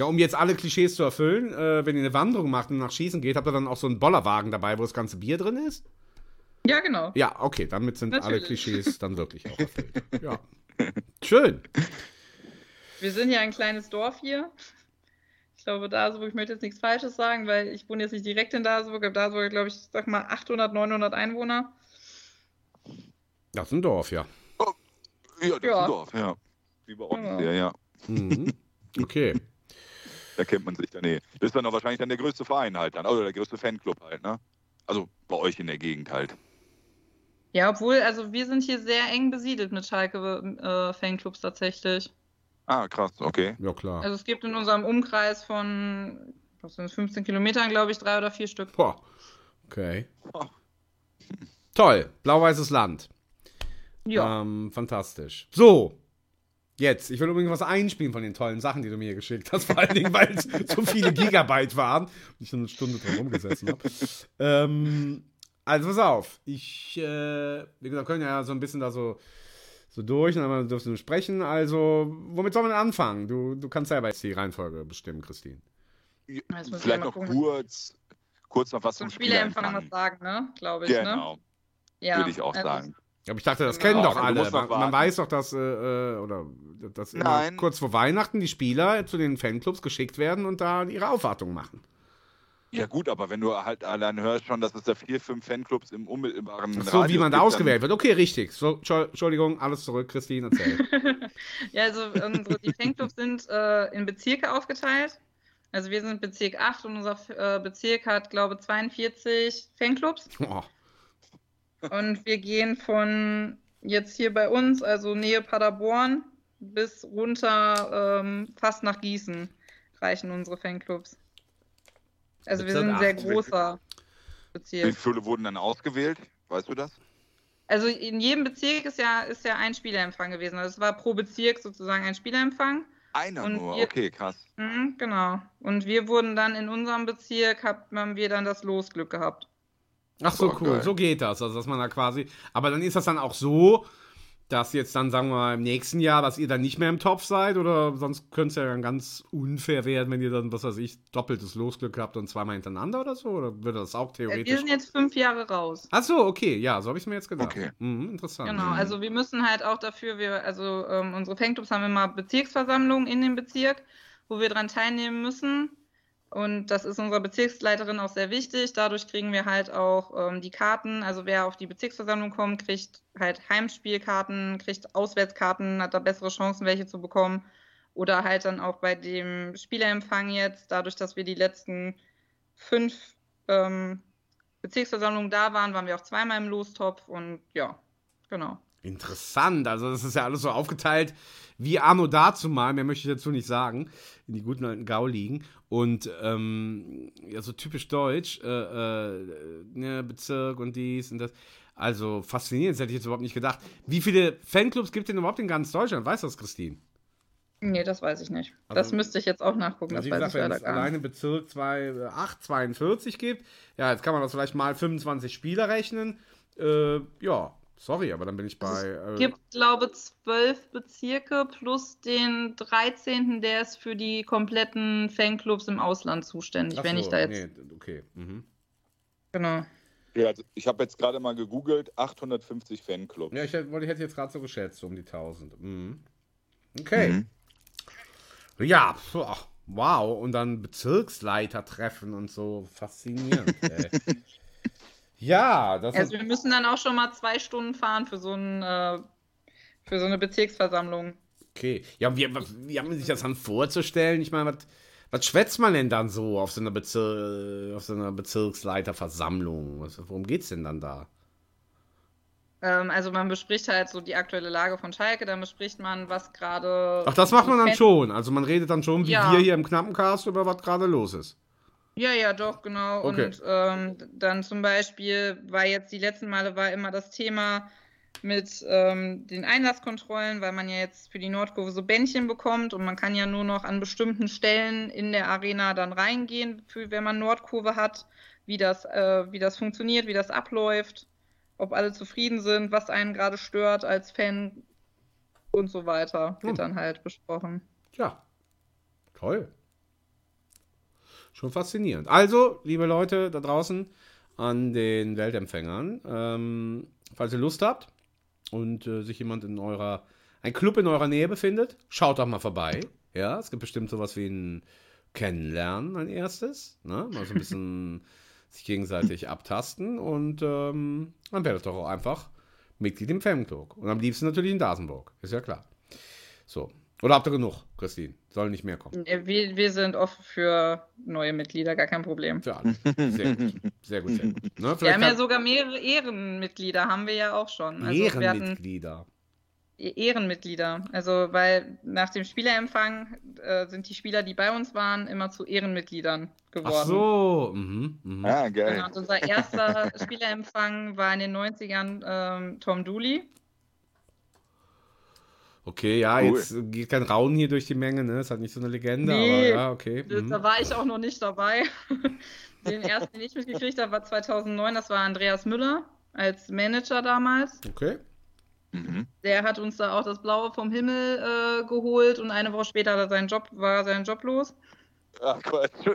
Ja, um jetzt alle Klischees zu erfüllen, äh, wenn ihr eine Wanderung macht und nach Schießen geht, habt ihr dann auch so einen Bollerwagen dabei, wo das ganze Bier drin ist? Ja, genau. Ja, okay, damit sind Natürlich. alle Klischees dann wirklich auch erfüllt. Ja. Schön. Wir sind ja ein kleines Dorf hier. Ich glaube, Daseburg, ich möchte jetzt nichts Falsches sagen, weil ich wohne jetzt nicht direkt in Daseburg, aber Daseburg, glaube ich, sag mal 800, 900 Einwohner. Das ist ein Dorf, ja. Oh, ja, das ja. ist ein Dorf, ja. wie bei uns hier, ja. Mhm. Okay. Da kennt man sich dann eh. Das ist dann auch wahrscheinlich dann der größte Verein halt dann, oder der größte Fanclub halt, ne? Also bei euch in der Gegend halt. Ja, obwohl, also wir sind hier sehr eng besiedelt mit Schalke-Fanclubs tatsächlich. Ah, krass, okay. Ja, klar. Also es gibt in unserem Umkreis von was sind das, 15 Kilometern, glaube ich, drei oder vier Stück. Boah. Okay. Oh. Toll. Blau-weißes Land. Ja. Ähm, fantastisch. So. Jetzt, ich will übrigens was einspielen von den tollen Sachen, die du mir hier geschickt hast, vor allen Dingen, weil es so viele Gigabyte waren und ich dann eine Stunde drum rumgesessen habe. ähm, also pass auf, ich, äh, wie gesagt, können ja so ein bisschen da so, so durch und dann dürfen wir sprechen. Also, womit soll man anfangen? Du, du kannst selber jetzt die Reihenfolge bestimmen, Christine. Wir Vielleicht noch gucken. kurz, kurz noch was Zum zum Spielerempfang was sagen, ne? Glaube ich, ne? Genau, Ja. würde ich auch also- sagen. Aber ich dachte, das kennen doch Du alle. Man, man weiß doch, dass, äh, äh, oder, dass kurz vor Weihnachten die Spieler zu den Fanclubs geschickt werden und da ihre Aufwartung machen. Ja gut, aber wenn du halt allein hörst schon, dass es da vier, fünf Fanclubs im unmittelbaren So wie Radius man da gibt, ausgewählt wird. Okay, richtig. So, Entschuldigung, alles zurück. Christine, erzähl. ja, also unsere, die Fanclubs sind äh, in Bezirke aufgeteilt. Also wir sind Bezirk 8 und unser äh, Bezirk hat, glaube ich, 42 Fanclubs. Oh, Und wir gehen von jetzt hier bei uns, also Nähe Paderborn, bis runter ähm, fast nach Gießen reichen unsere Fanclubs. Also wir sind ein sehr großer Wie Bezirk. viele wurden dann ausgewählt? Weißt du das? Also in jedem Bezirk ist ja, ist ja ein Spielerempfang gewesen. Also es war pro Bezirk sozusagen ein Spielerempfang. Einer Und nur, wir- okay, krass. Mhm, genau. Und wir wurden dann in unserem Bezirk, hab- haben wir dann das Losglück gehabt. Ach so, cool. geil. So geht das. Also, dass man da quasi. Aber dann ist das dann auch so, dass jetzt dann, sagen wir mal, im nächsten Jahr, dass ihr dann nicht mehr im Topf seid? Oder sonst könnte es ja dann ganz unfair werden, wenn ihr dann, was weiß ich, doppeltes Losglück habt und zweimal hintereinander oder so? Oder würde das auch Äh, Wir theoretisch. sind jetzt fünf Jahre raus. Ach so, okay. Ja, so habe ich es mir jetzt gedacht. Okay. Mhm, interessant. Genau, also wir müssen halt auch dafür, wir, also ähm, unsere Fanclubs haben immer Bezirksversammlungen in dem Bezirk, wo wir dran teilnehmen müssen. Und das ist unserer Bezirksleiterin auch sehr wichtig. Dadurch kriegen wir halt auch ähm, die Karten. Also wer auf die Bezirksversammlung kommt, kriegt halt Heimspielkarten, kriegt Auswärtskarten, hat da bessere Chancen, welche zu bekommen. Oder halt dann auch bei dem Spielerempfang jetzt, dadurch, dass wir die letzten fünf ähm, Bezirksversammlungen da waren, waren wir auch zweimal im Lostopf und ja, genau. Interessant. Also, das ist ja alles so aufgeteilt wie Arno dazu mal, mehr möchte ich dazu nicht sagen, in die guten alten Gauligen. Und ähm, ja, so typisch deutsch, äh, äh, ne, Bezirk und dies und das. Also faszinierend, das hätte ich jetzt überhaupt nicht gedacht. Wie viele Fanclubs gibt es denn überhaupt in ganz Deutschland? Weißt du das, Christine? Nee, das weiß ich nicht. Also- das müsste ich jetzt auch nachgucken. Also, Das wie weiß gesagt, ich wenn es alleine. Bezirk 2, 8, 42 gibt, ja, jetzt kann man das vielleicht mal 25 Spieler rechnen. Äh, ja, sorry, aber dann bin ich bei. Es Äh, gibt, glaube zwölf Bezirke plus den 13., der ist für die kompletten Fanclubs im Ausland zuständig, ach wenn so, ich da jetzt. Nee, okay. Mhm. Genau. Ja, also ich habe jetzt gerade mal gegoogelt, 850 Fanclubs. Ja, ich hätte, ich hätte jetzt gerade so geschätzt, um die 1000. Mhm. Okay. Mhm. Ja, wow. Und dann Bezirksleiter treffen und so. Faszinierend, ey. Ja, das Also wir müssen dann auch schon mal zwei Stunden fahren für so, ein, äh, für so eine Bezirksversammlung. Okay. Ja, wie, wie haben sich das dann vorzustellen? Ich meine, was, was schwätzt man denn dann so auf so einer, Bezir auf so einer Bezirksleiterversammlung? Was, worum geht's denn dann da? Ähm, also man bespricht halt so die aktuelle Lage von Schalke, dann bespricht man, was gerade. Ach, das macht man dann schon. Also man redet dann schon, wie Ja. wir hier im Knappencast, über was gerade los ist. Ja, ja, doch, genau. Okay. Und ähm, dann zum Beispiel war jetzt die letzten Male war immer das Thema mit ähm, den Einlasskontrollen, weil man ja jetzt für die Nordkurve so Bändchen bekommt und man kann ja nur noch an bestimmten Stellen in der Arena dann reingehen, für, wenn man Nordkurve hat, wie das, äh, wie das funktioniert, wie das abläuft, ob alle zufrieden sind, was einen gerade stört als Fan und so weiter, wird Hm. dann halt besprochen. Ja. Toll. Schon faszinierend. Also, liebe Leute da draußen an den Weltempfängern, ähm, falls ihr Lust habt und äh, sich jemand in eurer, ein Club in eurer Nähe befindet, schaut doch mal vorbei. Ja, es gibt bestimmt sowas wie ein Kennenlernen, ein erstes. Ne? Mal so ein bisschen sich gegenseitig abtasten und ähm, dann werdet doch auch einfach Mitglied im Fanclub. Und am liebsten natürlich in Dasenburg, ist ja klar. So, Oder habt ihr genug, Christine? Soll nicht mehr kommen. Wir, wir sind offen für neue Mitglieder, gar kein Problem. Für alle. Sehr gut. Sehr gut, sehr gut. Ne, wir haben ja sogar mehrere Ehrenmitglieder, haben wir ja auch schon. Also Ehrenmitglieder. E-, Ehrenmitglieder. Also, weil nach dem Spielerempfang äh, sind die Spieler, die bei uns waren, immer zu Ehrenmitgliedern geworden. Ach so. Mhm, mh. Ah, geil. Genau, und unser erster Spielerempfang war in den 90ern ähm, Tom Dooley. Okay, ja, cool. jetzt geht kein Raunen hier durch die Menge, ne? Ist halt nicht so eine Legende, nee, aber ja, okay. Mhm. Da war ich auch noch nicht dabei. den ersten, den ich mitgekriegt habe, war 2009, das war Andreas Müller als Manager damals. Okay. Mhm. Der hat uns da auch das Blaue vom Himmel äh, geholt und eine Woche später hat seinen Job, war sein Job los. Ach Quatsch.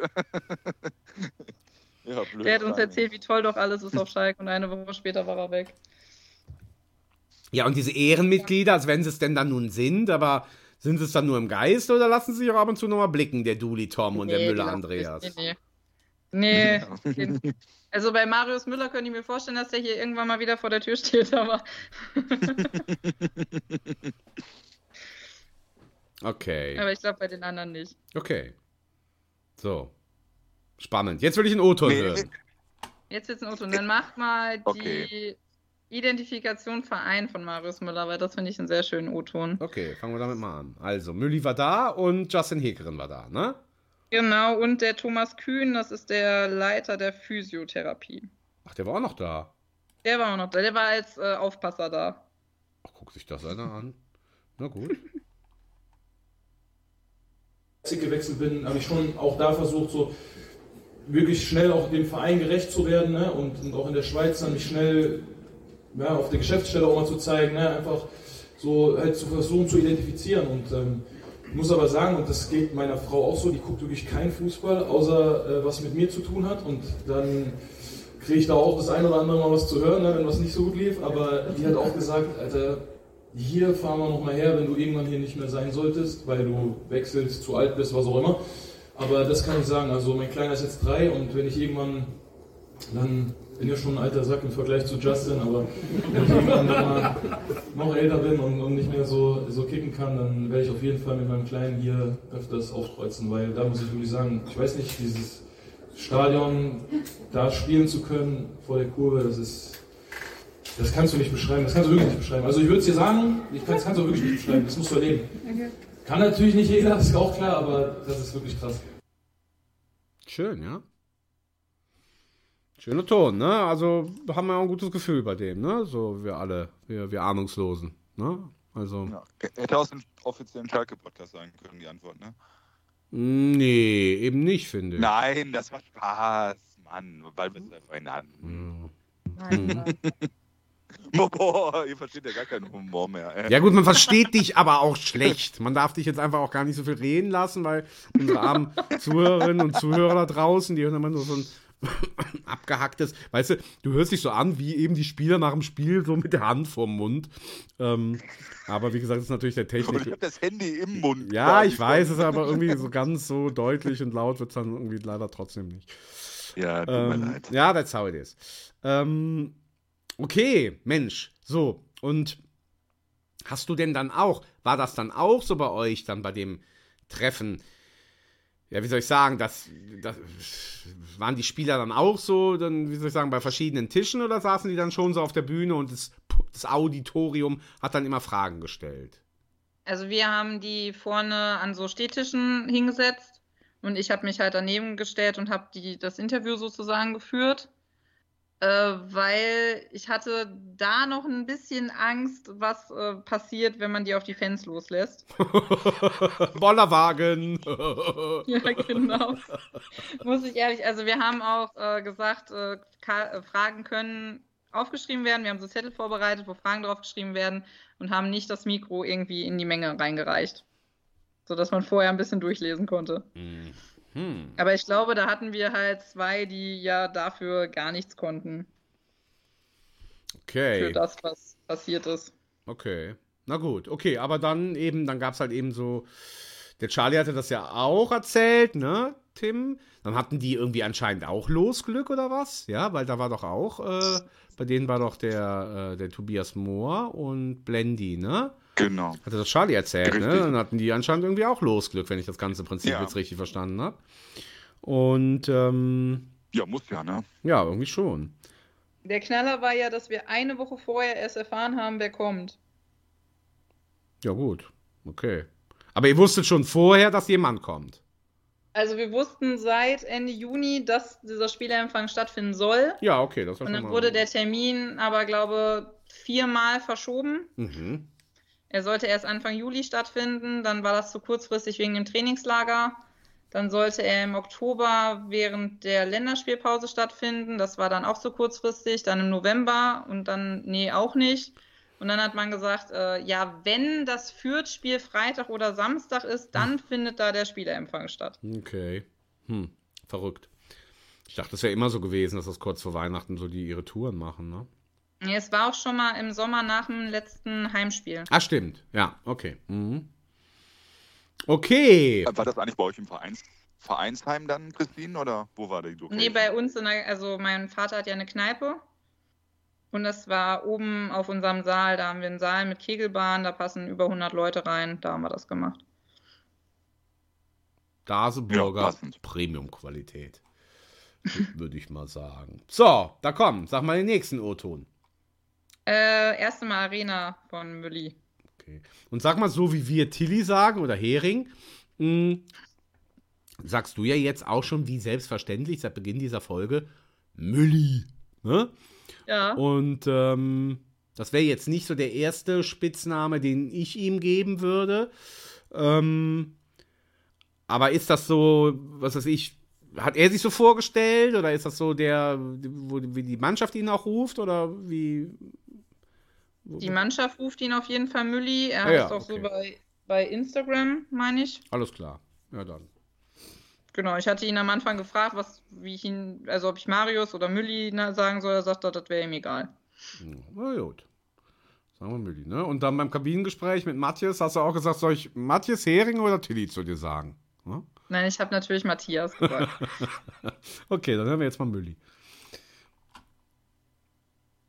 ja, blöd. Der hat uns erzählt, wie toll doch alles ist auf Schalke und eine Woche später war er weg. Ja, und diese Ehrenmitglieder, als wenn sie es denn dann nun sind, aber sind es dann nur im Geist oder lassen sie sich auch ab und zu nochmal blicken, der Duli Tom und nee, der Müller Andreas? Nee, nee. nee also bei Marius Müller könnte ich mir vorstellen, dass der hier irgendwann mal wieder vor der Tür steht, aber. okay. Aber ich glaube bei den anderen nicht. Okay. So. Spannend. Jetzt will ich einen O-Ton nee. hören. Jetzt wird es ein O-Ton. Dann macht mal okay. Identifikation Verein von Marius Müller, weil das finde ich einen sehr schönen O-Ton. Okay, fangen wir damit mal an. Also, Mülli war da und Justin Hekerin war da, ne? Genau, und der Thomas Kühn, das ist der Leiter der Physiotherapie. Ach, der war auch noch da. Der war auch noch da, der war als äh, Aufpasser da. Ach, guck sich das einer an. Na gut. Als ich gewechselt bin, habe ich schon auch da versucht, so wirklich schnell auch dem Verein gerecht zu werden ne? und, und auch in der Schweiz dann mich schnell ja, auf der Geschäftsstelle auch mal zu zeigen, ne? einfach so halt zu versuchen zu identifizieren und ähm, ich muss aber sagen, und das geht meiner Frau auch so, die guckt wirklich keinen Fußball, außer äh, was mit mir zu tun hat. Und dann kriege ich da auch das ein oder andere Mal was zu hören, ne, wenn was nicht so gut lief. Aber die hat auch gesagt, Alter, hier fahren wir nochmal her, wenn du irgendwann hier nicht mehr sein solltest, weil du wechselst, zu alt bist, was auch immer. Aber das kann ich sagen. Also mein Kleiner ist jetzt drei und wenn ich irgendwann dann bin ja schon ein alter Sack im Vergleich zu Justin, aber wenn ich irgendwann mal noch älter bin und, und, nicht mehr so, so kicken kann, dann werde ich auf jeden Fall mit meinem Kleinen hier öfters aufkreuzen, weil da muss ich wirklich sagen, ich weiß nicht, dieses Stadion da spielen zu können vor der Kurve, das ist, das kannst du nicht beschreiben, das kannst du wirklich nicht beschreiben. Also ich würde es dir sagen, ich kann, das kannst du wirklich nicht beschreiben, das musst du erleben. Okay. Kann natürlich nicht jeder, das ist auch klar, aber das ist wirklich krass. Schön, ja. Schöner Ton, ne? Also haben wir auch ein gutes Gefühl bei dem, ne? So wir alle, wir, wir Ahnungslosen, ne? Also. Ja. Hätte aus dem offiziellen Schalke-Podcast sein können, die Antwort, ne? Nee, eben nicht, finde ich. Nein, das war Spaß, Mann, weil wir es da vorhin hatten. Nein, Boah, ihr versteht ja gar keinen Humor mehr. Ey. Ja gut, man versteht dich aber auch schlecht. Man darf dich jetzt einfach auch gar nicht so viel reden lassen, weil unsere armen Zuhörerinnen und Zuhörer da draußen, die hören immer nur so ein abgehacktes, weißt du, du hörst dich so an, wie eben die Spieler nach dem Spiel so mit der Hand vorm Mund. Ähm, aber wie gesagt, das ist natürlich der Technik. ich habe das Handy im Mund. Ja, ich weiß es, aber irgendwie so ganz so deutlich und laut wird es dann irgendwie leider trotzdem nicht. Ja, tut ähm, mir leid. Ja, that's how it is. Ähm, okay, Mensch, so, und hast du denn dann auch, war das dann auch so bei euch, dann bei dem Treffen? Ja, wie soll ich sagen, das, das waren die Spieler dann auch so, dann, wie soll ich sagen, bei verschiedenen Tischen oder saßen die dann schon so auf der Bühne und das, das Auditorium hat dann immer Fragen gestellt? Also wir haben die vorne an so Stehtischen hingesetzt und ich habe mich halt daneben gestellt und habe das Interview sozusagen geführt weil ich hatte da noch ein bisschen Angst, was äh, passiert, wenn man die auf die Fans loslässt. Bollerwagen! ja, genau. Muss ich ehrlich, also wir haben auch äh, gesagt, äh, äh, Fragen können aufgeschrieben werden. Wir haben so Zettel vorbereitet, wo Fragen draufgeschrieben werden und haben nicht das Mikro irgendwie in die Menge reingereicht. Sodass man vorher ein bisschen durchlesen konnte. Mhm. Hm. Aber ich glaube, da hatten wir halt zwei, die ja dafür gar nichts konnten. Okay. Für das, was passiert ist. Okay. Na gut, okay, aber dann eben, dann gab es halt eben so. Der Charlie hatte das ja auch erzählt, ne, Tim? Dann hatten die irgendwie anscheinend auch Losglück oder was? Ja, weil da war doch auch, äh, bei denen war doch der, äh, der Tobias Mohr und Blendy, ne? Genau. Hatte das Charlie erzählt, ne? Richtig. Dann hatten die anscheinend irgendwie auch Losglück, wenn ich das ganze Prinzip Ja. jetzt richtig verstanden habe. Und ähm, Ja, muss ja, ne? ja, irgendwie schon. Der Knaller war ja, dass wir eine Woche vorher erst erfahren haben, wer kommt. Ja, gut. Okay. Aber ihr wusstet schon vorher, dass jemand kommt. Also wir wussten seit Ende Juni, dass dieser Spielerempfang stattfinden soll. Ja, okay, das war Und schon dann mal. wurde der Termin aber, glaube viermal verschoben. Mhm. Er sollte erst Anfang Juli stattfinden, dann war das zu kurzfristig wegen dem Trainingslager. Dann sollte er im Oktober während der Länderspielpause stattfinden. Das war dann auch zu kurzfristig. Dann im November und dann, nee, auch nicht. Und dann hat man gesagt, äh, ja, wenn das Fürth-Spiel Freitag oder Samstag ist, dann findet da der Spielerempfang statt. Okay. Hm, verrückt. Ich dachte, es wäre immer so gewesen, dass das kurz vor Weihnachten so die ihre Touren machen, ne? Nee, Es war auch schon mal im Sommer nach dem letzten Heimspiel. Ah, stimmt. Ja, okay. Mhm. Okay. War das eigentlich bei euch im Vereins Vereinsheim dann, Christine, oder wo war die Location? Nee, bei uns, in der, also mein Vater hat ja eine Kneipe. Und das war oben auf unserem Saal. Da haben wir einen Saal mit Kegelbahn, da passen über 100 Leute rein. Da haben wir das gemacht. Daseburger Ja. Premium-Qualität. Würde ich mal sagen. So, da komm, sag mal den nächsten O-Ton. Äh, erste Mal Arena von Mülli. Okay. Und sag mal so, wie wir Tilly sagen oder Hering, mh, sagst du ja jetzt auch schon wie selbstverständlich seit Beginn dieser Folge Mülli. Ne? Ja. Und ähm, das wäre jetzt nicht so der erste Spitzname, den ich ihm geben würde. Ähm, aber ist das so, was weiß ich, hat er sich so vorgestellt oder ist das so der, wo wie die Mannschaft ihn auch ruft oder wie? Die Mannschaft ruft ihn auf jeden Fall Mülli. Er Ah hat ja, es auch so okay. bei, bei Instagram, meine ich. Alles klar. Ja, dann. Genau, ich hatte ihn am Anfang gefragt, was, wie ich ihn, also ob ich Marius oder Mülli sagen soll. Er sagte, das wäre ihm egal. Na gut. Sagen wir Mülli, ne? Und dann beim Kabinengespräch mit Matthias hast du auch gesagt, soll ich Matthias Hering oder Tilly zu dir sagen? Ne? Nein, ich habe natürlich Matthias gesagt. Okay, dann hören wir jetzt mal Mülli.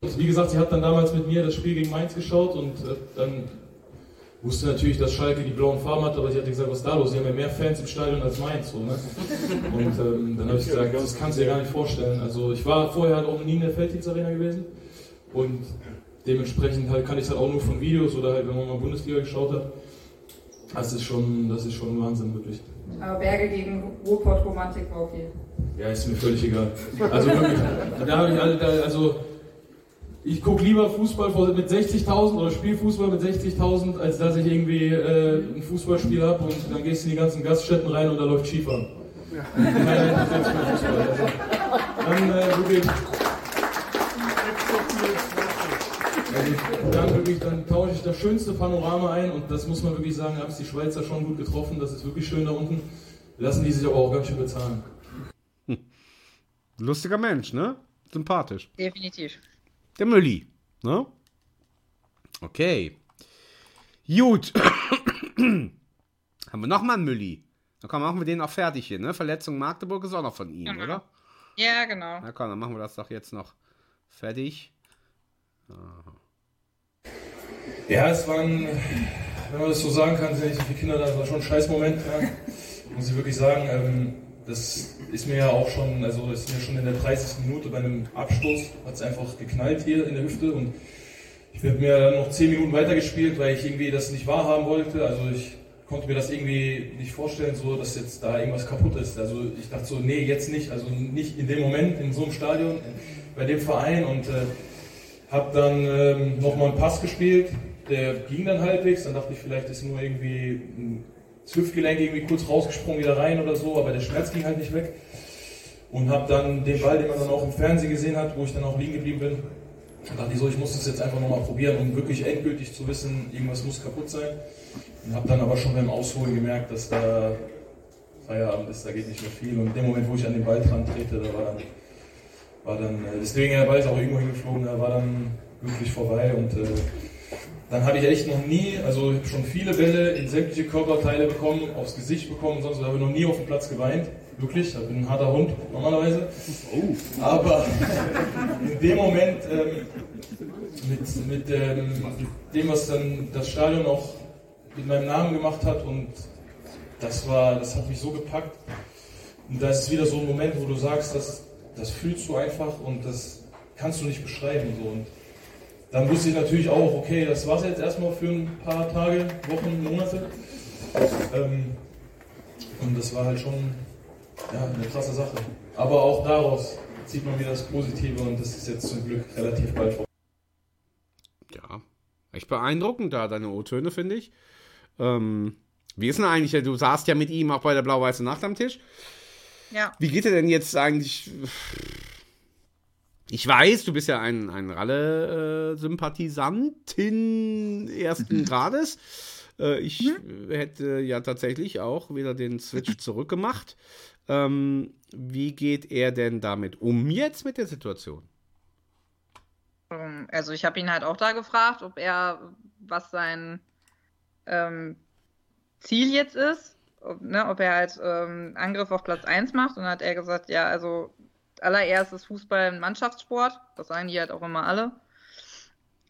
Wie gesagt, sie hat dann damals mit mir das Spiel gegen Mainz geschaut und äh, dann wusste natürlich, dass Schalke die blauen Farben hat, aber sie hat gesagt, was ist da los? Sie haben ja mehr Fans im Stadion als Mainz. So, ne? Und ähm, dann habe ich gesagt, das kannst du dir gar nicht vorstellen. Also ich war vorher halt auch nie in der Felddienst-Arena gewesen und dementsprechend halt kann ich es halt auch nur von Videos oder halt, wenn man mal Bundesliga geschaut hat. Das ist schon, das ist schon Wahnsinn, wirklich. Aber Berge gegen Ruhrpott-Romantik war okay. Ja, ist mir völlig egal. Also wirklich, da habe ich alle, da, also ich gucke lieber Fußball mit 60.000 oder spiele Fußball mit 60.000, als dass ich irgendwie äh, ein Fußballspiel habe und dann gehst du in die ganzen Gaststätten rein und da läuft Skifahren. Keiner interessiert sich für Fußball. Also, dann äh, wirklich. Dann wirklich, dann tausche ich das schönste Panorama ein und das muss man wirklich sagen, haben es die Schweizer schon gut getroffen, das ist wirklich schön da unten. Lassen die sich aber auch ganz schön bezahlen. Lustiger Mensch, ne? Sympathisch. Definitiv. Der Mülli, ne? Okay. Gut. Haben wir nochmal einen Mülli. Dann komm, machen wir den auch fertig hier, ne? Verletzung Magdeburg ist auch noch von ihm, Genau. oder? Ja, genau. Na komm, dann machen wir das doch jetzt noch fertig. Ja, es waren, wenn man das so sagen kann, sind nicht so viele Kinder da, es war schon ein scheiß Moment, ja. muss ich wirklich sagen. Ähm, das ist mir ja auch schon, also ist mir schon in der 30. Minute bei einem Abstoß, hat es einfach geknallt hier in der Hüfte und ich habe mir dann noch 10 Minuten weitergespielt, weil ich irgendwie das nicht wahrhaben wollte. Also ich konnte mir das irgendwie nicht vorstellen, so dass jetzt da irgendwas kaputt ist. Also ich dachte so, nee, jetzt nicht, also nicht in dem Moment, in so einem Stadion, bei dem Verein und äh, hab dann ähm, nochmal einen Pass gespielt, der ging dann halbwegs, dann dachte ich, vielleicht ist nur irgendwie das Hüftgelenk irgendwie kurz rausgesprungen, wieder rein oder so, aber der Schmerz ging halt nicht weg. Und hab dann den Ball, den man dann auch im Fernsehen gesehen hat, wo ich dann auch liegen geblieben bin, dachte ich so, ich muss das jetzt einfach nochmal probieren, um wirklich endgültig zu wissen, irgendwas muss kaputt sein. Und hab dann aber schon beim Ausholen gemerkt, dass da Feierabend ist, da geht nicht mehr viel. Und in dem Moment, wo ich an den Ball dran trete, da war dann war dann, äh, deswegen Ball ist auch irgendwo hingeflogen, da war dann wirklich vorbei und äh, dann habe ich echt noch nie, also ich habe schon viele Bälle in sämtliche Körperteile bekommen, aufs Gesicht bekommen, sonst habe ich noch nie auf dem Platz geweint, wirklich, ich bin ein harter Hund normalerweise, aber in dem Moment ähm, mit, mit, ähm, dem, was dann das Stadion auch mit meinem Namen gemacht hat und das war, das hat mich so gepackt. Und da ist wieder so ein Moment, wo du sagst, das, das fühlst du einfach und das kannst du nicht beschreiben. So. Und dann wusste ich natürlich auch, okay, das war es jetzt erstmal für ein paar Tage, Wochen, Monate. Ähm, und das war halt schon ja, eine krasse Sache. Aber auch daraus zieht man wieder das Positive und das ist jetzt zum Glück relativ bald vorbei. Ja, echt beeindruckend da, deine O-Töne, finde ich. Ähm, wie ist denn eigentlich, du saßt ja mit ihm auch bei der Blau-Weiße Nacht am Tisch. Ja. Wie geht er denn jetzt eigentlich? Ich weiß, du bist ja ein, ein Ralle-Sympathisantin ersten Grades. Äh, ich mhm. hätte ja tatsächlich auch wieder den Switch zurückgemacht. Ähm, wie geht er denn damit um jetzt mit der Situation? Ähm, also ich habe ihn halt auch da gefragt, ob er, was sein ähm, Ziel jetzt ist, ob, ne, ob er halt ähm, Angriff auf Platz 1 macht. Und dann hat er gesagt, ja, also allererstes Fußball ein Mannschaftssport. Das sagen die halt auch immer alle.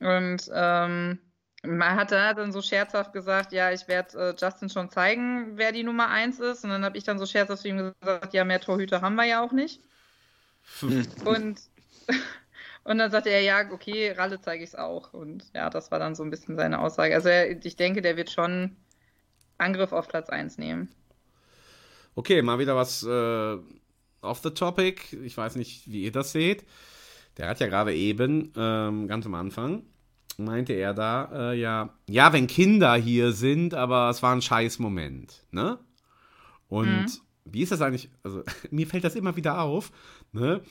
Und ähm, man hat da dann so scherzhaft gesagt, ja, ich werde äh, Justin schon zeigen, wer die Nummer 1 ist. Und dann habe ich dann so scherzhaft zu ihm gesagt, ja, mehr Torhüter haben wir ja auch nicht. und, und dann sagte er, ja, okay, Ralle zeige ich es auch. Und ja, das war dann so ein bisschen seine Aussage. Also er, ich denke, der wird schon Angriff auf Platz 1 nehmen. Okay, mal wieder was äh, off the topic. Ich weiß nicht, wie ihr das seht. Der hat ja gerade eben, ähm, ganz am Anfang, meinte er da, äh, ja, ja, wenn Kinder hier sind, aber es war ein scheiß Moment, ne? Und mhm. wie ist das eigentlich, also mir fällt das immer wieder auf, ne?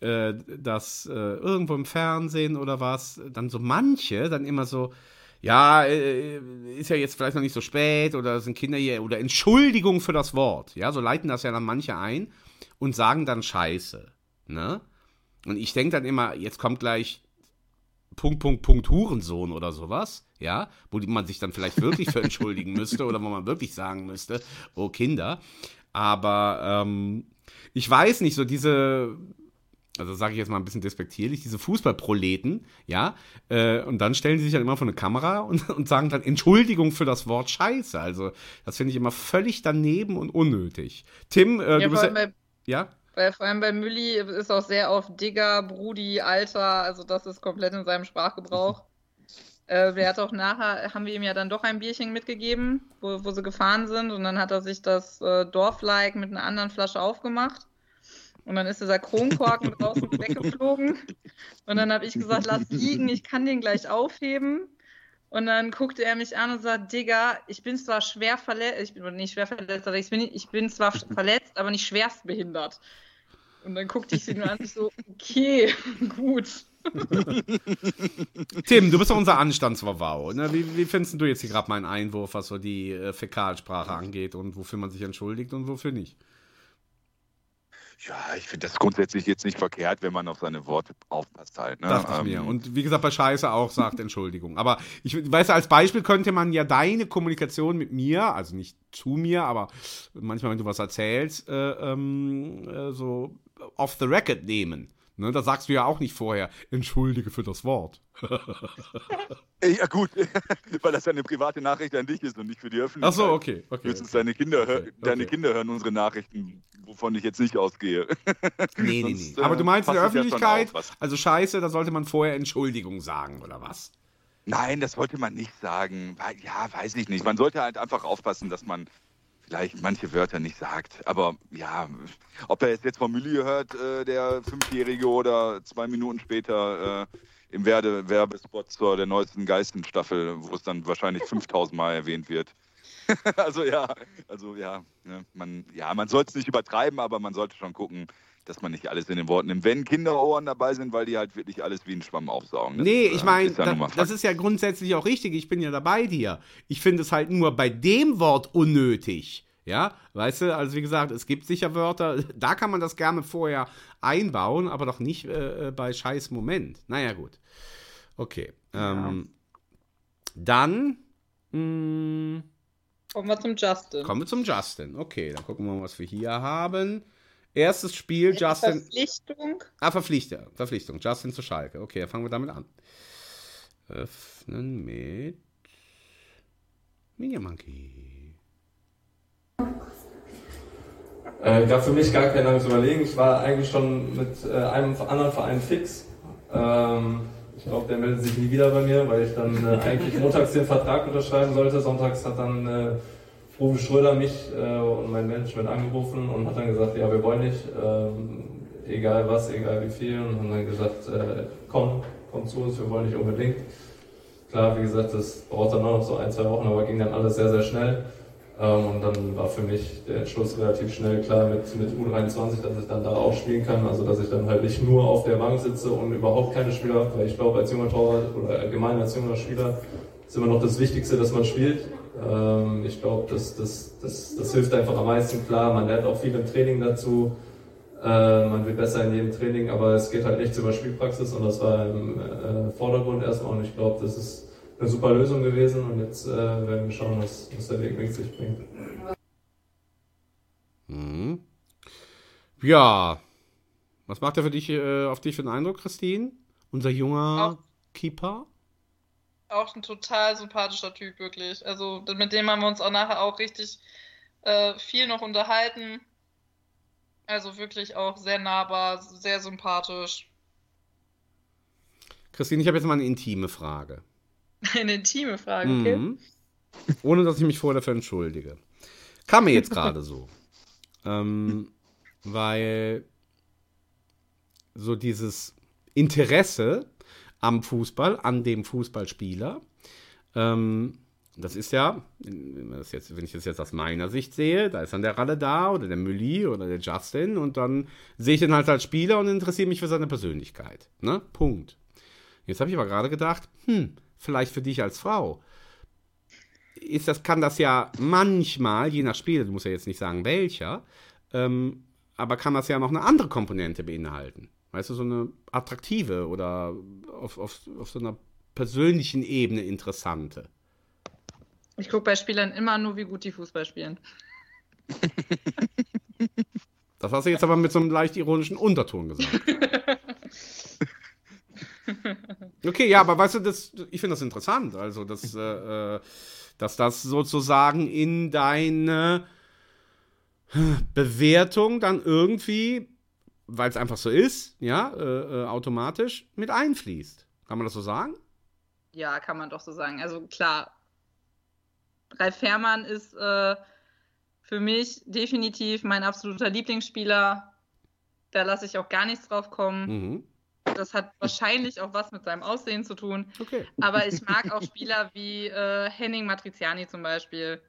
Äh, dass äh, irgendwo im Fernsehen oder was, dann so manche dann immer so, ja, äh, ist ja jetzt vielleicht noch nicht so spät oder sind Kinder hier oder Entschuldigung für das Wort, ja, so leiten das ja dann manche ein und sagen dann Scheiße, ne? Und ich denke dann immer, jetzt kommt gleich Punkt, Punkt, Punkt Hurensohn oder sowas, ja, wo man sich dann vielleicht wirklich für entschuldigen müsste oder wo man wirklich sagen müsste, oh Kinder. Aber ähm, ich weiß nicht, so diese, also sage ich jetzt mal ein bisschen despektierlich, diese Fußballproleten, ja, äh, und dann stellen sie sich dann immer vor eine Kamera und, und sagen dann Entschuldigung für das Wort Scheiße. Also das finde ich immer völlig daneben und unnötig. Tim, äh, ja, du bist ja, ja? Weil vor allem bei Mülli ist auch sehr oft Digger, Brudi, Alter, also das ist komplett in seinem Sprachgebrauch. äh, der hat auch nachher, haben wir ihm ja dann doch ein Bierchen mitgegeben, wo, wo sie gefahren sind und dann hat er sich das äh, Dorflike mit einer anderen Flasche aufgemacht. Und dann ist dieser Kronkorken draußen weggeflogen. Und dann habe ich gesagt, lass liegen, ich kann den gleich aufheben. Und dann guckte er mich an und sagt, Digga, ich bin zwar schwer verletzt, ich bin nicht schwer verletzt, aber ich bin, ich bin zwar verletzt, aber nicht schwerst behindert. Und dann guckte ich sie nur an und so, okay, gut. Tim, du bist doch unser Anstandswawau. Ne? Wie, wie findest du jetzt hier gerade meinen Einwurf, was so die äh, Fäkalsprache angeht und wofür man sich entschuldigt und wofür nicht? Ja, ich finde das grundsätzlich jetzt nicht verkehrt, wenn man auf seine Worte aufpasst halt. Ne? Dachte ich ähm, mir. Und wie gesagt, bei Scheiße auch sagt Entschuldigung. Aber ich weiß, als Beispiel könnte man ja deine Kommunikation mit mir, also nicht zu mir, aber manchmal, wenn du was erzählst, äh, ähm, äh, so off the record nehmen. Ne, da sagst du ja auch nicht vorher, entschuldige für das Wort. ja, gut, weil das ja eine private Nachricht an dich ist und nicht für die Öffentlichkeit. Ach so, okay. okay, okay. Deine, Kinder, okay, deine Kinder hören unsere Nachrichten, wovon ich jetzt nicht ausgehe. nee, nee, nee. Aber du meinst in der Öffentlichkeit, also scheiße, da sollte man vorher Entschuldigung sagen, oder was? Nein, das sollte man nicht sagen. Ja, weiß ich nicht. Man sollte halt einfach aufpassen, dass man vielleicht manche Wörter nicht sagt. Aber ja, ob er es jetzt von Mülli hört, äh, der Fünfjährige, oder zwei Minuten später äh, im Werde Werbespot zur der neuesten Geistenstaffel, wo es dann wahrscheinlich 5000 Mal erwähnt wird. also ja, also ja, ne, man, ja, man sollte es nicht übertreiben, aber man sollte schon gucken, dass man nicht alles in den Worten nimmt. Wenn Kinderohren dabei sind, weil die halt wirklich alles wie ein Schwamm aufsaugen. Das nee, ich meine, ja das, das, ist ja grundsätzlich auch richtig. Ich bin ja dabei dir. Ich finde es halt nur bei dem Wort unnötig. Ja, weißt du, also wie gesagt, es gibt sicher Wörter, da kann man das gerne vorher einbauen, aber doch nicht äh, äh bei scheiß Moment. Naja, gut. Okay. Ja. Ähm, dann. Mh, hm, kommen wir zum Justin. Kommen wir zum Justin. Okay, dann gucken wir mal, was wir hier haben. Erstes Spiel, Eine Justin. Verpflichtung. Ah, Verpflichtung. Verpflichtung. Justin zu Schalke. Okay, dann fangen wir damit an. öffnen mit Media Monkey. Äh, gab für mich gar kein langes Überlegen. Ich war eigentlich schon mit äh, einem anderen Verein fix. Ähm, ich glaube, der meldet sich nie wieder bei mir, weil ich dann äh, eigentlich montags den Vertrag unterschreiben sollte. Sonntags hat dann Ruben Schröder mich äh, und mein Management angerufen und hat dann gesagt, ja, wir wollen nicht, ähm, egal was, egal wie viel. Und haben dann gesagt, äh, komm, komm zu uns, wir wollen nicht unbedingt. Klar, wie gesagt, das braucht dann noch so ein, zwei Wochen, aber ging dann alles sehr, sehr schnell. Ähm, und dann war für mich der Entschluss relativ schnell klar mit, mit U23, dass ich dann da auch spielen kann. Also dass ich dann halt nicht nur auf der Bank sitze und überhaupt keine Spieler habe, weil ich glaube, als junger Torwart oder allgemein als junger Spieler ist immer noch das Wichtigste, dass man spielt. Ähm, ich glaube, das, das, das, das hilft einfach am meisten klar. Man lernt auch viel im Training dazu. Äh, man wird besser in jedem Training, aber es geht halt nichts über Spielpraxis und das war im äh, Vordergrund erstmal und ich glaube, das ist eine super Lösung gewesen und jetzt äh, werden wir schauen, was, was der Weg mit sich bringt. Mhm. Ja, was macht er für dich, äh, auf dich für einen Eindruck, Christine? Unser junger auch, Keeper? Auch ein total sympathischer Typ, wirklich. Also mit dem haben wir uns auch nachher auch richtig äh, viel noch unterhalten. Also wirklich auch sehr nahbar, sehr sympathisch. Christine, ich habe jetzt mal eine intime Frage. Eine intime Frage, okay. Mhm. Ohne dass ich mich vorher dafür entschuldige. Kam mir jetzt gerade so. ähm, weil so dieses Interesse am Fußball, an dem Fußballspieler, ähm, das ist ja, wenn ich das jetzt aus meiner Sicht sehe, da ist dann der Ralle da oder der Mülli oder der Justin und dann sehe ich den halt als Spieler und interessiere mich für seine Persönlichkeit. Ne? Punkt. Jetzt habe ich aber gerade gedacht, hm, vielleicht für dich als Frau, ist das, kann das ja manchmal, je nach Spiel, du musst ja jetzt nicht sagen welcher, ähm, aber kann das ja noch eine andere Komponente beinhalten. Weißt du, so eine attraktive oder auf, auf, auf so einer persönlichen Ebene interessante. Ich gucke bei Spielern immer nur, wie gut die Fußball spielen. Das hast du jetzt aber mit so einem leicht ironischen Unterton gesagt. Okay, ja, aber weißt du, das, ich finde das interessant. Also, dass, äh, äh, dass das sozusagen in deine Bewertung dann irgendwie, weil es einfach so ist, ja, äh, äh, automatisch mit einfließt. Kann man das so sagen? Ja, kann man doch so sagen. Also klar, Ralf Fährmann ist äh, für mich definitiv mein absoluter Lieblingsspieler. Da lasse ich auch gar nichts drauf kommen. Mhm. Das hat wahrscheinlich auch was mit seinem Aussehen zu tun. Okay. Aber ich mag auch Spieler wie äh, Henning Matriziani zum Beispiel.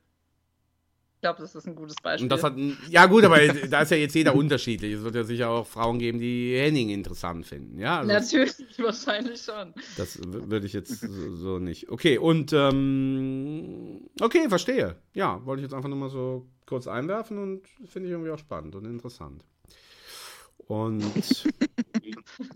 Ich glaube, das ist ein gutes Beispiel. Hat, ja, gut, aber da ist ja jetzt jeder unterschiedlich. Es wird ja sicher auch Frauen geben, die Henning interessant finden. Ja, also Natürlich, wahrscheinlich schon. Das würde ich jetzt so, nicht. Okay, und ähm, okay, verstehe. Ja, wollte ich jetzt einfach nochmal so kurz einwerfen und finde ich irgendwie auch spannend und interessant. Und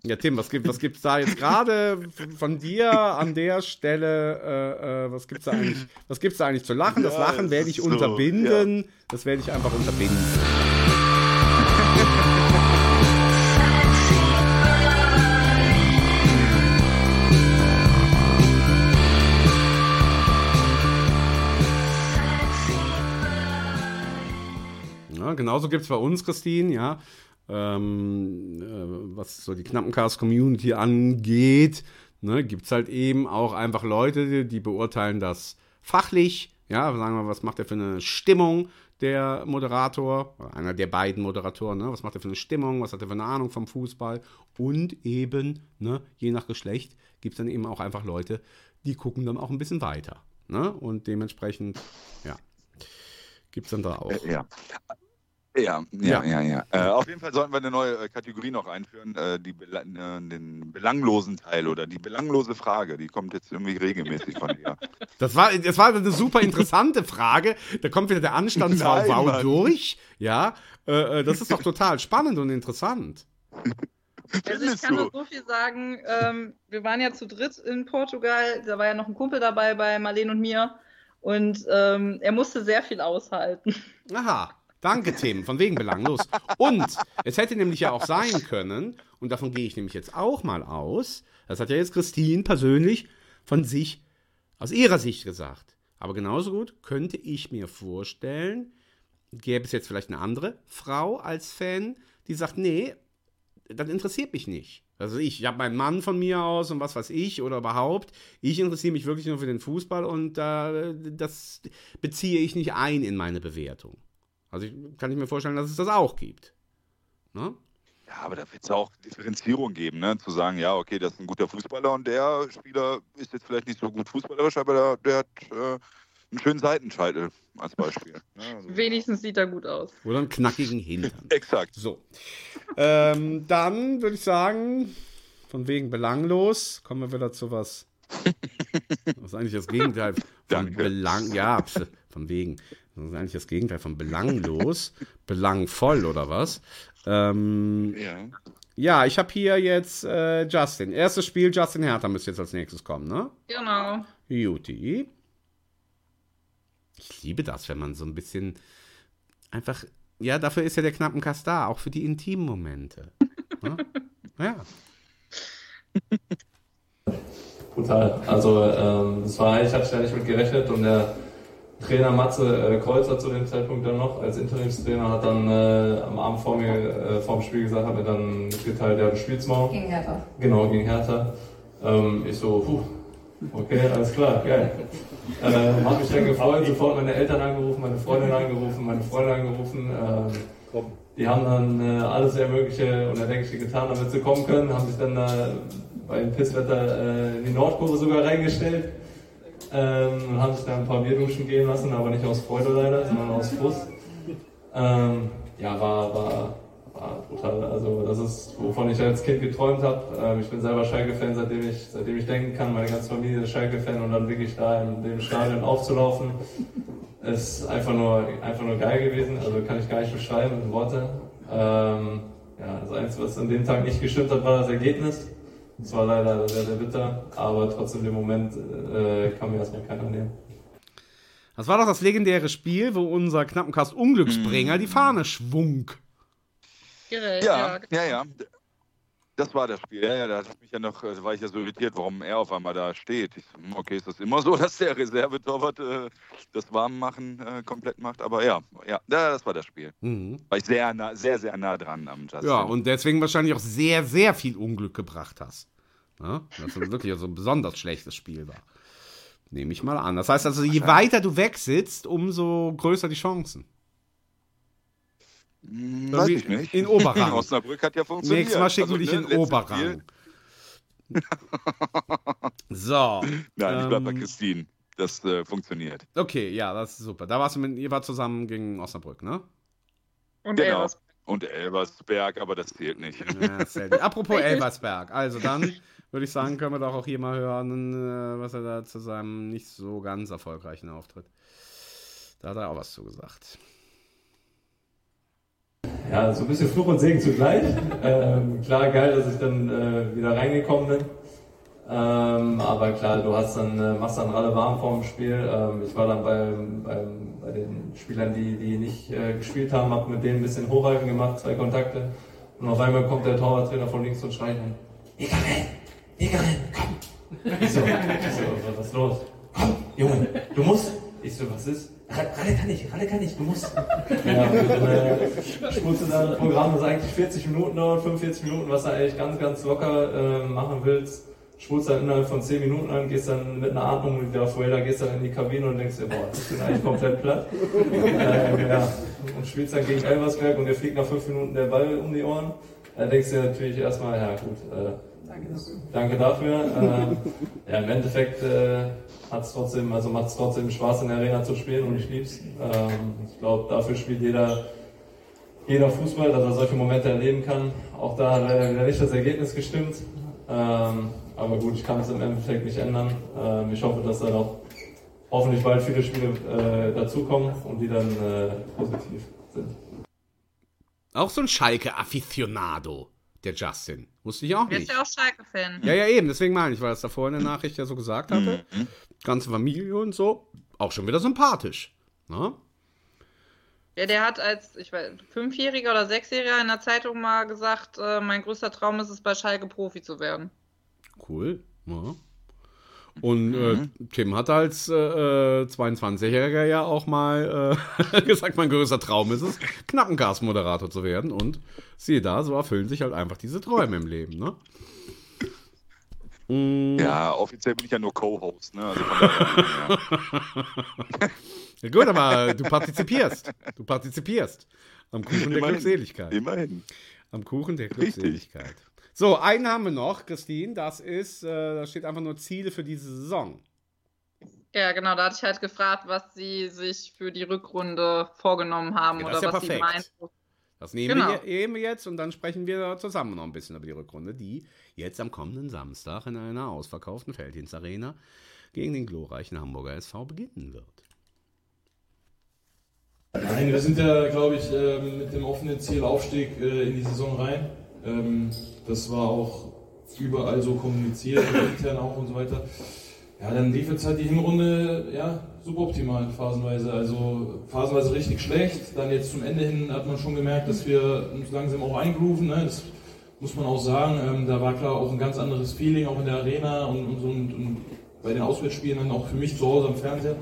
ja, Tim, was gibt was gibt's da jetzt gerade von dir an der Stelle? Äh, äh, was gibt's da eigentlich? Was gibt's da eigentlich zu lachen? Das Lachen werde ich so, unterbinden. Ja. Das werde ich einfach unterbinden. Ja, genauso gibt es bei uns, Christine, ja ähm, äh, was so die Knappencast-Community angeht, ne, gibt es halt eben auch einfach Leute, die, die beurteilen das fachlich. Ja, sagen wir, was macht er für eine Stimmung, der Moderator, oder einer der beiden Moderatoren, ne? was macht er für eine Stimmung, was hat er für eine Ahnung vom Fußball. Und eben, ne, je nach Geschlecht, gibt es dann eben auch einfach Leute, die gucken dann auch ein bisschen weiter. Ne? Und dementsprechend, ja, gibt es dann da auch. Äh, ja. Ja, ja, ja, ja. Äh, auf jeden Fall sollten wir eine neue äh, Kategorie noch einführen, äh, die Bel äh, den belanglosen Teil oder die belanglose Frage. Die kommt jetzt irgendwie regelmäßig von dir. Das war, das war eine super interessante Frage. Da kommt wieder der Anstandswau durch. Ja, äh, äh, das ist doch total spannend und interessant. Also ich kann nur so viel sagen. Ähm, wir waren ja zu dritt in Portugal. Da war ja noch ein Kumpel dabei bei Marlene und mir. Und ähm, er musste sehr viel aushalten. Aha. Danke, Tim, von wegen belanglos. Und es hätte nämlich ja auch sein können, und davon gehe ich nämlich jetzt auch mal aus, das hat ja jetzt Christine persönlich von sich, aus ihrer Sicht gesagt. Aber genauso gut könnte ich mir vorstellen, gäbe es jetzt vielleicht eine andere Frau als Fan, die sagt, nee, das interessiert mich nicht. Also ich, ich habe meinen Mann von mir aus und was weiß ich oder überhaupt. Ich interessiere mich wirklich nur für den Fußball und äh, das beziehe ich nicht ein in meine Bewertung. Also ich, kann ich mir vorstellen, dass es das auch gibt. Ne? Ja, aber da wird es auch Differenzierung geben, ne? zu sagen, ja, okay, das ist ein guter Fußballer und der Spieler ist jetzt vielleicht nicht so gut fußballerisch, aber der, der hat äh, einen schönen Seitenscheitel als Beispiel. Ne? Also, Wenigstens sieht er gut aus. Oder einen knackigen Hintern. Exakt. So. Ähm, dann würde ich sagen, von wegen belanglos, kommen wir wieder zu was. Was ist eigentlich das Gegenteil von Danke. Belang? Ja, von wegen. Das ist eigentlich das Gegenteil von belanglos. Belangvoll oder was? Ähm, ja. ja, ich habe hier jetzt äh, Justin. Erstes Spiel, Justin Hertha müsste jetzt als nächstes kommen, ne? Genau. Juti. Ich liebe das, wenn man so ein bisschen einfach. Ja, dafür ist ja der Knappenkast da, auch für die intimen Momente. Ne? ja. Brutal. Also, ähm, das war eigentlich, hatte ich da nicht mit gerechnet und der Trainer Matze äh, Kreuzer zu dem Zeitpunkt dann noch als Interimstrainer hat dann äh, am Abend vor mir, äh, vor dem Spiel gesagt, hat mir dann mitgeteilt, ja, du spielst morgen. Gegen Hertha. Genau, gegen Hertha. Ähm, ich so, puh, okay, alles klar, geil. Äh, hab mich dann gefreut, sofort meine Eltern angerufen, meine Freundin angerufen, meine Freunde angerufen. Ähm, die haben dann äh, alles sehr Mögliche und Erdenkliche getan, damit sie kommen können, haben sich dann äh, bei dem Pisswetter äh, in die Nordkurve sogar reingestellt ähm, und haben sich dann ein paar Bierduschen gehen lassen, aber nicht aus Freude leider, sondern aus Frust. Ähm, ja, war, war, war brutal. Also das ist, wovon ich als Kind geträumt habe. Ähm, ich bin selber Schalke-Fan, seitdem ich, seitdem ich denken kann. Meine ganze Familie ist Schalke-Fan und dann wirklich da in dem Stadion aufzulaufen, ist einfach nur, einfach nur geil gewesen. Also kann ich gar nicht beschreiben in Worte. Ähm, ja, das Einzige, was an dem Tag nicht gestimmt hat, war das Ergebnis. Es war leider sehr, sehr bitter, aber trotzdem im Moment äh, kann mir erstmal keiner nehmen. Das war doch das legendäre Spiel, wo unser Knappenkast Unglücksbringer die Fahne schwung. Irre, Ja, ja, ja. Das war das Spiel. Ja, ja, da hat mich ja noch, da war ich ja so irritiert, warum er auf einmal da steht. Ich hm, okay, ist das immer so, dass der Reservetorwart äh, das Warmmachen äh, komplett macht? Aber ja, ja, das war das Spiel. Mhm. War ich sehr, nah, sehr, sehr nah dran am Justin. Ja, und deswegen wahrscheinlich auch sehr, sehr viel Unglück gebracht hast. Ja? Dass es wirklich so ein besonders schlechtes Spiel war. Nehme ich mal an. Das heißt also, je weiter du weg sitzt, umso größer die Chancen. Hm, Weiß ich nicht. In Oberrang. Osnabrück hat ja funktioniert. Nächstes Mal schicken wir Also, dich ne, in Oberrang. So. Nein, ich bleib bei ähm, Christine. Das äh, funktioniert. Okay, ja, das ist super. Da warst du mit, ihr wart zusammen gegen Osnabrück, ne? Und Genau. Elversberg. Und Elversberg, aber das zählt nicht. Ja, gut. Apropos Elversberg. Also dann würde ich sagen, können wir doch auch hier mal hören, äh, was er da zu seinem nicht so ganz erfolgreichen Auftritt. Da hat er auch was zugesagt. Ja, so ein bisschen Fluch und Segen zugleich. ähm, klar, geil, dass ich dann äh, wieder reingekommen bin. Ähm, aber klar, du hast dann, äh, machst dann alle warm vor dem Spiel. Ähm, ich war dann beim, beim, bei den Spielern, die, die nicht äh, gespielt haben, hab mit denen ein bisschen Hochhalten gemacht, zwei Kontakte. Und auf einmal kommt der Torwarttrainer von links und schreit dann, Egerin, Egerin, komm. Ich so, ich so, was ist los? Komm, Junge, du musst. Ich so, was ist? Ralle kann ich, Ralle kann ich, du musst. Ja, dann äh, du dann Programm, das eigentlich 40 Minuten dauert, 45 Minuten, was du eigentlich ganz, ganz locker äh, machen willst. Spulst dann innerhalb von 10 Minuten an, gehst dann mit einer Atmung wieder vorher, gehst dann in die Kabine und denkst dir, boah, ich bin eigentlich komplett platt. ähm, ja. Und spielst dann gegen Elversberg und dir fliegt nach 5 Minuten der Ball um die Ohren. Da denkst du dir natürlich erstmal, ja gut, äh, danke dafür. Äh, ja, im Endeffekt äh, hat es trotzdem, also macht es trotzdem Spaß in der Arena zu spielen und ich lieb's. Ähm, ich glaube, dafür spielt jeder, jeder Fußball, dass er solche Momente erleben kann. Auch da hat leider wieder nicht das Ergebnis gestimmt. Ähm, aber gut, ich kann es im Endeffekt nicht ändern. Ähm, ich hoffe, dass da noch hoffentlich bald viele Spiele äh, dazukommen und die dann äh, positiv sind. Auch so ein Schalke-Afficionado, der Justin. Wusste ich auch nicht. ist ja auch Schalke-Fan. Ja, ja, eben, deswegen meine ich, weil das davor in der Nachricht ja so gesagt hatte. Mhm. Ganze Familie und so. Auch schon wieder sympathisch. Ne? Ja, der hat als, ich weiß, Fünfjähriger oder Sechsjähriger in der Zeitung mal gesagt, äh, mein größter Traum ist es, bei Schalke Profi zu werden. Cool. Ja. Und äh, mhm. äh, Tim hat als äh, 22-Jähriger ja auch mal äh, gesagt, mein größter Traum ist es, Knappencast-Moderator zu werden. Und siehe da, so erfüllen sich halt einfach diese Träume im Leben, ne? Mm. Ja, offiziell bin ich ja nur Co-Host, ne? Also ja. ja. gut, aber du partizipierst. Du partizipierst. Am Kuchen der Glückseligkeit. Immerhin. Am Kuchen der Glückseligkeit. Richtig. So, einen haben wir noch, Christine. Das ist, äh, da steht einfach nur Ziele für diese Saison. Ja, genau, da hatte ich halt gefragt, was sie sich für die Rückrunde vorgenommen haben ja, oder ja was perfekt. sie meinen. Das nehmen genau. wir jetzt und dann sprechen wir zusammen noch ein bisschen über die Rückrunde, die jetzt am kommenden Samstag in einer ausverkauften Felddienstarena gegen den glorreichen Hamburger SV beginnen wird. Nein, wir sind ja, glaube ich, ähm, mit dem offenen Ziel Aufstieg äh, in die Saison rein. Ähm, das war auch überall so kommuniziert, intern auch und so weiter. Ja, dann lief jetzt halt die Hinrunde ja, suboptimal phasenweise. Also phasenweise richtig schlecht. Dann jetzt zum Ende hin hat man schon gemerkt, dass wir uns langsam auch eingrooven. Ne? Das muss man auch sagen. Ähm, da war klar auch ein ganz anderes Feeling, auch in der Arena und, und, und, und bei den Auswärtsspielen dann auch für mich zu Hause am Fernseher.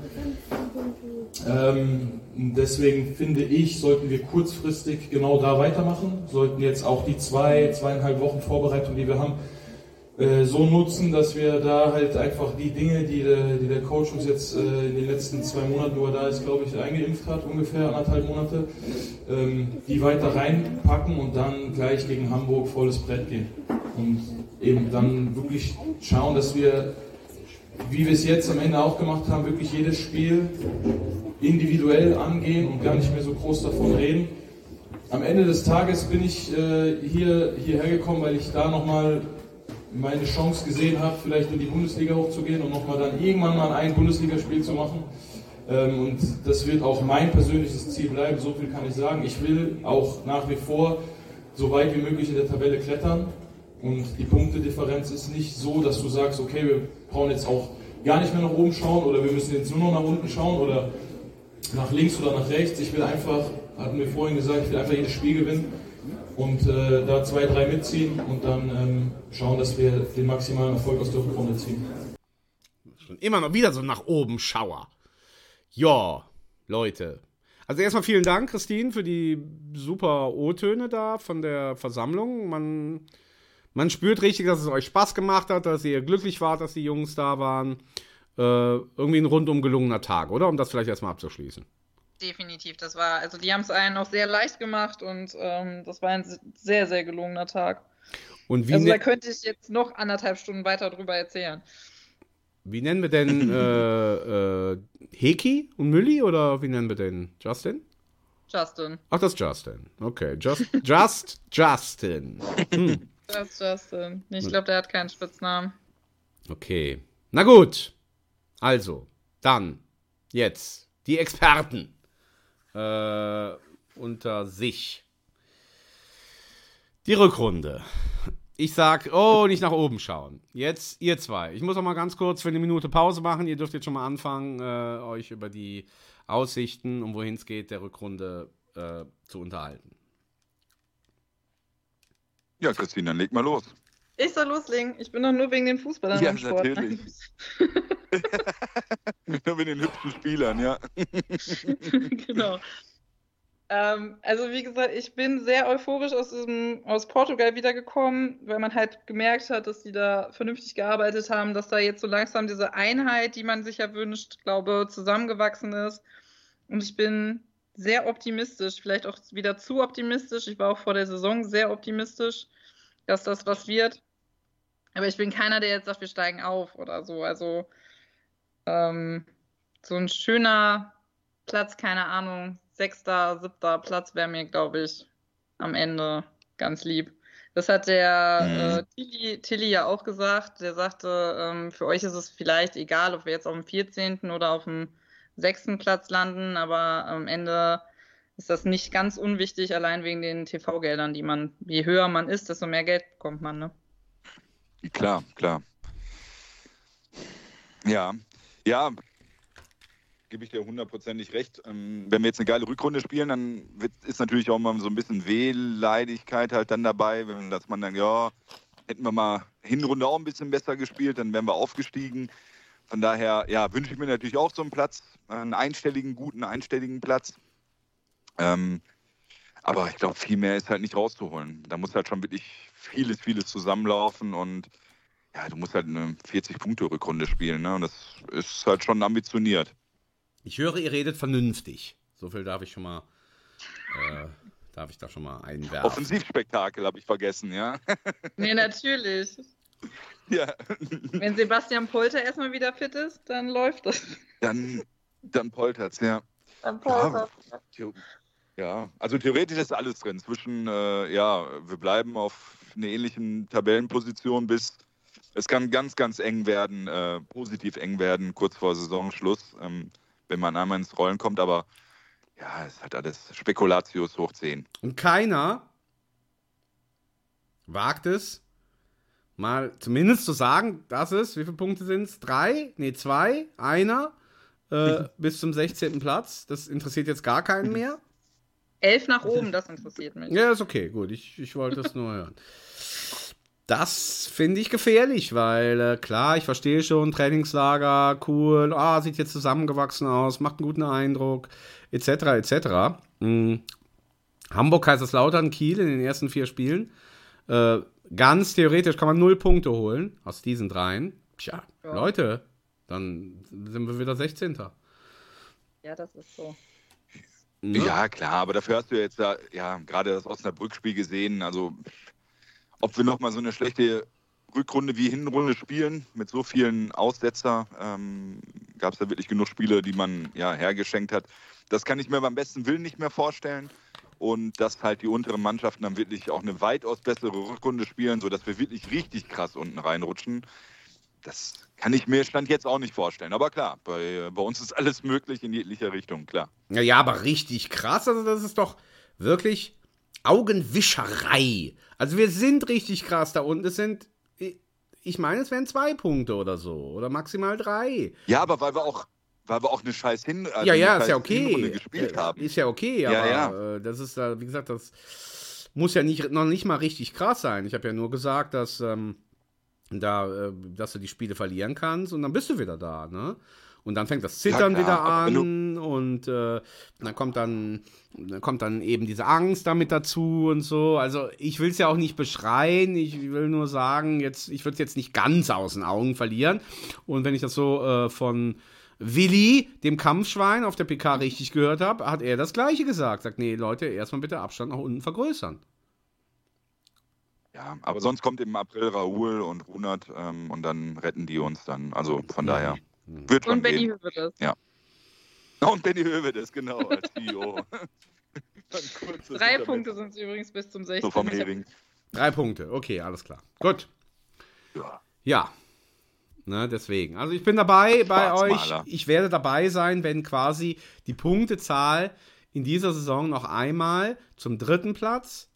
Ähm, deswegen finde ich, sollten wir kurzfristig genau da weitermachen, sollten jetzt auch die zwei, zweieinhalb Wochen Vorbereitung, die wir haben, äh, so nutzen, dass wir da halt einfach die Dinge, die der, die der Coach uns jetzt äh, in den letzten zwei Monaten, wo er da ist, glaube ich, eingeimpft hat, ungefähr anderthalb Monate, ähm, die weiter reinpacken und dann gleich gegen Hamburg volles Brett gehen. Und eben dann wirklich schauen, dass wir, wie wir es jetzt am Ende auch gemacht haben, wirklich jedes Spiel individuell angehen und gar nicht mehr so groß davon reden. Am Ende des Tages bin ich äh, hier, hierher gekommen, weil ich da nochmal meine Chance gesehen habe, vielleicht in die Bundesliga hochzugehen und nochmal dann irgendwann mal ein Bundesligaspiel zu machen. Ähm, und das wird auch mein persönliches Ziel bleiben, so viel kann ich sagen. Ich will auch nach wie vor so weit wie möglich in der Tabelle klettern. Und die Punktedifferenz ist nicht so, dass du sagst, okay, wir brauchen jetzt auch gar nicht mehr nach oben schauen oder wir müssen jetzt nur noch nach unten schauen oder nach links oder nach rechts. Ich will einfach, hatten wir vorhin gesagt, ich will einfach jedes Spiel gewinnen und äh, da zwei, drei mitziehen und dann ähm, schauen, dass wir den maximalen Erfolg aus der Rückrunde ziehen. Schon immer noch wieder so nach oben Schauer. Ja, Leute. Also erstmal vielen Dank, Christine, für die super O-Töne da von der Versammlung. Man, man spürt richtig, dass es euch Spaß gemacht hat, dass ihr glücklich wart, dass die Jungs da waren. Äh, irgendwie ein rundum gelungener Tag, oder? Um das vielleicht erstmal abzuschließen. Definitiv, das war, also die haben es einen auch sehr leicht gemacht und ähm, das war ein sehr, sehr gelungener Tag. Und wie also da könnte ich jetzt noch anderthalb Stunden weiter drüber erzählen. Wie nennen wir denn äh, äh, Heki und Mülli oder wie nennen wir den? Justin? Justin. Ach, das ist Justin. Okay, Just, Just Justin. Hm. Just Justin. Ich glaube, der hat keinen Spitznamen. Okay. Na gut. Also, dann, jetzt, die Experten äh, unter sich. Die Rückrunde. Ich sag, oh, nicht nach oben schauen. Jetzt ihr zwei. Ich muss auch mal ganz kurz für eine Minute Pause machen. Ihr dürft jetzt schon mal anfangen, äh, euch über die Aussichten und wohin es geht der Rückrunde äh, zu unterhalten. Ja, Christine, dann leg mal los. Ich soll loslegen. Ich bin doch nur wegen den Fußballern ja, im Sport. Natürlich. nur wegen den hübschen Spielern, ja. genau. Ähm, also wie gesagt, ich bin sehr euphorisch aus, diesem, aus Portugal wiedergekommen, weil man halt gemerkt hat, dass die da vernünftig gearbeitet haben, dass da jetzt so langsam diese Einheit, die man sich ja wünscht, glaube zusammengewachsen ist. Und ich bin sehr optimistisch, vielleicht auch wieder zu optimistisch. Ich war auch vor der Saison sehr optimistisch, dass das was wird. Aber ich bin keiner, der jetzt sagt, wir steigen auf oder so. Also ähm, so ein schöner Platz, keine Ahnung, sechster, siebter Platz wäre mir, glaube ich, am Ende ganz lieb. Das hat der mhm. äh, Tilly, Tilly, ja auch gesagt. Der sagte, ähm, für euch ist es vielleicht egal, ob wir jetzt auf dem 14. oder auf dem sechsten Platz landen, aber am Ende ist das nicht ganz unwichtig, allein wegen den TV-Geldern, die man, je höher man ist, desto mehr Geld bekommt man, ne? Klar, klar. Ja, ja, gebe ich dir hundertprozentig recht. Ähm, wenn wir jetzt eine geile Rückrunde spielen, dann ist natürlich auch mal so ein bisschen Wehleidigkeit halt dann dabei, dass man dann, ja, hätten wir mal Hinrunde auch ein bisschen besser gespielt, dann wären wir aufgestiegen. Von daher, ja, wünsche ich mir natürlich auch so einen Platz, einen einstelligen, guten, einstelligen Platz. Ähm, aber ich glaube, viel mehr ist halt nicht rauszuholen. Da muss halt schon wirklich vieles, vieles zusammenlaufen und ja, du musst halt eine 40-Punkte-Rückrunde spielen, ne? Und das ist halt schon ambitioniert. Ich höre, ihr redet vernünftig. So viel darf ich schon mal, äh, darf ich da schon mal einwerfen. Offensivspektakel habe ich vergessen, ja? nee, natürlich. Ja. Wenn Sebastian Polter erstmal wieder fit ist, dann läuft das. Dann, dann poltert's, ja. Dann poltert's. Ja, ja, also theoretisch ist alles drin. Zwischen, äh, ja, wir bleiben auf einer ähnlichen Tabellenposition bis es kann ganz, ganz eng werden, äh, positiv eng werden, kurz vor Saisonschluss, ähm, wenn man einmal ins Rollen kommt. Aber ja, es hat alles Spekulatius hoch 10. Und keiner wagt es, mal zumindest zu sagen, dass es, wie viele Punkte sind es? Drei? Nee, zwei? Einer? Äh, bis zum 16. Platz. Das interessiert jetzt gar keinen mehr. Elf nach oben, das interessiert mich. Ja, ist okay, gut. Ich, ich wollte es nur hören. Das finde ich gefährlich, weil äh, klar, ich verstehe schon, Trainingslager, cool, ah, sieht jetzt zusammengewachsen aus, macht einen guten Eindruck, etc., etc. Mhm. Hamburg, Kaiserslautern, Kiel in den ersten vier Spielen. Äh, ganz theoretisch kann man null Punkte holen aus diesen dreien. Tja, ja. Leute, dann sind wir wieder 16. Ja, das ist so. Ne? Ja, klar, aber dafür hast du jetzt ja, ja gerade das Osnabrück-Spiel gesehen. Also ob wir nochmal so eine schlechte Rückrunde wie Hinrunde spielen, mit so vielen Aussetzer, ähm, gab es da wirklich genug Spiele, die man ja hergeschenkt hat. Das kann ich mir beim besten Willen nicht mehr vorstellen. Und dass halt die unteren Mannschaften dann wirklich auch eine weitaus bessere Rückrunde spielen, sodass wir wirklich richtig krass unten reinrutschen. Das kann ich mir Stand jetzt auch nicht vorstellen. Aber klar, bei, bei uns ist alles möglich in jeglicher Richtung, klar. Ja, ja, aber richtig krass. Also, das ist doch wirklich Augenwischerei. Also wir sind richtig krass da unten. Es sind, ich meine, es wären zwei Punkte oder so. Oder maximal drei. Ja, aber weil wir auch, weil wir auch eine scheiß Hin also ja, ja, ist ja okay. gespielt haben. Ist ja okay, aber ja, ja. Äh, das ist, wie gesagt, das muss ja nicht, noch nicht mal richtig krass sein. Ich habe ja nur gesagt, dass, ähm, da, äh, dass du die Spiele verlieren kannst und dann bist du wieder da, ne? Und dann fängt das Zittern ja, wieder an und äh, dann kommt dann, dann kommt dann eben diese Angst damit dazu und so. Also ich will es ja auch nicht beschreien, ich will nur sagen, jetzt, ich würde es jetzt nicht ganz aus den Augen verlieren. Und wenn ich das so äh, von Willi, dem Kampfschwein, auf der PK richtig gehört habe, hat er das gleiche gesagt. Sagt, nee, Leute, erstmal bitte Abstand nach unten vergrößern. Ja, aber sonst kommt im April Raoul und Runert ähm, und dann retten die uns dann. Also von ja. daher. Wird und Benny Hövedes. Ja. Und Benny Hövedes, genau, als CEO. Drei Punkte sind es übrigens bis zum 16. So vom. Drei Punkte, okay, alles klar. Gut. Ja. Ja. Ne, deswegen. Also ich bin dabei bei euch. Ich werde dabei sein, wenn quasi die Punktezahl in dieser Saison noch einmal zum dritten Platz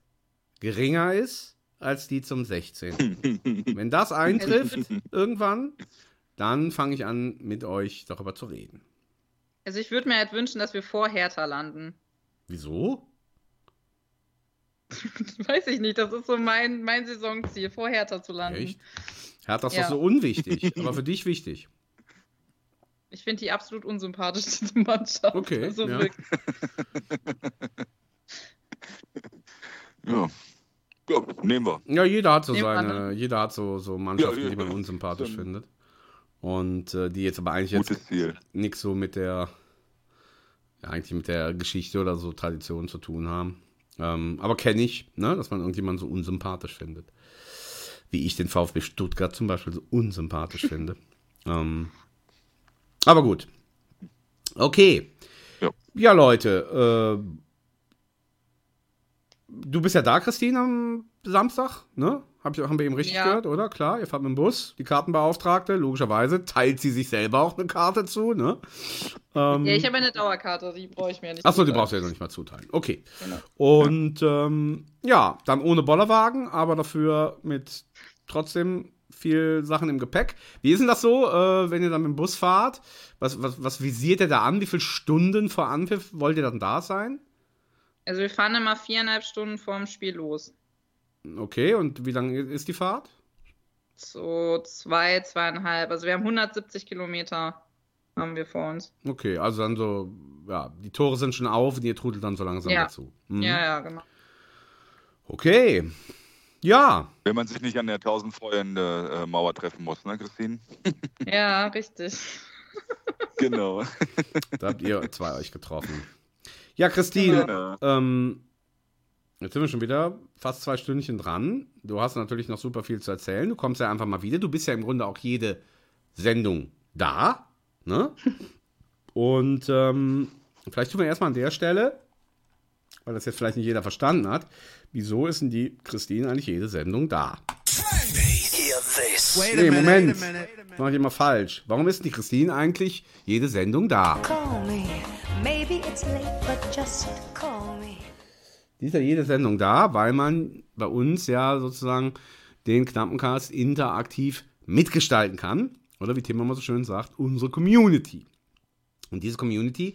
geringer ist als die zum 16. wenn das eintrifft irgendwann, dann fange ich an, mit euch darüber zu reden. Also ich würde mir halt wünschen, dass wir vor Hertha landen. Wieso? Weiß ich nicht, das ist so mein, mein Saisonziel, vor Hertha zu landen. Echt? Hertha ist ja. doch so unwichtig, aber für dich wichtig. Ich finde die absolut unsympathischste Mannschaft. Okay. Also ja. ja. ja. nehmen wir. Ja, jeder hat so nehmen seine, ne? jeder hat so, so Mannschaften, ja, die man unsympathisch findet. Und äh, die jetzt aber eigentlich jetzt nichts so mit der, ja, eigentlich mit der Geschichte oder so Tradition zu tun haben. Ähm, aber kenne ich, ne, dass man irgendjemanden so unsympathisch findet. Wie ich den VfB Stuttgart zum Beispiel so unsympathisch finde. Ähm, aber gut. Okay. Ja, ja Leute. Äh, du bist ja da, Christine, am Samstag, ne? Hab ich, haben wir eben richtig ja. gehört, oder? Klar, ihr fahrt mit dem Bus. Die Kartenbeauftragte, logischerweise, teilt sie sich selber auch eine Karte zu, ne? Ähm, ja, ich habe eine Dauerkarte, die brauche ich mir nicht. Achso, die brauchst du ja noch nicht mal zuteilen. Okay. Genau. Und ja. Ähm, ja, dann ohne Bollerwagen, aber dafür mit trotzdem viel Sachen im Gepäck. Wie ist denn das so, äh, wenn ihr dann mit dem Bus fahrt? Was, was, was visiert ihr da an? Wie viele Stunden vor Anpfiff wollt ihr dann da sein? Also wir fahren immer viereinhalb Stunden vorm Spiel los. Okay, und wie lange ist die Fahrt? so zwei, zweieinhalb. Also wir haben 170 Kilometer haben wir vor uns. Okay, also dann so, ja, die Tore sind schon auf und ihr trudelt dann so langsam Ja. dazu. Mhm. Ja, ja, genau. Okay. Ja, Wenn man sich nicht an der tausend Freunde äh, Mauer treffen muss, ne, Christine? Ja, richtig. Genau. da habt ihr zwei euch getroffen. Ja, Christine, Ja. ähm, jetzt sind wir schon wieder fast zwei Stündchen dran. Du hast natürlich noch super viel zu erzählen. Du kommst ja einfach mal wieder. Du bist ja im Grunde auch jede Sendung da. Ne? Und ähm, vielleicht tun wir erstmal an der Stelle, weil das jetzt vielleicht nicht jeder verstanden hat, wieso ist denn die Christine eigentlich jede Sendung da? Nee, Moment. Das mache ich immer falsch. Warum ist die Christine eigentlich jede Sendung da? Call me. Maybe it's late, but just call me. Die ist ja jede Sendung da, weil man bei uns ja sozusagen den Knappencast interaktiv mitgestalten kann. Oder wie Tim immer so schön sagt, unsere Community. Und diese Community,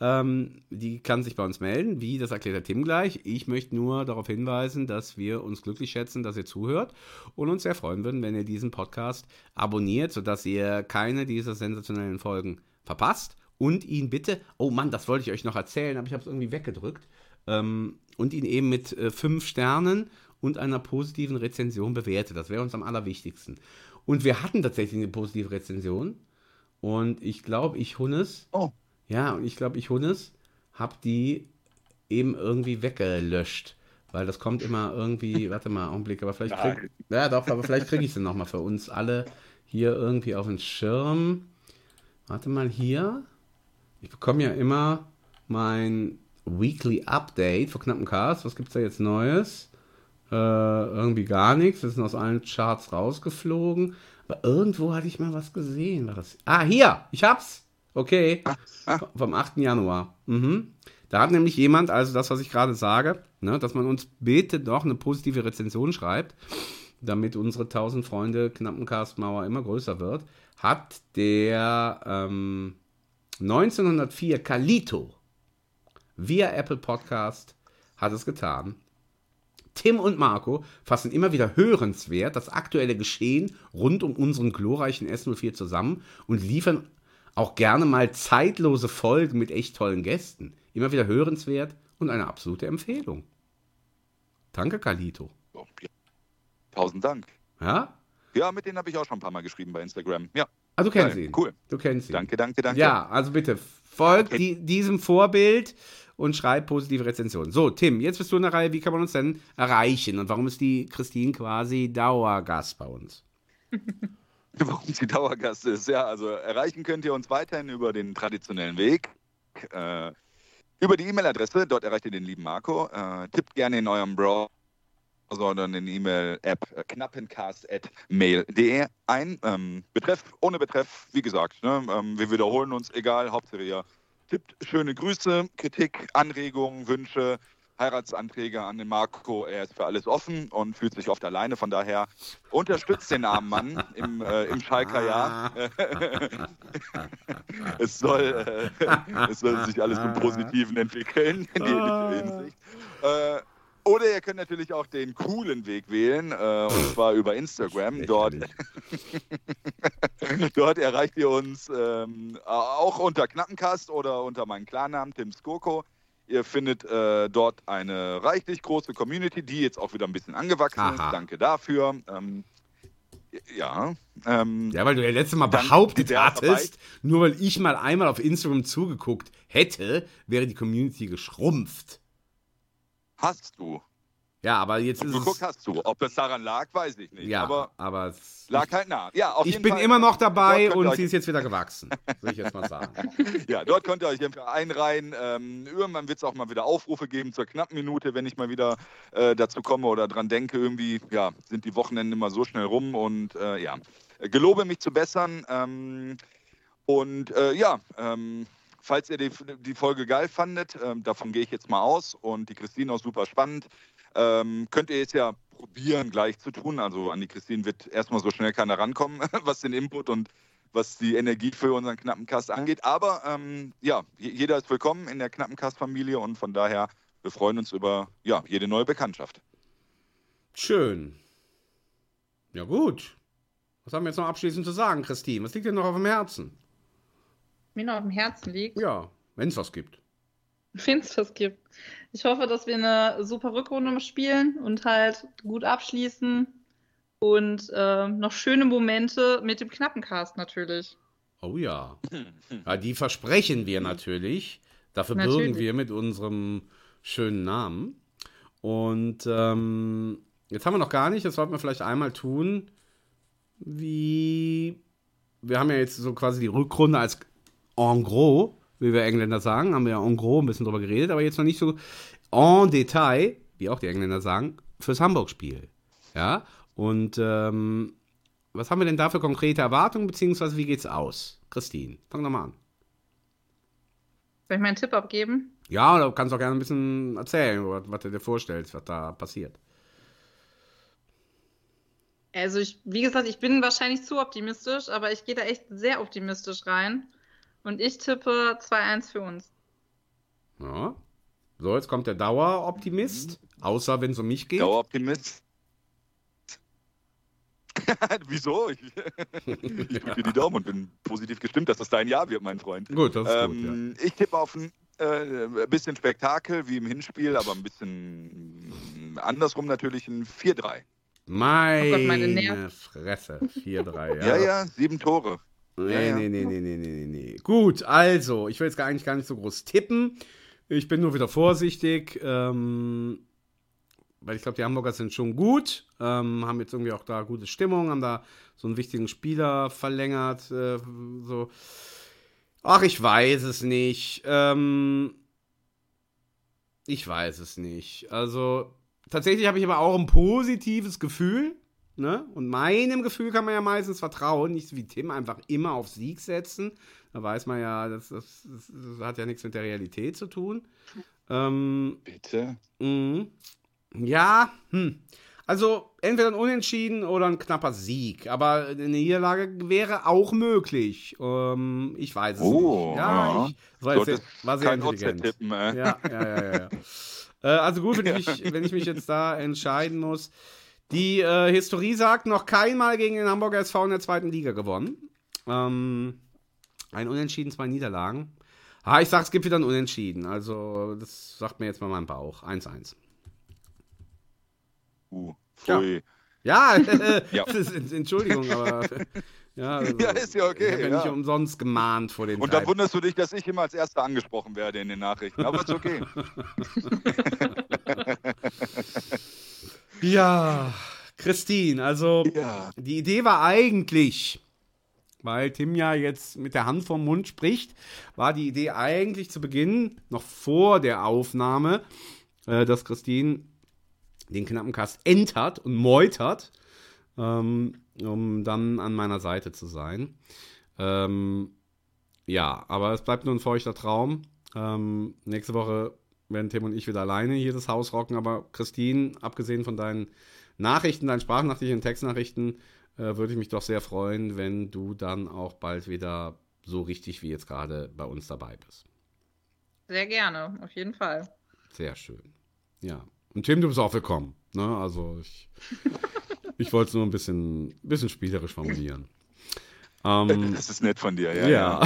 ähm, die kann sich bei uns melden. Wie, das erklärt der Tim gleich. Ich möchte nur darauf hinweisen, dass wir uns glücklich schätzen, dass ihr zuhört und uns sehr freuen würden, wenn ihr diesen Podcast abonniert, sodass ihr keine dieser sensationellen Folgen verpasst. Und ihn bitte, oh Mann, das wollte ich euch noch erzählen, aber ich habe es irgendwie weggedrückt. Ähm, und ihn eben mit äh, fünf Sternen und einer positiven Rezension bewertet. Das wäre uns am allerwichtigsten. Und wir hatten tatsächlich eine positive Rezension. Und ich glaube, ich Hunnes, Oh. Ja, und ich glaube, ich Hunnes, habe die eben irgendwie weggelöscht. Weil das kommt immer irgendwie, warte mal, Augenblick, aber vielleicht krieg, ja doch, aber vielleicht kriege ich sie nochmal für uns alle hier irgendwie auf den Schirm. Warte mal hier. Ich bekomme ja immer mein Weekly Update für knappen Cast. Was gibt's da jetzt Neues? Äh, irgendwie gar nichts. Wir sind aus allen Charts rausgeflogen. Aber irgendwo hatte ich mal was gesehen. War das? Ah, hier! Ich hab's! Okay. Vom 8. Januar. Mhm. Da hat nämlich jemand, also das, was ich gerade sage, ne, dass man uns bitte doch eine positive Rezension schreibt, damit unsere 1000 Freunde Knappencast-Mauer immer größer wird, hat der ähm, 1904 Kalito via Apple Podcast hat es getan. Tim und Marco fassen immer wieder hörenswert das aktuelle Geschehen rund um unseren glorreichen S04 zusammen und liefern auch gerne mal zeitlose Folgen mit echt tollen Gästen. Immer wieder hörenswert und eine absolute Empfehlung. Danke, Kalito. Ja. Tausend Dank. Ja? Ja, mit denen habe ich auch schon ein paar Mal geschrieben bei Instagram. Ja. Ah, du kennst Geil, ihn. Cool. Du kennst ihn. Danke, danke, danke. Ja, also bitte folgt die, diesem Vorbild und schreibt positive Rezensionen. So, Tim, jetzt bist du in der Reihe. Wie kann man uns denn erreichen? Und warum ist die Christine quasi Dauergast bei uns? Warum sie Dauergast ist. Ja, also erreichen könnt ihr uns weiterhin über den traditionellen Weg. Äh, über die E-Mail-Adresse, dort erreicht ihr den lieben Marco. Äh, tippt gerne in eurem Browser oder in die E-Mail-App äh, knappencast.mail.de ein. Ähm, betreff, ohne Betreff, wie gesagt, ne, ähm, wir wiederholen uns, egal, Hauptsache ihr tippt schöne Grüße, Kritik, Anregungen, Wünsche, Heiratsanträge an den Marco. Er ist für alles offen und fühlt sich oft alleine. Von daher unterstützt den armen Mann im, äh, im Schalker Jahr. es, soll, äh, es soll sich alles zum Positiven entwickeln in jeglicher Hinsicht. Äh, oder ihr könnt natürlich auch den coolen Weg wählen, äh, und zwar über Instagram. Dort, dort erreicht ihr uns ähm, auch unter Knappencast oder unter meinem Klarnamen Tim Skoko. Ihr findet äh, dort eine reichlich große Community, die jetzt auch wieder ein bisschen angewachsen Aha. ist. Danke dafür. Ähm, ja. Ähm, Ja, weil du ja letztes Mal behauptet hattest, nur weil ich mal einmal auf Instagram zugeguckt hätte, wäre die Community geschrumpft. Hast du. Ja, aber jetzt ist Geguckt hast du. Ob das daran lag, weiß ich nicht. Ja, Aber aber es, lag halt nah. Ja, auf ich jeden bin Fall, immer noch dort dabei und sie ist jetzt wieder gewachsen. Will ich jetzt mal sagen. Ja, dort könnt ihr euch einfach einreihen. Ähm, irgendwann wird es auch mal wieder Aufrufe geben zur knappen Minute, wenn ich mal wieder äh, dazu komme oder dran denke. Irgendwie ja, sind die Wochenenden immer so schnell rum und äh, ja, gelobe mich zu bessern. Ähm, und äh, ja, ähm, falls ihr die, die Folge geil fandet, ähm, davon gehe ich jetzt mal aus und die Christine auch super spannend, ähm, könnt ihr jetzt ja probieren gleich zu tun. Also an die Christine wird erstmal so schnell keiner rankommen, was den Input und was die Energie für unseren knappen Cast angeht. Aber ähm, ja, je- jeder ist willkommen in der knappen Cast-Familie und von daher, wir freuen uns über ja, jede neue Bekanntschaft. Schön. Ja, gut. Was haben wir jetzt noch abschließend zu sagen, Christine? Was liegt dir noch auf dem Herzen? Mir noch auf dem Herzen liegt. Ja, wenn es was gibt. Wenn es was gibt. Ich hoffe, dass wir eine super Rückrunde spielen und halt gut abschließen. Und äh, noch schöne Momente mit dem knappen Cast natürlich. Oh ja. ja die versprechen wir natürlich. Dafür natürlich. bürgen wir mit unserem schönen Namen. Und ähm, jetzt haben wir noch gar nicht, das sollten wir vielleicht einmal tun, wie. Wir haben ja jetzt so quasi die Rückrunde als en gros, wie wir Engländer sagen, haben wir ja en gros ein bisschen drüber geredet, aber jetzt noch nicht so en Detail, wie auch die Engländer sagen, fürs Hamburg-Spiel. Ja, und ähm, was haben wir denn da für konkrete Erwartungen, beziehungsweise wie geht's aus? Christine, fang doch mal an. Soll ich meinen Tipp abgeben? Ja, du kannst auch gerne ein bisschen erzählen, was du dir vorstellst, was da passiert. Also, ich, wie gesagt, ich bin wahrscheinlich zu optimistisch, aber ich gehe da echt sehr optimistisch rein. Und ich tippe 2-1 für uns. Ja. So, jetzt kommt der Daueroptimist. Außer wenn es um mich geht. Daueroptimist. Wieso? Ich, ich drücke die Daumen und bin positiv gestimmt, dass das dein Jahr wird, mein Freund. Gut, das ist ähm, gut, ja. Ich tippe auf ein äh, bisschen Spektakel wie im Hinspiel, aber ein bisschen andersrum natürlich ein 4-3. Meine, oh Gott, meine Fresse. 4-3, ja. ja, ja, sieben Tore. Nee, ja, ja. nee, nee, nee, nee, nee, nee. Gut, also, ich will jetzt gar eigentlich gar nicht so groß tippen. Ich bin nur wieder vorsichtig. Ähm, weil ich glaube, die Hamburger sind schon gut, ähm, haben jetzt irgendwie auch da gute Stimmung, haben da so einen wichtigen Spieler verlängert. Äh, so. Ach, ich weiß es nicht. Ähm, ich weiß es nicht. Also, tatsächlich habe ich aber auch ein positives Gefühl. Ne? Und meinem Gefühl kann man ja meistens vertrauen, nicht so wie Tim einfach immer auf Sieg setzen. Da weiß man ja, das, das, das, das hat ja nichts mit der Realität zu tun. Ähm, Bitte? Mh. Ja, hm. Also entweder ein Unentschieden oder ein knapper Sieg. Aber eine Niederlage wäre auch möglich. Ähm, ich weiß es oh, nicht. Ja, ja. ich war, sehr, war sehr intelligent. Tippen, äh. Ja, ja, ja, ja. ja. äh, also gut, wenn ich, mich, wenn ich mich jetzt da entscheiden muss. Die äh, Historie sagt, noch keinmal gegen den Hamburger SV in der zweiten Liga gewonnen. Ähm, ein Unentschieden, zwei Niederlagen. Ah, ich sag, es gibt wieder ein Unentschieden. Also, das sagt mir jetzt mal mein Bauch. 1-1. Uh, pfui. Ja, ja, ja. Entschuldigung, aber. Ja, also, ja, ist ja okay. Ich habe ja, nicht umsonst gemahnt vor den Und da wunderst du dich, dass ich immer als Erster angesprochen werde in den Nachrichten. Aber ist okay. Ja, Christine, also ja. die Idee war eigentlich, weil Tim ja jetzt mit der Hand vom Mund spricht, war die Idee eigentlich zu Beginn, noch vor der Aufnahme, äh, dass Christine den knappen Cast entert und meutert, ähm, um dann an meiner Seite zu sein. Ähm, ja, aber es bleibt nur ein feuchter Traum. Ähm, nächste Woche werden Tim und ich wieder alleine hier das Haus rocken, aber Christine, abgesehen von deinen Nachrichten, deinen Sprachnachrichten und Textnachrichten, äh, würde ich mich doch sehr freuen, wenn du dann auch bald wieder so richtig wie jetzt gerade bei uns dabei bist. Sehr gerne, auf jeden Fall. Sehr schön. Ja. Und Tim, du bist auch willkommen. Ne? Also ich, ich wollte es nur ein bisschen, bisschen spielerisch formulieren. Ähm, das ist nett von dir, ja. Ja.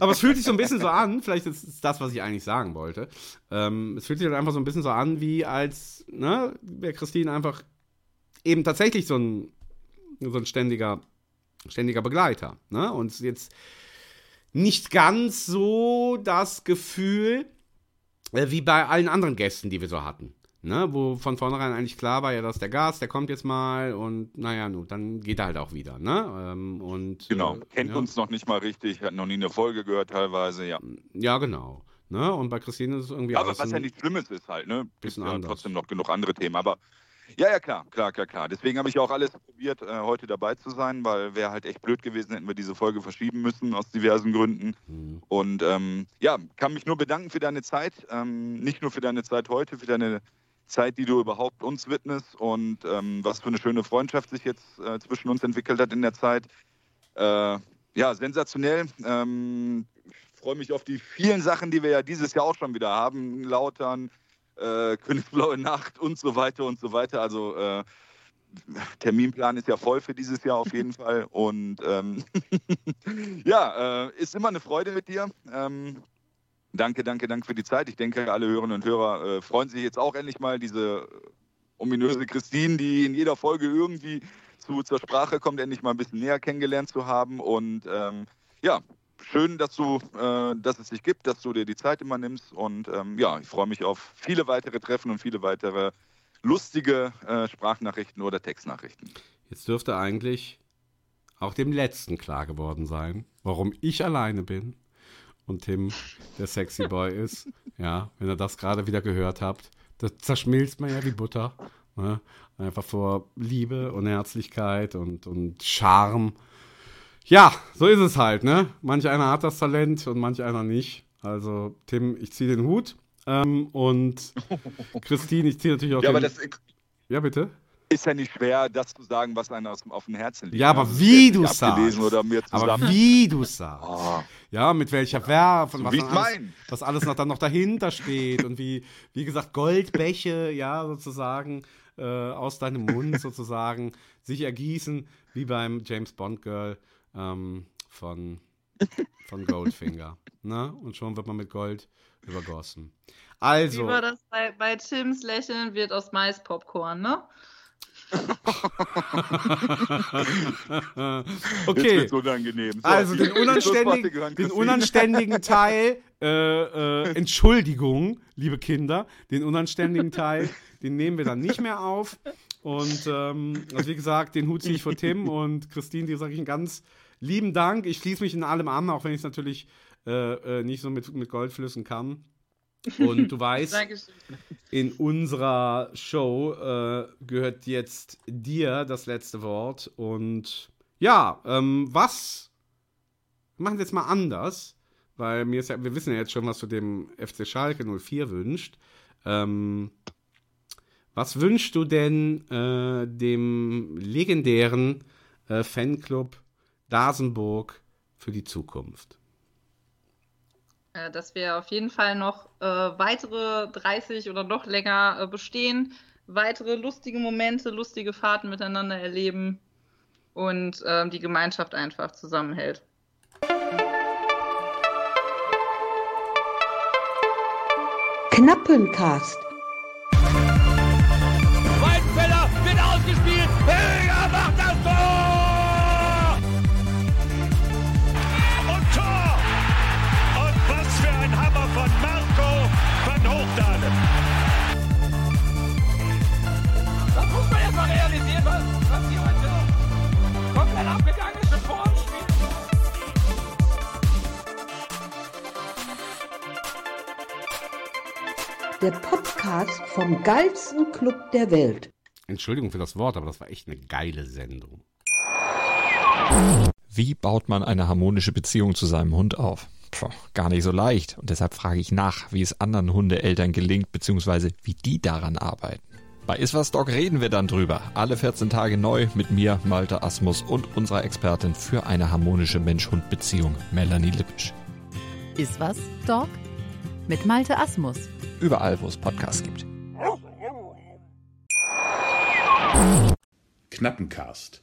Aber es fühlt sich so ein bisschen so an, vielleicht ist es das, was ich eigentlich sagen wollte. Ähm, es fühlt sich halt einfach so ein bisschen so an, wie als, ne, wäre Christine einfach eben tatsächlich so ein, so ein ständiger, ständiger Begleiter. Ne? Und jetzt nicht ganz so das Gefühl, äh, wie bei allen anderen Gästen, die wir so hatten. Ne, wo von vornherein eigentlich klar war, ja, dass der Gast, der kommt jetzt mal und naja, nun, dann geht er halt auch wieder. Ne? Ähm, und, genau, äh, kennt ja. uns noch nicht mal richtig, hat noch nie eine Folge gehört teilweise, ja. Ja, genau. Ne? Und bei Christine ist es irgendwie Aber was ja nichts Schlimmes ist halt, ne? Bisschen ja anders. trotzdem noch genug andere Themen. Aber ja, ja, klar, klar, klar, klar. Deswegen habe ich auch alles probiert, äh, heute dabei zu sein, weil wäre halt echt blöd gewesen, hätten wir diese Folge verschieben müssen aus diversen Gründen. Mhm. Und ähm, ja, kann mich nur bedanken für deine Zeit. Ähm, nicht nur für deine Zeit heute, für deine Zeit, die du überhaupt uns widmest und ähm, was für eine schöne Freundschaft sich jetzt äh, zwischen uns entwickelt hat in der Zeit. Äh, ja, sensationell. Ähm, ich freue mich auf die vielen Sachen, die wir ja dieses Jahr auch schon wieder haben. Lautern, äh, Königsblaue Nacht und so weiter und so weiter. Also äh, Terminplan ist ja voll für dieses Jahr auf jeden Fall. Und ähm, ja, äh, ist immer eine Freude mit dir. Ähm, danke, danke, danke für die Zeit. Ich denke, alle Hörerinnen und Hörer äh, freuen sich jetzt auch endlich mal, diese ominöse Christine, die in jeder Folge irgendwie zu, zur Sprache kommt, endlich mal ein bisschen näher kennengelernt zu haben. Und ähm, ja, schön, dass du, äh, dass es dich gibt, dass du dir die Zeit immer nimmst. Und ähm, ja, ich freue mich auf viele weitere Treffen und viele weitere lustige äh, Sprachnachrichten oder Textnachrichten. Jetzt dürfte eigentlich auch dem letzten klar geworden sein, warum ich alleine bin und Tim der Sexy Boy ist. Ja, wenn ihr das gerade wieder gehört habt, das zerschmilzt man ja wie Butter. Ne? Einfach vor Liebe und Herzlichkeit und, und Charme. Ja, so ist es halt, ne? Manch einer hat das Talent und manch einer nicht. Also, Tim, ich ziehe den Hut. Ähm, und Christine, ich ziehe natürlich auch ja, den... Aber das ja, bitte? Ist ja nicht schwer, das zu sagen, was einem aus, auf dem Herzen liegt. Ja, aber ne? wie du sagst. Oder mir Aber wie du sagst. Oh, Ja, mit welcher Verb und So was, alles, mein. was alles noch dann noch dahinter steht und wie, wie gesagt, Goldbäche, ja, sozusagen, äh, aus deinem Mund sozusagen sich ergießen, wie beim James Bond Girl ähm, von, von Goldfinger. ne? Und schon wird man mit Gold übergossen. Also, Wie war das bei, bei Tims Lächeln wird aus Maispopcorn, ne? Okay. So, Also den unanständigen, den unanständigen Teil, äh, äh, Entschuldigung, liebe Kinder, den unanständigen Teil, den nehmen wir dann nicht mehr auf. Und ähm, also wie gesagt, den Hut ziehe ich vor Tim und Christine, dir sage ich einen ganz lieben Dank. Ich schließe mich in allem an, auch wenn ich es natürlich äh, äh, nicht so mit, mit Goldflüssen kann. Und du weißt, in unserer Show äh, gehört jetzt dir das letzte Wort. Und ja, ähm, was wir machen es jetzt mal anders, weil mir ist ja, wir wissen ja jetzt schon, was du dem FC Schalke 04 wünscht. Ähm, was wünschst du denn äh, dem legendären äh, Fanclub Dasenburg für die Zukunft? Äh, dass wir auf jeden Fall noch äh, weitere 30 oder noch länger äh, bestehen, weitere lustige Momente, lustige Fahrten miteinander erleben und ähm, die Gemeinschaft einfach zusammenhält. Knappencast. Der Podcast vom geilsten Club der Welt. Entschuldigung für das Wort, aber das war echt eine geile Sendung. Wie baut man eine harmonische Beziehung zu seinem Hund auf? Puh, gar nicht so leicht. Und deshalb frage ich nach, wie es anderen Hundeeltern gelingt, beziehungsweise wie die daran arbeiten. Bei Iswas Dog reden wir dann drüber. Alle 14 Tage neu mit mir, Malte Asmus und unserer Expertin für eine harmonische Mensch-Hund-Beziehung, Melanie Lippisch. Ist was, Dog? Mit Malte Asmus. Überall, wo es Podcasts gibt. Knappencast.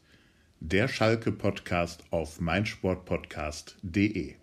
Der Schalke-Podcast auf meinsportpodcast.de